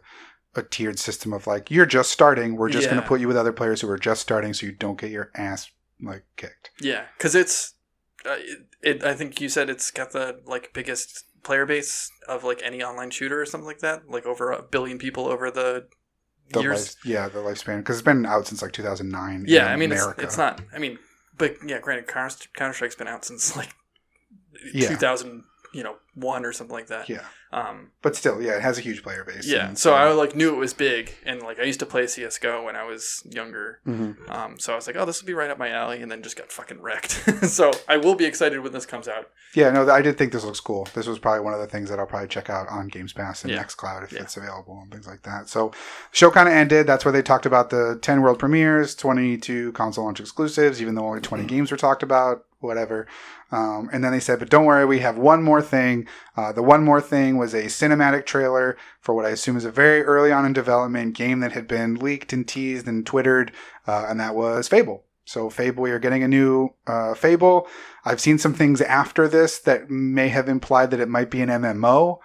a tiered system of like you're just starting. We're just going to put you with other players who are just starting, so you don't get your ass like kicked. Yeah, because it's, uh, it, it. I think you said it's got the like biggest player base of like any online shooter or something like that. Like over a billion people over the, The years. life, yeah, the lifespan because it's been out since like 2009. yeah, I mean it's, it's not. I mean, but yeah, granted, Counter Strike's been out since like Yeah. 2000, you know, one or something like that. Yeah, Um. but still, yeah, it has a huge player base. Yeah. and So I like knew it was big, and like I used to play CS:GO when I was younger. Mhm. Um. So I was like, oh, this will be right up my alley, and then just got fucking wrecked. *laughs* so I will be excited when this comes out. Yeah, no, I did think this looks cool. This was probably one of the things that I'll probably check out on Games Pass and Yeah. xCloud if Yeah. it's available and things like that. So, show kind of ended. That's where they talked about the 10 world premieres, 22 console launch exclusives, even though only 20 Mm-hmm. games were talked about, whatever. Um, and then they said, but don't worry, we have one more thing. Uh, the one more thing was a cinematic trailer for what I assume is a very early on in development game that had been leaked and teased and twittered, uh, and that was Fable. So Fable, you're getting a new uh, Fable. I've seen some things after this that may have implied that it might be an MMO,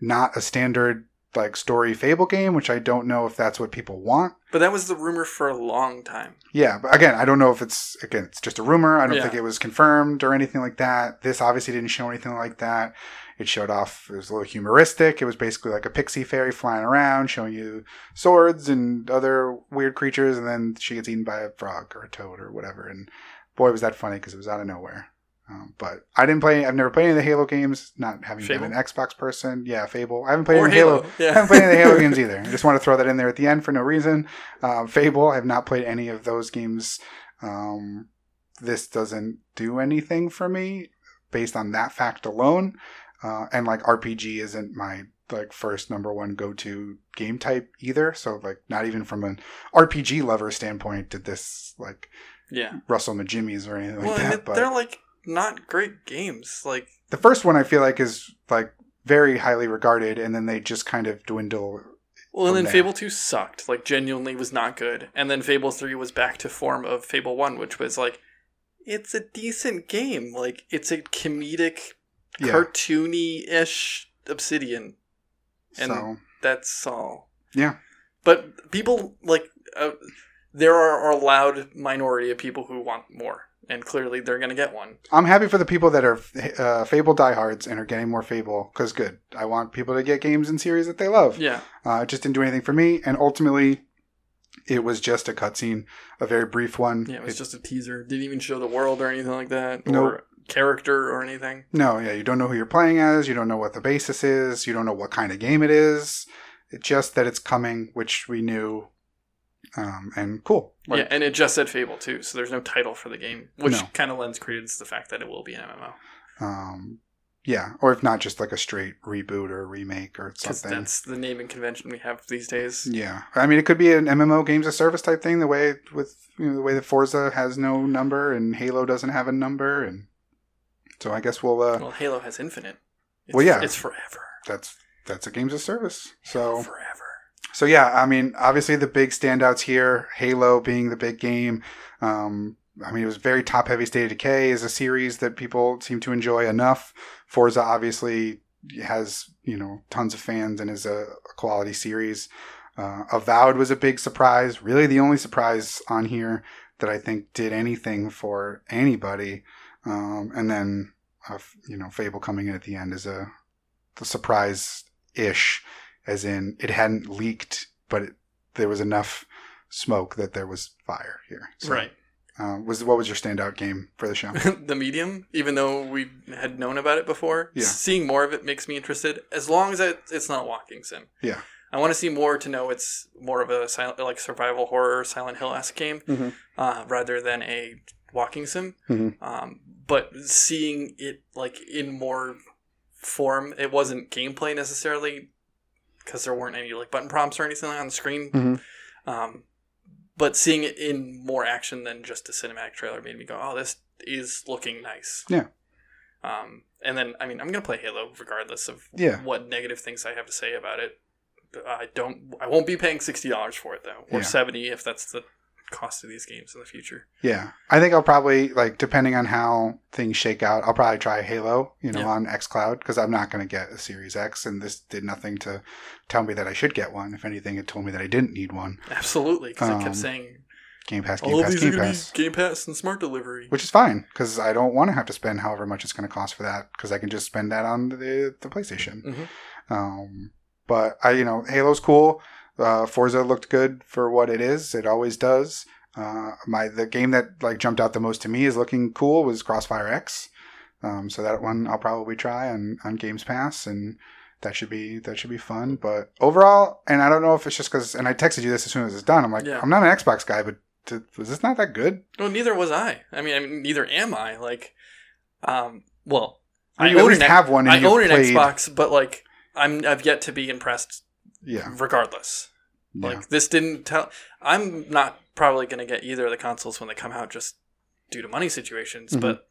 not a standard like story Fable game, which I don't know if that's what people want. But that was the rumor for a long time. Yeah, but again, I don't know if it's again it's just a rumor. I don't Yeah. think it was confirmed or anything like that. This obviously didn't show anything like that. It showed off. It was a little humoristic. It was basically like a pixie fairy flying around, showing you swords and other weird creatures, and then she gets eaten by a frog or a toad or whatever. And boy, was that funny because it was out of nowhere. Um, but I didn't play. I've never played any of the Halo games. Not having Fable? been an Xbox person. Yeah, Fable. I haven't played or any Halo. Halo. I haven't played any of the Halo *laughs* games either. I just want to throw that in there at the end for no reason. Um, Fable, I have not played any of those games. Um, this doesn't do anything for me based on that fact alone. Uh, and like RPG isn't my like first number one go to game type either. So like not even from an RPG lover standpoint did this like yeah. Russell Majimmies or anything like well, and that. But they're like not great games. Like the first one I feel like is like very highly regarded, and then they just kind of dwindle. Well, and then there. Fable 2 sucked. Like, genuinely was not good. And then Fable 3 was back to form of Fable 1, which was like, it's a decent game. Like, it's a comedic, Yeah. cartoony ish Obsidian. And so that's all. Yeah. But people, like, uh, there are a loud minority of people who want more. And clearly they're going to get one. I'm happy for the people that are uh, Fable diehards and are getting more Fable because good. I want people to get games and series that they love. Yeah. Uh, it just didn't do anything for me, and ultimately, it was just a cutscene, a very brief one. Yeah, it was It- just a teaser. Didn't even show the world or anything like that. Nope. Or character or anything. no, yeah, you don't know who you're playing as. You don't know what the basis is. You don't know what kind of game it is. It's just that it's coming, which we knew, um, and cool. Like, yeah, and it just said Fable too, so there's no title for the game, which No. kind of lends credence to the fact that it will be an MMO. um, yeah, or if not, just like a straight reboot or remake or something. that's the naming convention we have these days. Yeah, I mean, it could be an MMO games of service type thing. The way with you know, the way that Forza has no number and Halo doesn't have a number, and so I guess we'll. Uh, Well, Halo has infinite. It's, Well, yeah. it's forever. that's that's a games of service. So forever. So yeah, I mean, obviously the big standouts here, Halo being the big game. Um, I mean, it was very top heavy. State of Decay is a series that people seem to enjoy enough. Forza obviously has you know tons of fans and is a, a quality series. Uh, Avowed was a big surprise. Really, the only surprise on here that I think did anything for anybody. Um, and then, uh, you know, Fable coming in at the end is a the surprise ish, as in it hadn't leaked, but it, there was enough smoke that there was fire here. So, right. Uh, was what was your standout game for the show? *laughs* the medium, even though we had known about it before, Yeah. seeing more of it makes me interested. As long as it, it's not a walking sim. Yeah. I want to see more to know it's more of a silent, like survival horror, Silent Hill esque game, Mhm. uh, rather than a walking sim. Mhm. Um, but seeing it like in more form, it wasn't gameplay necessarily because there weren't any like button prompts or anything on the screen. Mhm. Um, but seeing it in more action than just a cinematic trailer made me go, "Oh, this is looking nice." Yeah. Um, and then, I mean, I'm gonna play Halo regardless of Yeah. what negative things I have to say about it. I don't. I won't be paying sixty dollars for it though, or Yeah. seventy if that's the cost of these games in the future. Yeah, I think I'll probably like depending on how things shake out. I'll probably try Halo, you know, Yeah. on xCloud because I'm not going to get a Series X, and this did nothing to tell me that I should get one. If anything, it told me that I didn't need one. Absolutely, because I Um, kept saying Game Pass, Game all Pass, these Game Pass, Game Pass and Smart Delivery. which is fine because I don't want to have to spend however much it's going to cost for that because I can just spend that on the the PlayStation. Mhm. Um, but I, you know, Halo's cool. Uh, Forza looked good for what it is. It always does. Uh, my the game that like jumped out the most to me is looking cool was Crossfire X. Um, so that one I'll probably try on on Games Pass, and that should be that should be fun. But overall, and I don't know if it's just because, and I texted you this as soon as it's done. I'm like, Yeah. I'm not an Xbox guy, but to, was this not that good? Well, neither was I. I mean, I mean, neither am I. Like, um, well, I, mean, I own an- have one. I own an Xbox, but like, I'm I've yet to be impressed. Yeah, Regardless, yeah. like this didn't tell. I'm not probably gonna get either of the consoles when they come out, just due to money situations. Mhm. But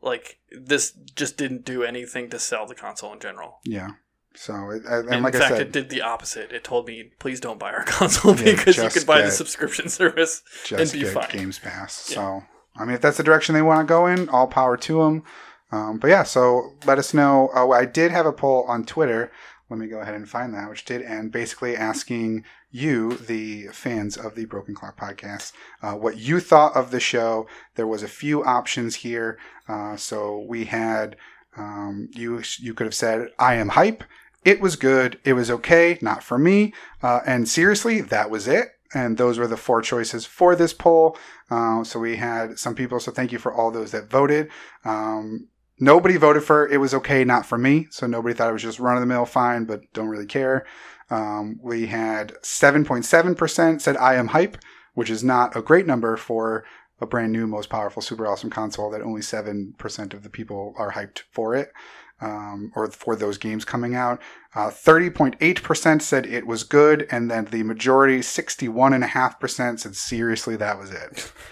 like, this just didn't do anything to sell the console in general. yeah. So it, and, in like I fact, said, it did the opposite. It told me, "Please don't buy our *laughs* console Yeah, because you could buy the subscription *laughs* service." just be fine. Games Pass. Yeah. So, I mean, if that's the direction they want to go in, all power to them. Um, but yeah, so let us know. Oh, I did have a poll on Twitter let me go ahead and find that, which did end, basically asking you, the fans of the Broken Clock podcast, uh, what you thought of the show. There was a few options here. Uh, so we had um, you you could have said I am hype. It was good. It was okay. Not for me. Uh, and seriously, that was it. And those were the four choices for this poll. Uh, so we had some people. So thank you for all those that voted. Um, Nobody voted for it was okay, not for me. So nobody thought it was just run of the mill fine, but don't really care. Um, we had 7.7% said I am hype, which is not a great number for a brand new, most powerful, super awesome console that only 7% of the people are hyped for it. Um, or for those games coming out. Uh, 30.8% said it was good, and then the majority, 61.5%, said seriously, that was it. *laughs*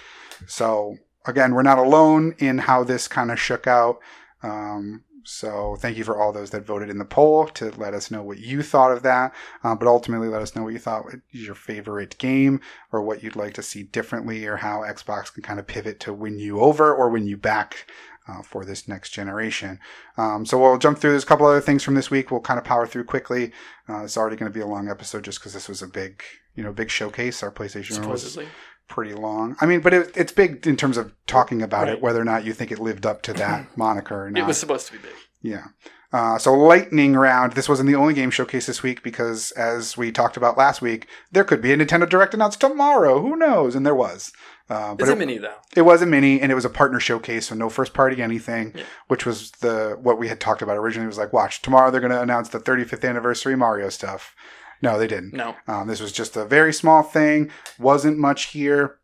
So again, we're not alone in how this kind of shook out. Um, so thank you for all those that voted in the poll to let us know what you thought of that. Uh, but ultimately, let us know what you thought was your favorite game or what you'd like to see differently or how Xbox can kind of pivot to win you over or win you back. Uh, for this next generation. Um, so we'll jump through. There's a couple other things from this week. We'll kind of power through quickly. Uh, it's already going to be a long episode just because this was a big, you know, big showcase. Our PlayStation Supposedly. was pretty long. I mean, but it, it's big in terms of talking about Right. it, whether or not you think it lived up to that *clears throat* moniker or not. It was supposed to be big. Yeah. Uh, so lightning round. This wasn't the only game showcase this week because, as we talked about last week, there could be a Nintendo Direct announced tomorrow. Who knows? And there was. Uh, but It's a it, mini though. it was a mini, and it was a partner showcase, so no first party anything. Yeah. Which was the what we had talked about originally. It was like, watch tomorrow they're going to announce the 35th anniversary Mario stuff. No, they didn't. No. Um, this was just a very small thing. Wasn't much here.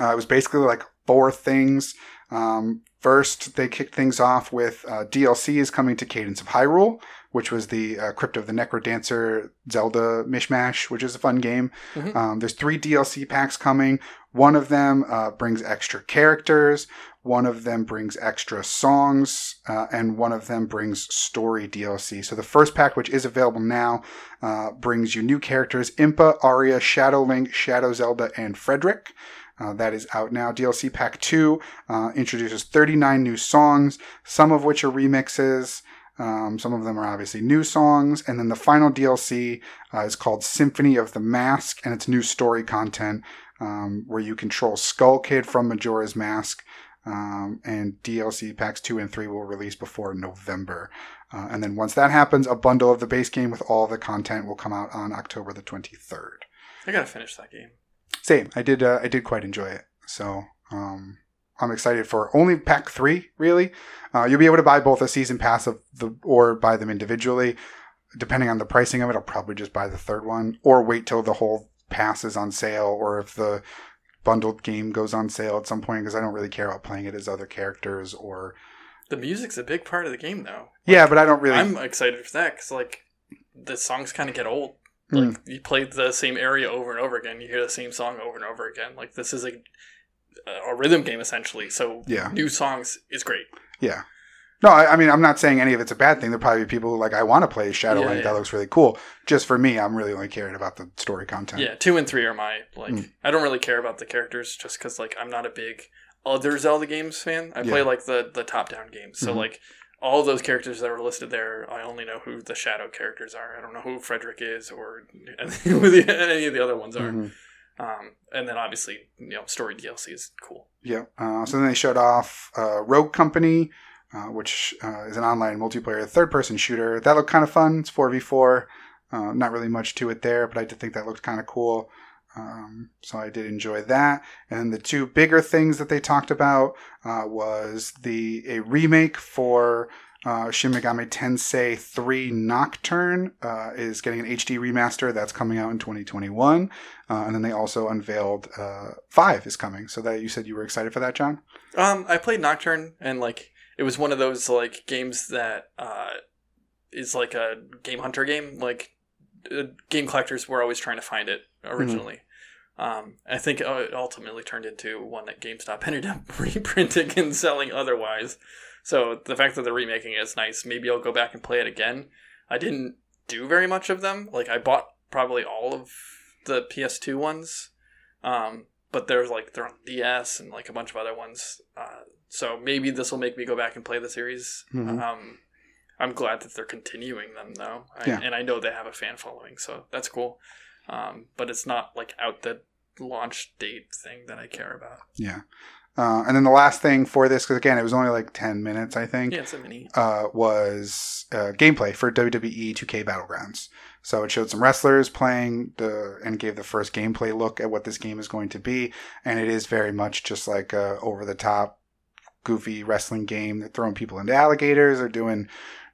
Uh, it was basically like four things. Um, first, they kicked things off with uh, DLC is coming to Cadence of Hyrule, which was the uh, Crypt of the Necrodancer Zelda mishmash, which is a fun game. Mhm. Um, there's three DLC packs coming. One of them uh, brings extra characters. One of them brings extra songs, uh, and one of them brings story DLC. So the first pack, which is available now, uh, brings you new characters: Impa, Aria, Shadow Link, Shadow Zelda, and Frederick. Uh, that is out now. DLC Pack 2 uh, introduces 39 new songs, some of which are remixes. Um, some of them are obviously new songs. And then the final DLC uh, is called Symphony of the Mask, and it's new story content um, where you control Skull Kid from Majora's Mask. Um, and DLC packs 2 and 3 will release before November. Uh, and then once that happens, a bundle of the base game with all the content will come out on October the 23rd. I gotta finish that game. Same. I did. Uh, I did quite enjoy it. So um, I'm excited for only pack three. Really, uh, you'll be able to buy both a season pass of the or buy them individually, depending on the pricing of it. I'll probably just buy the third one or wait till the whole pass is on sale, or if the bundled game goes on sale at some point because I don't really care about playing it as other characters or The music's a big part of the game though. yeah, but I don't really. I'm excited for that because like the songs kind of get old. Mm. Like you play the same area over and over again, you hear the same song over and over again. Like this is a a rhythm game essentially. So Yeah. new songs is great. Yeah. No, I, I mean, I'm not saying any of it's a bad thing. There'll probably be people who like, I want to play Shadow Yeah, yeah. That looks really cool. Just for me, I'm really only caring about the story content. Yeah, two and three are my like. Mm. I don't really care about the characters just because like I'm not a big other Zelda games fan. I play like the the top down games. So Mhm. like all those characters that were listed there, I only know who the shadow characters are. I don't know who Frederick is or *laughs* who the, any of the other ones are. Mhm. Um, and then obviously you know story DLC is cool. Yeah. Uh, so then they showed off uh, Rogue Company, uh, which uh, is an online multiplayer third-person shooter. That looked kind of fun. It's four v four. Uh, Not really much to it there, but I did think that looked kind of cool. Um, so I did enjoy that. And the two bigger things that they talked about uh, was the a remake for uh, Shin Megami Tensei 3 Nocturne uh, is getting an HD remaster that's coming out in 2021. Uh, and then they also unveiled uh, 5 is coming. So that you said you were excited for that, John? Um, I played Nocturne and like it was one of those like games that uh is like a game hunter game. Like uh, game collectors were always trying to find it originally. Um, I think it ultimately turned into one that GameStop *laughs* ended up *laughs* reprinting and selling otherwise. So the fact that they're remaking it is nice. Maybe I'll go back and play it again. I didn't do very much of them. Like I bought probably all of the PS2 ones. Um, but there's like they're on DS and like a bunch of other ones. Uh, so maybe this will make me go back and play the series. Mhm. Um, I'm glad that they're continuing them though, I, Yeah. and I know they have a fan following, so that's cool. Um, but it's not like out the launch date thing that I care about. Yeah. Uh, and then the last thing for this, because again, it was only like 10 minutes, I think, Yeah, it's a mini. uh, was uh, gameplay for WWE 2K Battlegrounds. So it showed some wrestlers playing the and gave the first gameplay look at what this game is going to be. And it is very much just like a over the top, goofy wrestling game. They're throwing people into alligators. They're doing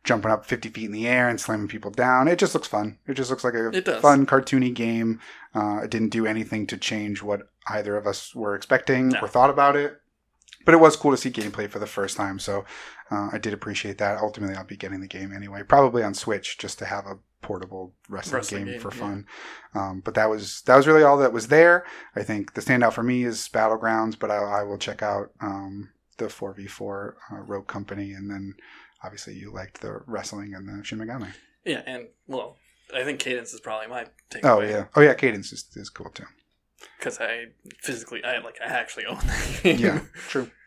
jumping up 50 feet in the air and slamming people down. It just looks fun. It just looks like a fun, cartoony game. Uh, it didn't do anything to change what either of us were expecting No. or thought about it. But it was cool to see gameplay for the first time, so uh, I did appreciate that. Ultimately, I'll be getting the game anyway, probably on Switch, just to have a portable wrestling, Wrestling game, game, for yeah. fun. Um, but that was that was really all that was there. I think the standout for me is Battlegrounds, but I, I will check out um, the four v four uh, Rogue Company, and then obviously you liked the wrestling and the Shin Megami. Yeah, and well, I think Cadence is probably my takeaway. Oh yeah, oh yeah, Cadence is, is cool too. because I physically, I like, I actually own that game. Yeah, true. *laughs*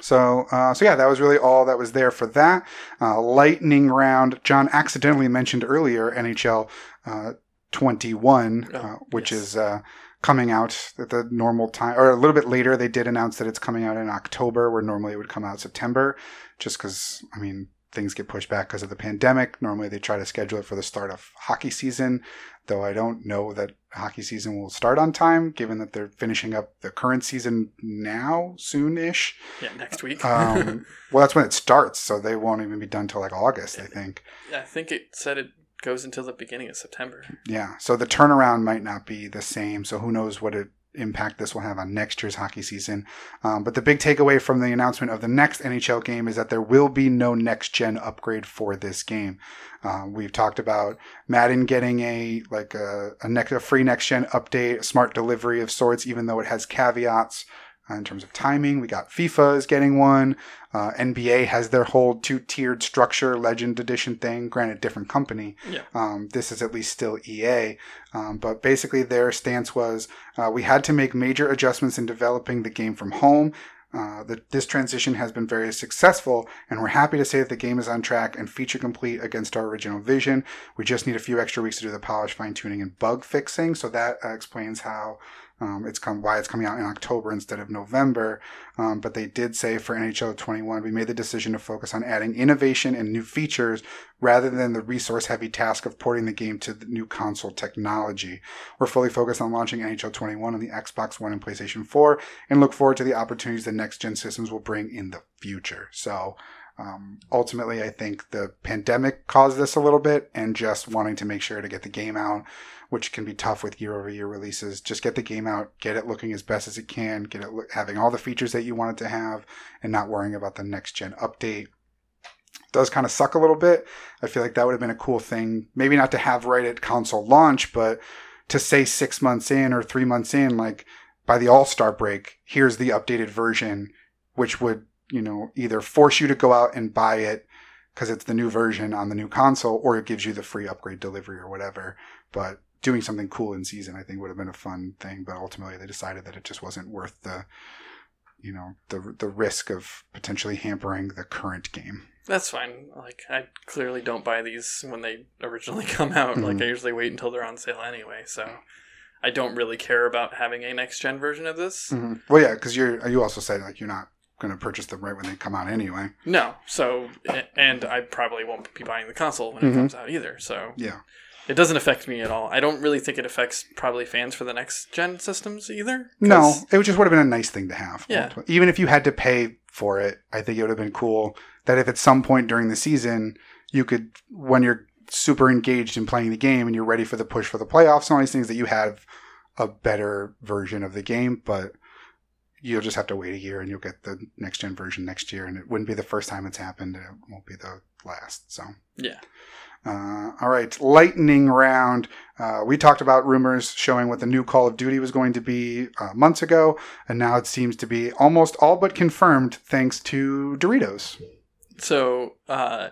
So, uh, so yeah, that was really all that was there for that uh, lightning round. John accidentally mentioned earlier NHL uh, 21, Oh, uh, which yes. is uh, coming out at the normal time, or a little bit later. They did announce that it's coming out in October, where normally it would come out September, just because I mean things get pushed back because of the pandemic. Normally they try to schedule it for the start of hockey season, though I don't know that hockey season will start on time, given that they're finishing up the current season now, soon-ish. yeah, next week. Um, *laughs* well, that's when it starts, so they won't even be done till like August, I think. I think it said it goes until the beginning of September. Yeah, so the turnaround might not be the same. So who knows what it, impact this will have on next year's hockey season. Um, but the big takeaway from the announcement of the next NHL game is that there will be no next gen upgrade for this game. Uh, we've talked about Madden getting a like a a, next, a free next gen update, smart delivery of sorts, even though it has caveats. Uh, in terms of timing, we got FIFA is getting one. Uh, NBA has their whole two-tiered structure, Legend Edition thing. Granted, different company. Yeah. Um, this is at least still EA, um, but basically their stance was uh, we had to make major adjustments in developing the game from home. Uh, the, this transition has been very successful, and we're happy to say that the game is on track and feature complete against our original vision. We just need a few extra weeks to do the polish, fine tuning, and bug fixing. So that uh, explains how um, it's come why it's coming out in October instead of November. Um, but they did say for NHL 21, we made the decision to focus on adding innovation and new features rather than the resource heavy task of porting the game to the new console technology. We're fully focused on launching NHL 21 on the Xbox One and PlayStation 4 and look forward to the opportunities the next gen systems will bring in the future. So, um, ultimately, I think the pandemic caused this a little bit and just wanting to make sure to get the game out, which can be tough with year over year releases. Just get the game out, get it looking as best as it can, get it look, having all the features that you want it to have, and not worrying about the next gen update does kind of suck a little bit. I feel like that would have been a cool thing, maybe not to have right at console launch, but to say six months in or three months in, like by the All Star break, here's the updated version, which would, you know, either force you to go out and buy it because it's the new version on the new console, or it gives you the free upgrade delivery or whatever. But doing something cool in season, I think, would have been a fun thing. But ultimately, they decided that it just wasn't worth the, you know, the the risk of potentially hampering the current game. That's fine. Like I clearly don't buy these when they originally *laughs* come out. Like Mhm. I usually wait until they're on sale anyway. So I don't really care about having a next gen version of this. hmm Well, yeah, because you're you also said like you're not going to purchase them right when they come out anyway. No. So and I probably won't be buying the console when Mhm. it comes out either. So Yeah. It doesn't affect me at all. I don't really think it affects probably fans for the next gen systems either. No, it just would have been a nice thing to have. Yeah. Even if you had to pay for it, I think it would have been cool that if at some point during the season you could, when you're super engaged in playing the game and you're ready for the push for the playoffs and all these things, that you have a better version of the game. But you'll just have to wait a year and you'll get the next gen version next year. And it wouldn't be the first time it's happened. And it won't be the last. So. Yeah. Uh, all right, lightning round. Uh, we talked about rumors showing what the new Call of Duty was going to be uh, months ago, and now it seems to be almost all but confirmed thanks to Doritos. So, uh,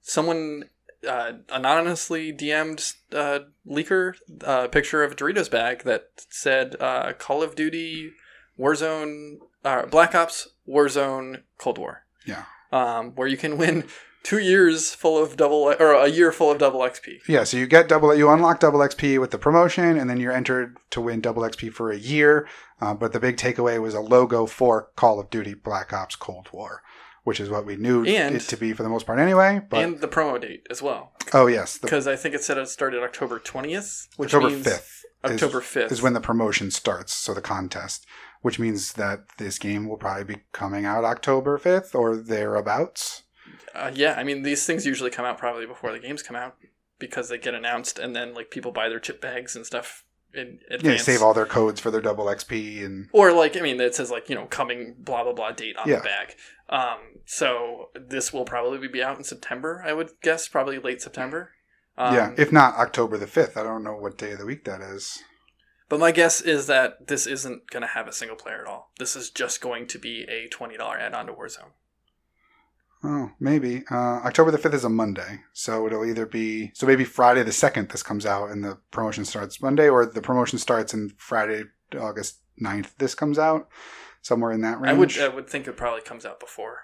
someone uh, anonymously DM'd uh, leaker a picture of a Doritos bag that said uh, Call of Duty Warzone, uh, Black Ops Warzone Cold War. Yeah. Um, where you can win two years full of double or a year full of double XP. Yeah, so you get double, you unlock double XP with the promotion, and then you're entered to win double XP for a year. Uh, but the big takeaway was a logo for Call of Duty Black Ops Cold War, which is what we knew And- it to be for the most part anyway. But and the promo date as well, oh yes, because I think it said it started October twentieth, which October fifth October fifth is when the promotion starts. So the contest, which means that this game will probably be coming out October fifth or thereabouts. Uh, yeah, I mean these things usually come out probably before the games come out because they get announced and then like people buy their chip bags and stuff in Yeah, save all their codes for their double XP and or like I mean it says like you know coming blah blah blah date on Yeah. the bag. Um, so this will probably be out in September, I would guess, probably late September. Um, yeah, if not October the fifth. I don't know what day of the week that is. But my guess is that this isn't going to have a single player at all. This is just going to be a twenty dollar add on to Warzone. Oh, maybe. Uh, October the 5th is a Monday. So it'll either be, so maybe Friday the 2nd this comes out and the promotion starts Monday, or the promotion starts and Friday, August 9th this comes out. Somewhere in that range. I would I would think it probably comes out before.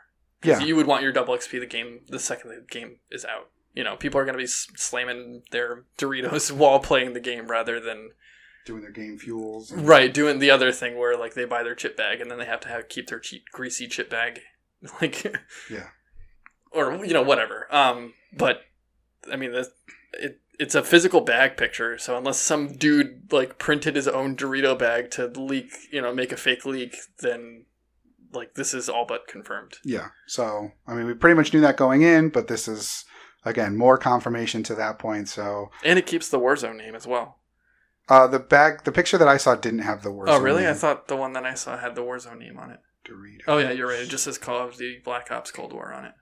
yeah. you would want your double XP the game the second the game is out. You know, people are going to be slamming their Doritos *laughs* while playing the game rather than Doing their game fuels. right doing the other thing where like they buy their chip bag and then they have to have keep their cheap greasy chip bag, *laughs* like Yeah. Or you know whatever. Um, but I mean, this, it it's a physical bag picture, so unless some dude like printed his own Dorito bag to leak, you know, make a fake leak, then like this is all but confirmed. Yeah. So, I mean, we pretty much knew that going in, but this is, again, more confirmation to that point. So, And it keeps the Warzone name as well. uh, the bag, the picture that I saw didn't have the word. oh, really? I thought the one that I saw had the Warzone name on it. Dorito. Oh yeah, you're right. It just says Call of Duty Black Ops Cold War on it.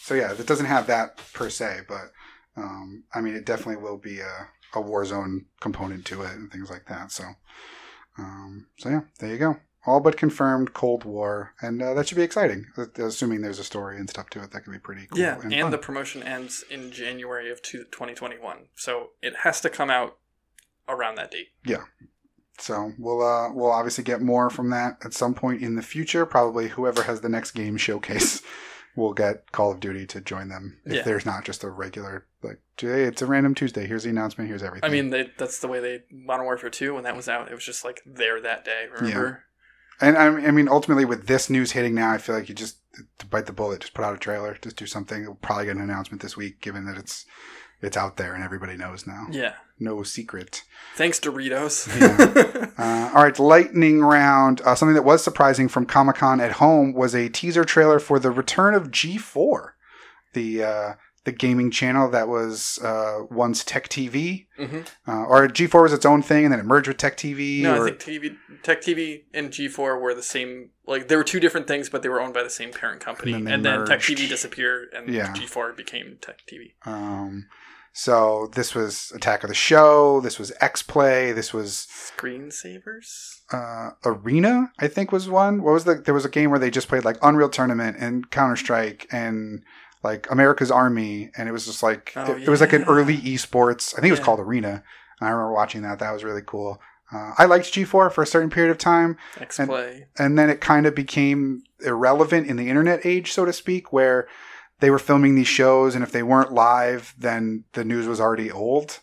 So yeah, it doesn't have that per se, but um, I mean, it definitely will be a, a Warzone component to it and things like that. So, um, so yeah, there you go. All but confirmed Cold War, and uh, that should be exciting. uh, Assuming there's a story and stuff to it, that could be pretty cool. Yeah, and, fun. the promotion ends in January of two- 2021, so it has to come out around that date. Yeah, so we'll uh, we'll obviously get more from that at some point in the future. Probably whoever has the next game showcase will get Call of Duty to join them. If Yeah. there's not just a regular like, hey, it's a random Tuesday. Here's the announcement. Here's everything. I mean, they, that's the way they Modern Warfare 2 when that was out. It was just like there that day. Remember? And I I mean, ultimately, with this news hitting now, I feel like you just to bite the bullet, just put out a trailer, just do something. We'll probably get an announcement this week, given that it's it's out there and everybody knows now. Yeah. No secret. Thanks, Doritos. *laughs* Uh, all right, lightning round. Uh, something that was surprising from Comic Con at home was a teaser trailer for the return of G4, the uh, the gaming channel that was uh, once Tech TV, hmm uh, or G4 was its own thing, and then it merged with Tech TV. No, or, I think TV, Tech TV and G4 were the same. Like they were two different things, but they were owned by the same parent company. And And then then, Tech. TV disappeared, and Yeah. G4 became Tech TV. Um, so this was Attack of the Show. This was X Play. This was Screensavers. uh, Arena. I think was one. What was the? There was a game where they just played like Unreal Tournament and Counter Strike and like America's Army, and it was just like Oh, it, it was like an early esports. I think it was Yeah. called Arena. And I remember watching that. That was really cool. Uh, I liked G4 for a certain period of time, X Play. and then it kind of became irrelevant in the internet age, so to speak, where they were filming these shows, and if they weren't live, then the news was already old.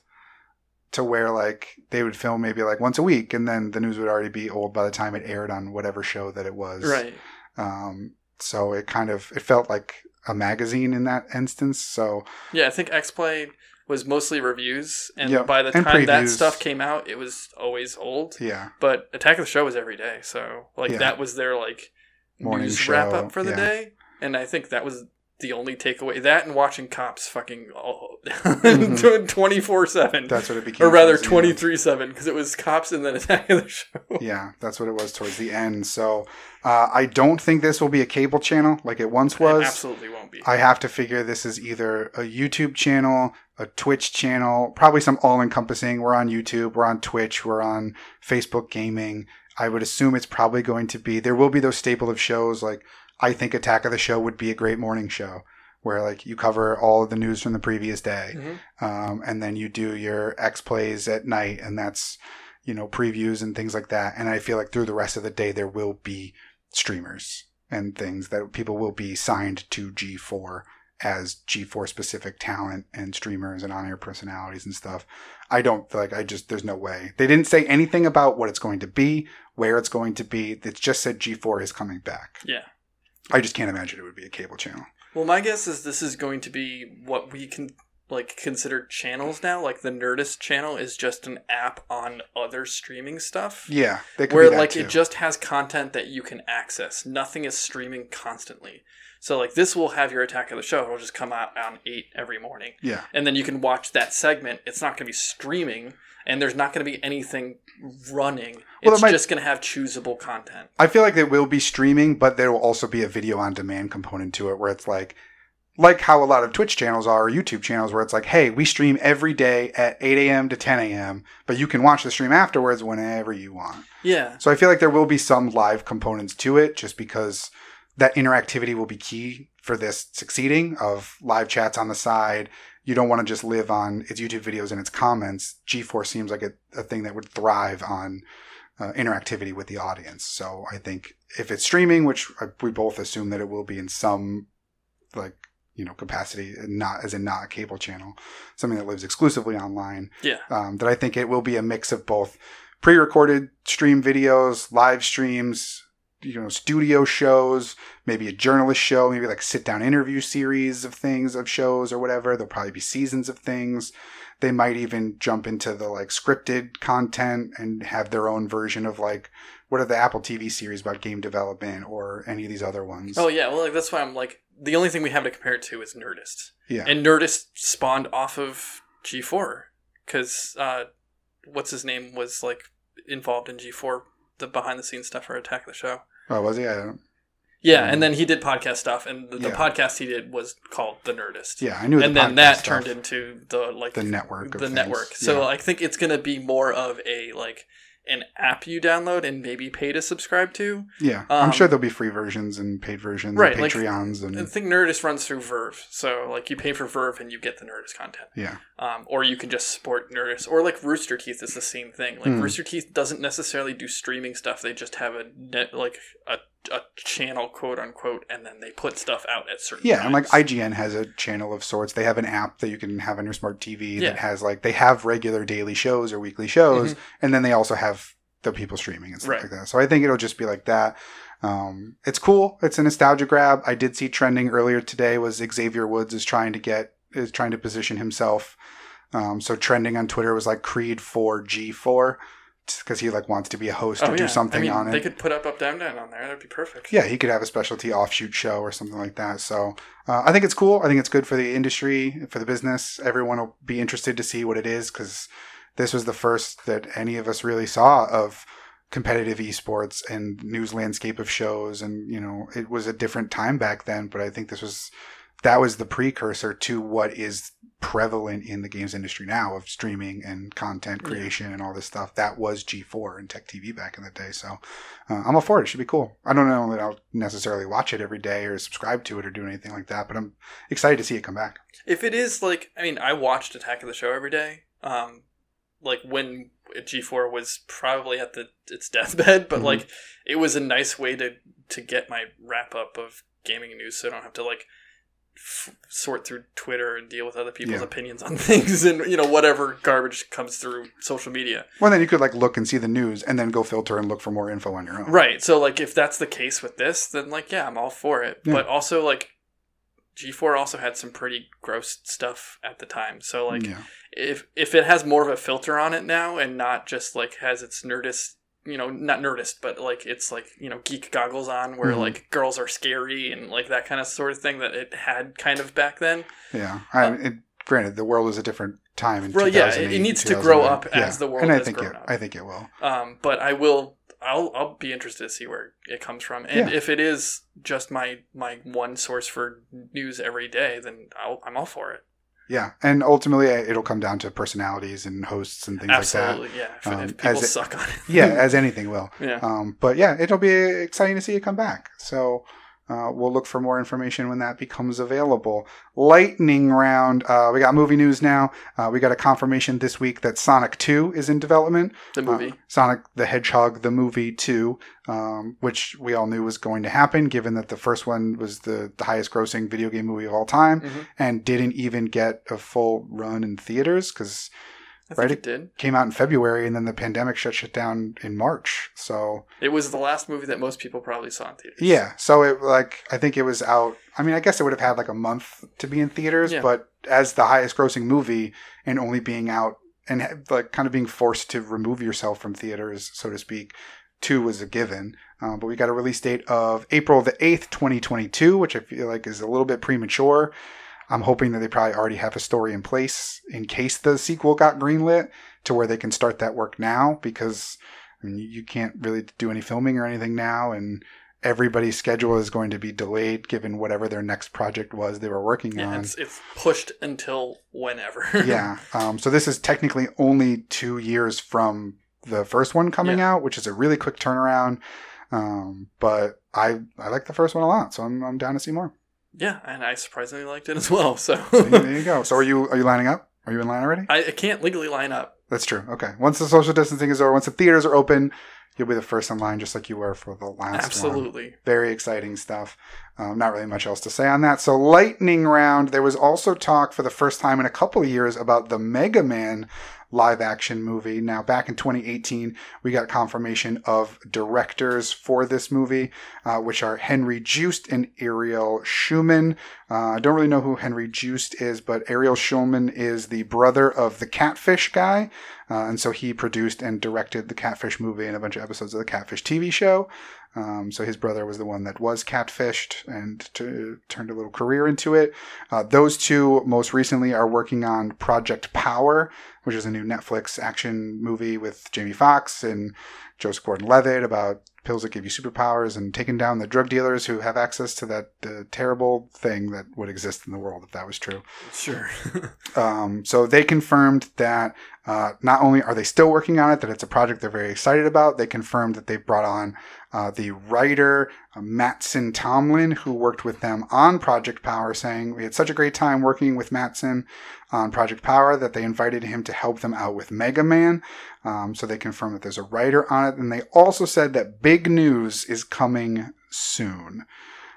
To where like they would film maybe like once a week, and then the news would already be old by the time it aired on whatever show that it was. Right. Um, so it kind of it felt like a magazine in that instance. So Yeah, I think X Play was mostly reviews, and Yeah, by the and time that stuff came out, it was always old. yeah, But Attack of the Show was every day, so like Yeah. that was their like Morning news show, wrap up for the yeah. day, and I think that was the only takeaway. That and watching cops fucking all *laughs* Mhm. twenty four seven, that's what it became. or rather towards the end. twenty three seven, because it was cops and then Attack of the Show. *laughs* Yeah, that's what it was towards the end. So uh, I don't think this will be a cable channel like it once It was. absolutely won't be. I have to figure this is either a YouTube channel, a Twitch channel, probably some all encompassing. We're on YouTube, we're on Twitch, we're on Facebook Gaming. I would assume it's probably going to be, there will be those staple of shows like I think Attack of the Show would be a great morning show where like you cover all of the news from the previous day Mhm. um, and then you do your X plays at night, and that's you know previews and things like that. And I feel like through the rest of the day there will be streamers and things that people will be signed to G4 as G4 specific talent and streamers and on air personalities and stuff. I don't feel like I just, there's no way. They didn't say anything about what it's going to be, where it's going to be. It just said G4 is coming back. Yeah. I just can't imagine it would be a cable channel. Well, my guess is this is going to be what we can like consider channels now. Like the Nerdist channel is just an app on other streaming stuff. Yeah. Where like too. it just has content that you can access. Nothing is streaming constantly. So like this will have your Attack of the Show. It'll just come out on eight every morning, yeah. and then you can watch that segment. It's not going to be streaming, and there's not going to be anything running. Well, it's it might- just going to have choosable content. I feel like it will be streaming, but there will also be a video on demand component to it where it's like, like how a lot of Twitch channels are or YouTube channels where it's like, hey, we stream every day at 8 a.m. to 10 a.m., but you can watch the stream afterwards whenever you want. Yeah, So I feel like there will be some live components to it just because that interactivity will be key for this succeeding of live chats on the side. You don't want to just live on its YouTube videos and its comments. G4 seems like a, a thing that would thrive on uh, interactivity with the audience. So I think if it's streaming, which we both assume that it will be in some like you know capacity, and not as in not a cable channel, something that lives exclusively online yeah, um, that I think it will be a mix of both pre-recorded stream videos, live streams, you know, studio shows, maybe a journalist show, maybe like sit-down interview series of things of shows or whatever. There'll probably be seasons of things. They might even jump into the like scripted content and have their own version of like what are the Apple TV series about game development or any of these other ones. Oh yeah, well like, that's why I'm like the only thing we have to compare it to is Nerdist, yeah. and Nerdist spawned off of G4 because uh, what's his name was like involved in G4, the behind the scenes stuff for Attack of the Show. Oh, was he? I don't, Yeah, and then he did podcast stuff, and the, the Yeah. podcast he did was called The Nerdist. yeah, I knew. and the then podcast that stuff, turned into the like the network. Of the things. network. So Yeah. I think it's gonna be more of a like an app you download and maybe pay to subscribe to. Yeah, I'm Um, sure there'll be free versions and paid versions, Right, and like- Patreons, I and think Nerdist runs through Verve, so like you pay for Verve and you get the Nerdist content. yeah, Um, or you can just support Nerdist, or like Rooster Teeth is the same thing. Like Hmm. Rooster Teeth doesn't necessarily do streaming stuff; they just have a net like a, a channel, quote unquote, and then they put stuff out at certain. yeah. And like. IGN has a channel of sorts. They have an app that you can have on your smart TV Yeah. that has like they have regular daily shows or weekly shows, Mhm. and then they also have the people streaming and stuff Right. like that. So I think it'll just be like that. Um, it's cool. It's a nostalgia grab. I did see trending earlier today was Xavier Woods is trying to get is trying to position himself. Um, so trending on Twitter was like Creed Four G Four because he like wants to be a host oh, or do yeah. something I mean, on it. They could put up, up, down, down on there. That'd be perfect. yeah, he could have a specialty offshoot show or something like that. So uh, I think it's cool. I think it's good for the industry, for the business. Everyone will be interested to see what it is because this was the first that any of us really saw of competitive esports and news landscape of shows. And, you know, it was a different time back then, but I think this was, that was the precursor to what is prevalent in the games industry now of streaming and content Yeah. creation and all this stuff. That was G4 and Tech TV back in the day. So uh, I'm all for it. It should be cool. I don't know that I'll necessarily watch it every day or subscribe to it or do anything like that, but I'm excited to see it come back. If it is like, I mean, I watched Attack of the Show every day. Um, like when G4 was probably at the its deathbed, but Mhm. like it was a nice way to to get my wrap up of gaming news, so I don't have to like f- sort through Twitter and deal with other people's Yeah. opinions on *laughs* things and you know whatever garbage comes through social media. Well, then you could like look and see the news and then go filter and look for more info on your own. Right. So like if that's the case with this, then like yeah, I'm all for it. Yeah. But also like G4 also had some pretty gross stuff at the time. So like yeah. if if it has more of a filter on it now and not just like has its nerdist you know not nerdist but like it's like you know geek goggles on where Mhm. like girls are scary and like that kind of sort of thing that it had kind of back then Yeah. I, it, granted, the world was a different time in Well, yeah, 2008, it needs to grow 2009. up as the world and I think it, up. I think it will. um but i will i'll i'll be interested to see where it comes from and Yeah. if it is just my my one source for news every day then I'll, i'm all for it Yeah, and ultimately uh, it'll come down to personalities and hosts and things absolutely like that. Absolutely, yeah Um, if people as it- suck on it. Yeah, *laughs* as anything will. yeah Um, but yeah, it'll be exciting to see it come back. So Uh, we'll look for more information when that becomes available. Lightning round. Uh, we got movie news now. Uh, we got a confirmation this week that Sonic 2 is in development. The movie. Uh, Sonic the Hedgehog, the movie 2, um, which we all knew was going to happen given that the first one was the, the highest grossing video game movie of all time Mhm. and didn't even get a full run in theaters because I think Right. it did. came out in February and then the pandemic shut shut down in March. So It was the last movie that most people probably saw in theaters. yeah, so it like I think it was out. I mean, I guess it would have had like a month to be in theaters, Yeah. but as the highest grossing movie and only being out and like kind of being forced to remove yourself from theaters, so to speak, two was a given. Um, but we got a release date of April the eighth, twenty twenty two, which I feel like is a little bit premature. I'm hoping that they probably already have a story in place in case the sequel got greenlit to where they can start that work now because I mean, you- can't really do any filming or anything now, and everybody's schedule is going to be delayed given whatever their next project was they were working Yeah, on. it's, it's pushed until whenever. *laughs* yeah. Um, so this is technically only two years from the first one coming out, which is a really quick turnaround. Um, but I I like the first one a lot, so I'm I'm down to see more. Yeah, and I surprisingly liked it as well. So there you go. *laughs* So are you are you lining up? Are you in line already? I, I can't legally line up. That's true. Okay. Once the social distancing is over, once the theaters are open, you'll be the first in line, just like you were for the last one. Absolutely. Very exciting stuff. Um, not really much else to say on that. So, lightning round. There was also talk for the first time in a couple of years about the Mega Man live action movie. Now, back in 2018, we got confirmation of directors for this movie, uh, which are Henry Joost and Ariel Schulman. Uh, I don't really know who Henry Joost is, but Ariel Schulman is the brother of the Catfish guy. Uh, and so he produced and directed the Catfish movie and a bunch of episodes of the Catfish TV show. Um, so his brother was the one that was catfished and to, turned a little career into it. Uh, those two most recently are working on Project Power, which is a new Netflix action movie with Jamie Foxx and Joseph Gordon-Levitt about pills that give you superpowers and taking down the drug dealers who have access to that uh, terrible thing that would exist in the world if that was true. Sure. *laughs* Um, so they confirmed that uh, not only are they still working on it, that it's a project they're very excited about. They confirmed that they brought on uh, the writer uh, Matson Tomlin, who worked with them on Project Power, saying we had such a great time working with Matson on Project Power that they invited him to help them out with Mega Man. Um, so they confirmed that there's a writer on it, and they also said that big news is coming soon.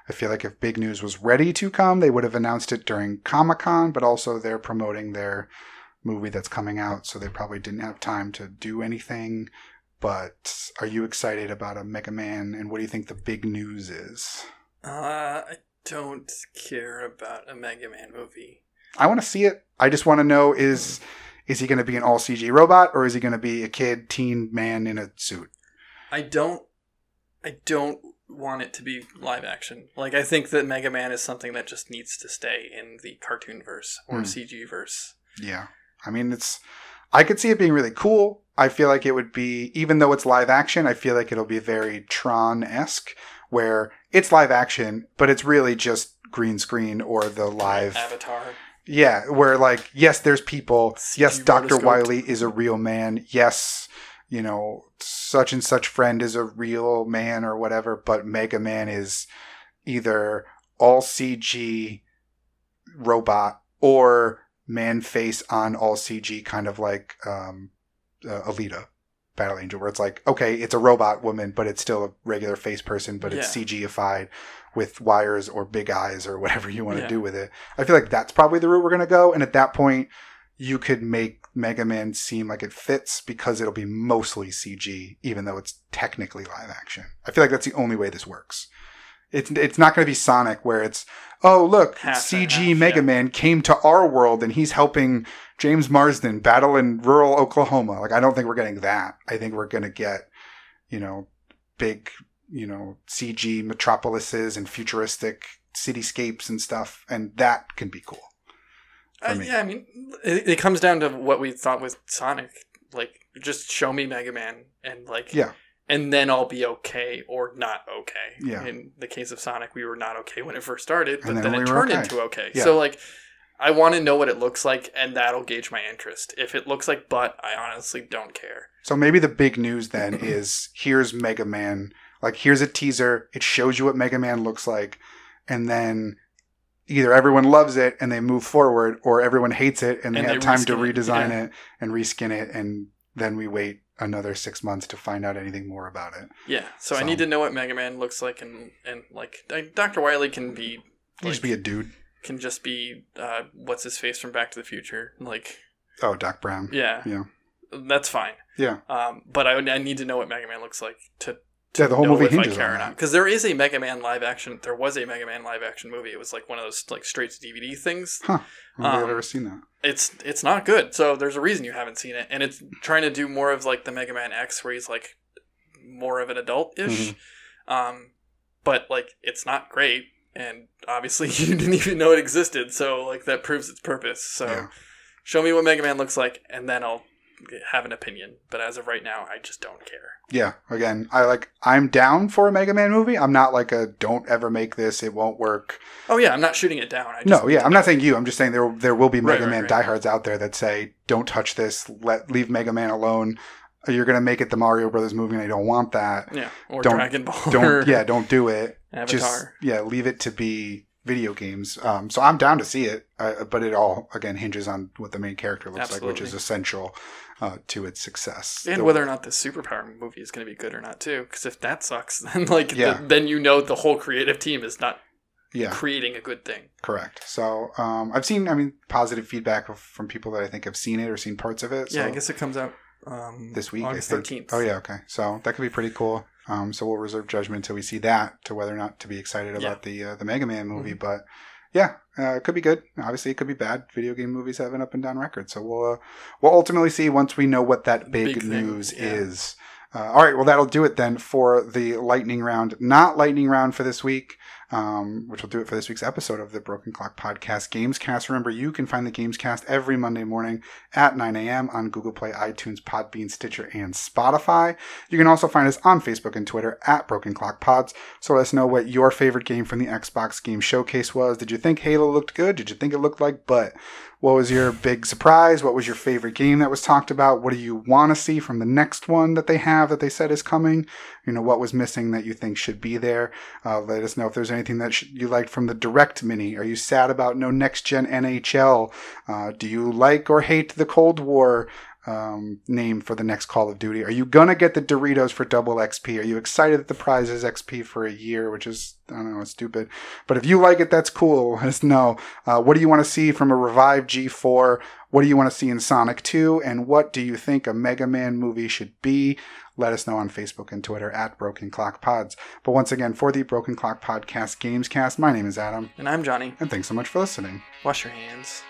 I feel like if big news was ready to come, they would have announced it during Comic Con, but also they're promoting their movie that's coming out, so they probably didn't have time to do anything. But are you excited about a Mega Man, and what do you think the big news is? Uh, I don't care about a Mega Man movie. I want to see it. I just want to know is is he going to be an all CG robot, or is he going to be a kid, teen man in a suit? I don't. I don't want it to be live action. Like I think that Mega Man is something that just needs to stay in the cartoon verse or Hmm. CG verse. Yeah. I mean, it's. I could see it being really cool. I feel like it would be, even though it's live action, I feel like it'll be very Tron esque, where it's live action, but it's really just green screen or the live. Avatar. Yeah, where like, yes, there's people. CG yes, Dr. Wily is a real man. Yes, you know, such and such friend is a real man or whatever, but Mega Man is either all CG robot or man face on all CG, kind of like um, uh, Alita. Battle Angel, where it's like, okay, it's a robot woman, but it's still a regular face person, but it's Yeah. CGified with wires or big eyes or whatever you want to Yeah. do with it. I feel like that's probably the route we're going to go. And at that point, you could make Mega Man seem like it fits because it'll be mostly CG, even though it's technically live action. I feel like that's the only way this works. It's it's not going to be Sonic where it's oh look Half CG half, Mega yeah. Man came to our world and he's helping James Marsden battle in rural Oklahoma. Like I don't think we're getting that. I think we're going to get you know big you know CG metropolises and futuristic cityscapes and stuff, and that can be cool. Uh, yeah, I mean, it, it comes down to what we thought with Sonic. Like, just show me Mega Man, and like, Yeah. and then I'll be okay or not okay. Yeah. In the case of Sonic, we were not okay when it first started, but then then, it turned okay. into okay. Yeah. So like, I want to know what it looks like, and that'll gauge my interest. If it looks like butt, I honestly don't care. So maybe the big news then *clears throat* is here's Mega Man Like here's a teaser. It shows you what Mega Man looks like, and then either everyone loves it and they move forward, or everyone hates it and they And have they time to reskin it, redesign yeah. it and reskin it, and then we wait another six months to find out anything more about it. Yeah. So, I need to know what Mega Man looks like, and and like I- Dr. Wily can be like, just be a dude. Can just be uh, what's his face from Back to the Future. Like Oh, Doc Brown. yeah, Yeah. that's fine. Yeah. Um, but I, I need to know what Mega Man looks like to Yeah, the whole know movie if I hinges care on or not. Because there is a Mega Man live action. There was a Mega Man live action movie. It was like one of those like straight to DVD things. I don't I've Um, ever seen that. It's it's not good. So there's a reason you haven't seen it, and it's trying to do more of like the Mega Man X, where he's like more of an adult ish. Mm-hmm. Um, but like it's not great, and obviously *laughs* you didn't even know it existed. So like that proves its purpose. So Yeah. show me what Mega Man looks like, and then I'll have an opinion. But as of right now, I just don't care. Yeah, again, I like I'm down for a Mega Man movie. I'm not like a don't ever make this, it won't work. Oh yeah, I'm not shooting it down. I just No, yeah, I'm not saying you. I'm just saying there there will be Mega right, Man right. diehards out there that say don't touch this, let leave Mega Man alone. You're gonna make it the Mario Brothers movie, and I don't want that. Yeah, or Don't- Dragon Ball. Don't yeah, don't do it. Avatar. Just yeah, leave it to be video games. Um, so I'm down to see it, uh, but it all again hinges on what the main character looks like, which is essential uh, to its success. and The- whether or not the superpower movie is going to be good or not too. Because if that sucks, *laughs* then like Yeah. the, then you know the whole creative team is not yeah, creating a good thing. Correct. So um, I've seen, I mean, positive feedback from people that I think have seen it or seen parts of it. So yeah, I guess it comes out um, this week, August thirteenth. Oh yeah, okay. So that could be pretty cool. Um, so we'll reserve judgment until we see that to whether or not to be excited Yeah. about the uh, the Mega Man movie. Mm-hmm. But yeah, uh, it could be good. Obviously, it could be bad. Video game movies have an up and down record. So we'll uh, we'll ultimately see once we know what that big, Big news yeah. is. Uh, all right, well that'll do it then for the lightning round. Not lightning round for this week um, which will do it for this week's episode of the Broken Clock Podcast Gamescast. Remember, you can find the Gamescast every Monday morning at 9 a.m. on Google Play, iTunes, Podbean, Stitcher, and Spotify. You can also find us on Facebook and Twitter at Broken Clock Pods. So let us know what your favorite game from the Xbox Game Showcase was. Did you think Halo looked good? Did you think it looked like butt? What was your big surprise? What was your favorite game that was talked about? What do you want to see from the next one that they have that they said is coming? You know, what was missing that you think should be there? Uh, let us know if there's anything that sh- you liked from the Direct Mini. Are you sad about no next gen NHL? Uh, do you like or hate the Cold War? Um, name for the next Call of Duty. Are you gonna get the Doritos for double XP? Are you excited that the prize is XP for a year, which is I don't know, it's stupid. But if you like it, that's cool. *laughs* Let us know. Uh, what do you want to see from a revived G4? What do you want to see in Sonic 2? And what do you think a Mega Man movie should be? Let us know on Facebook and Twitter at Broken Clock Pods. But once again, for the Broken Clock Podcast Gamescast, my name is Adam, And I'm Johnny. and thanks so much for listening. Wash your hands.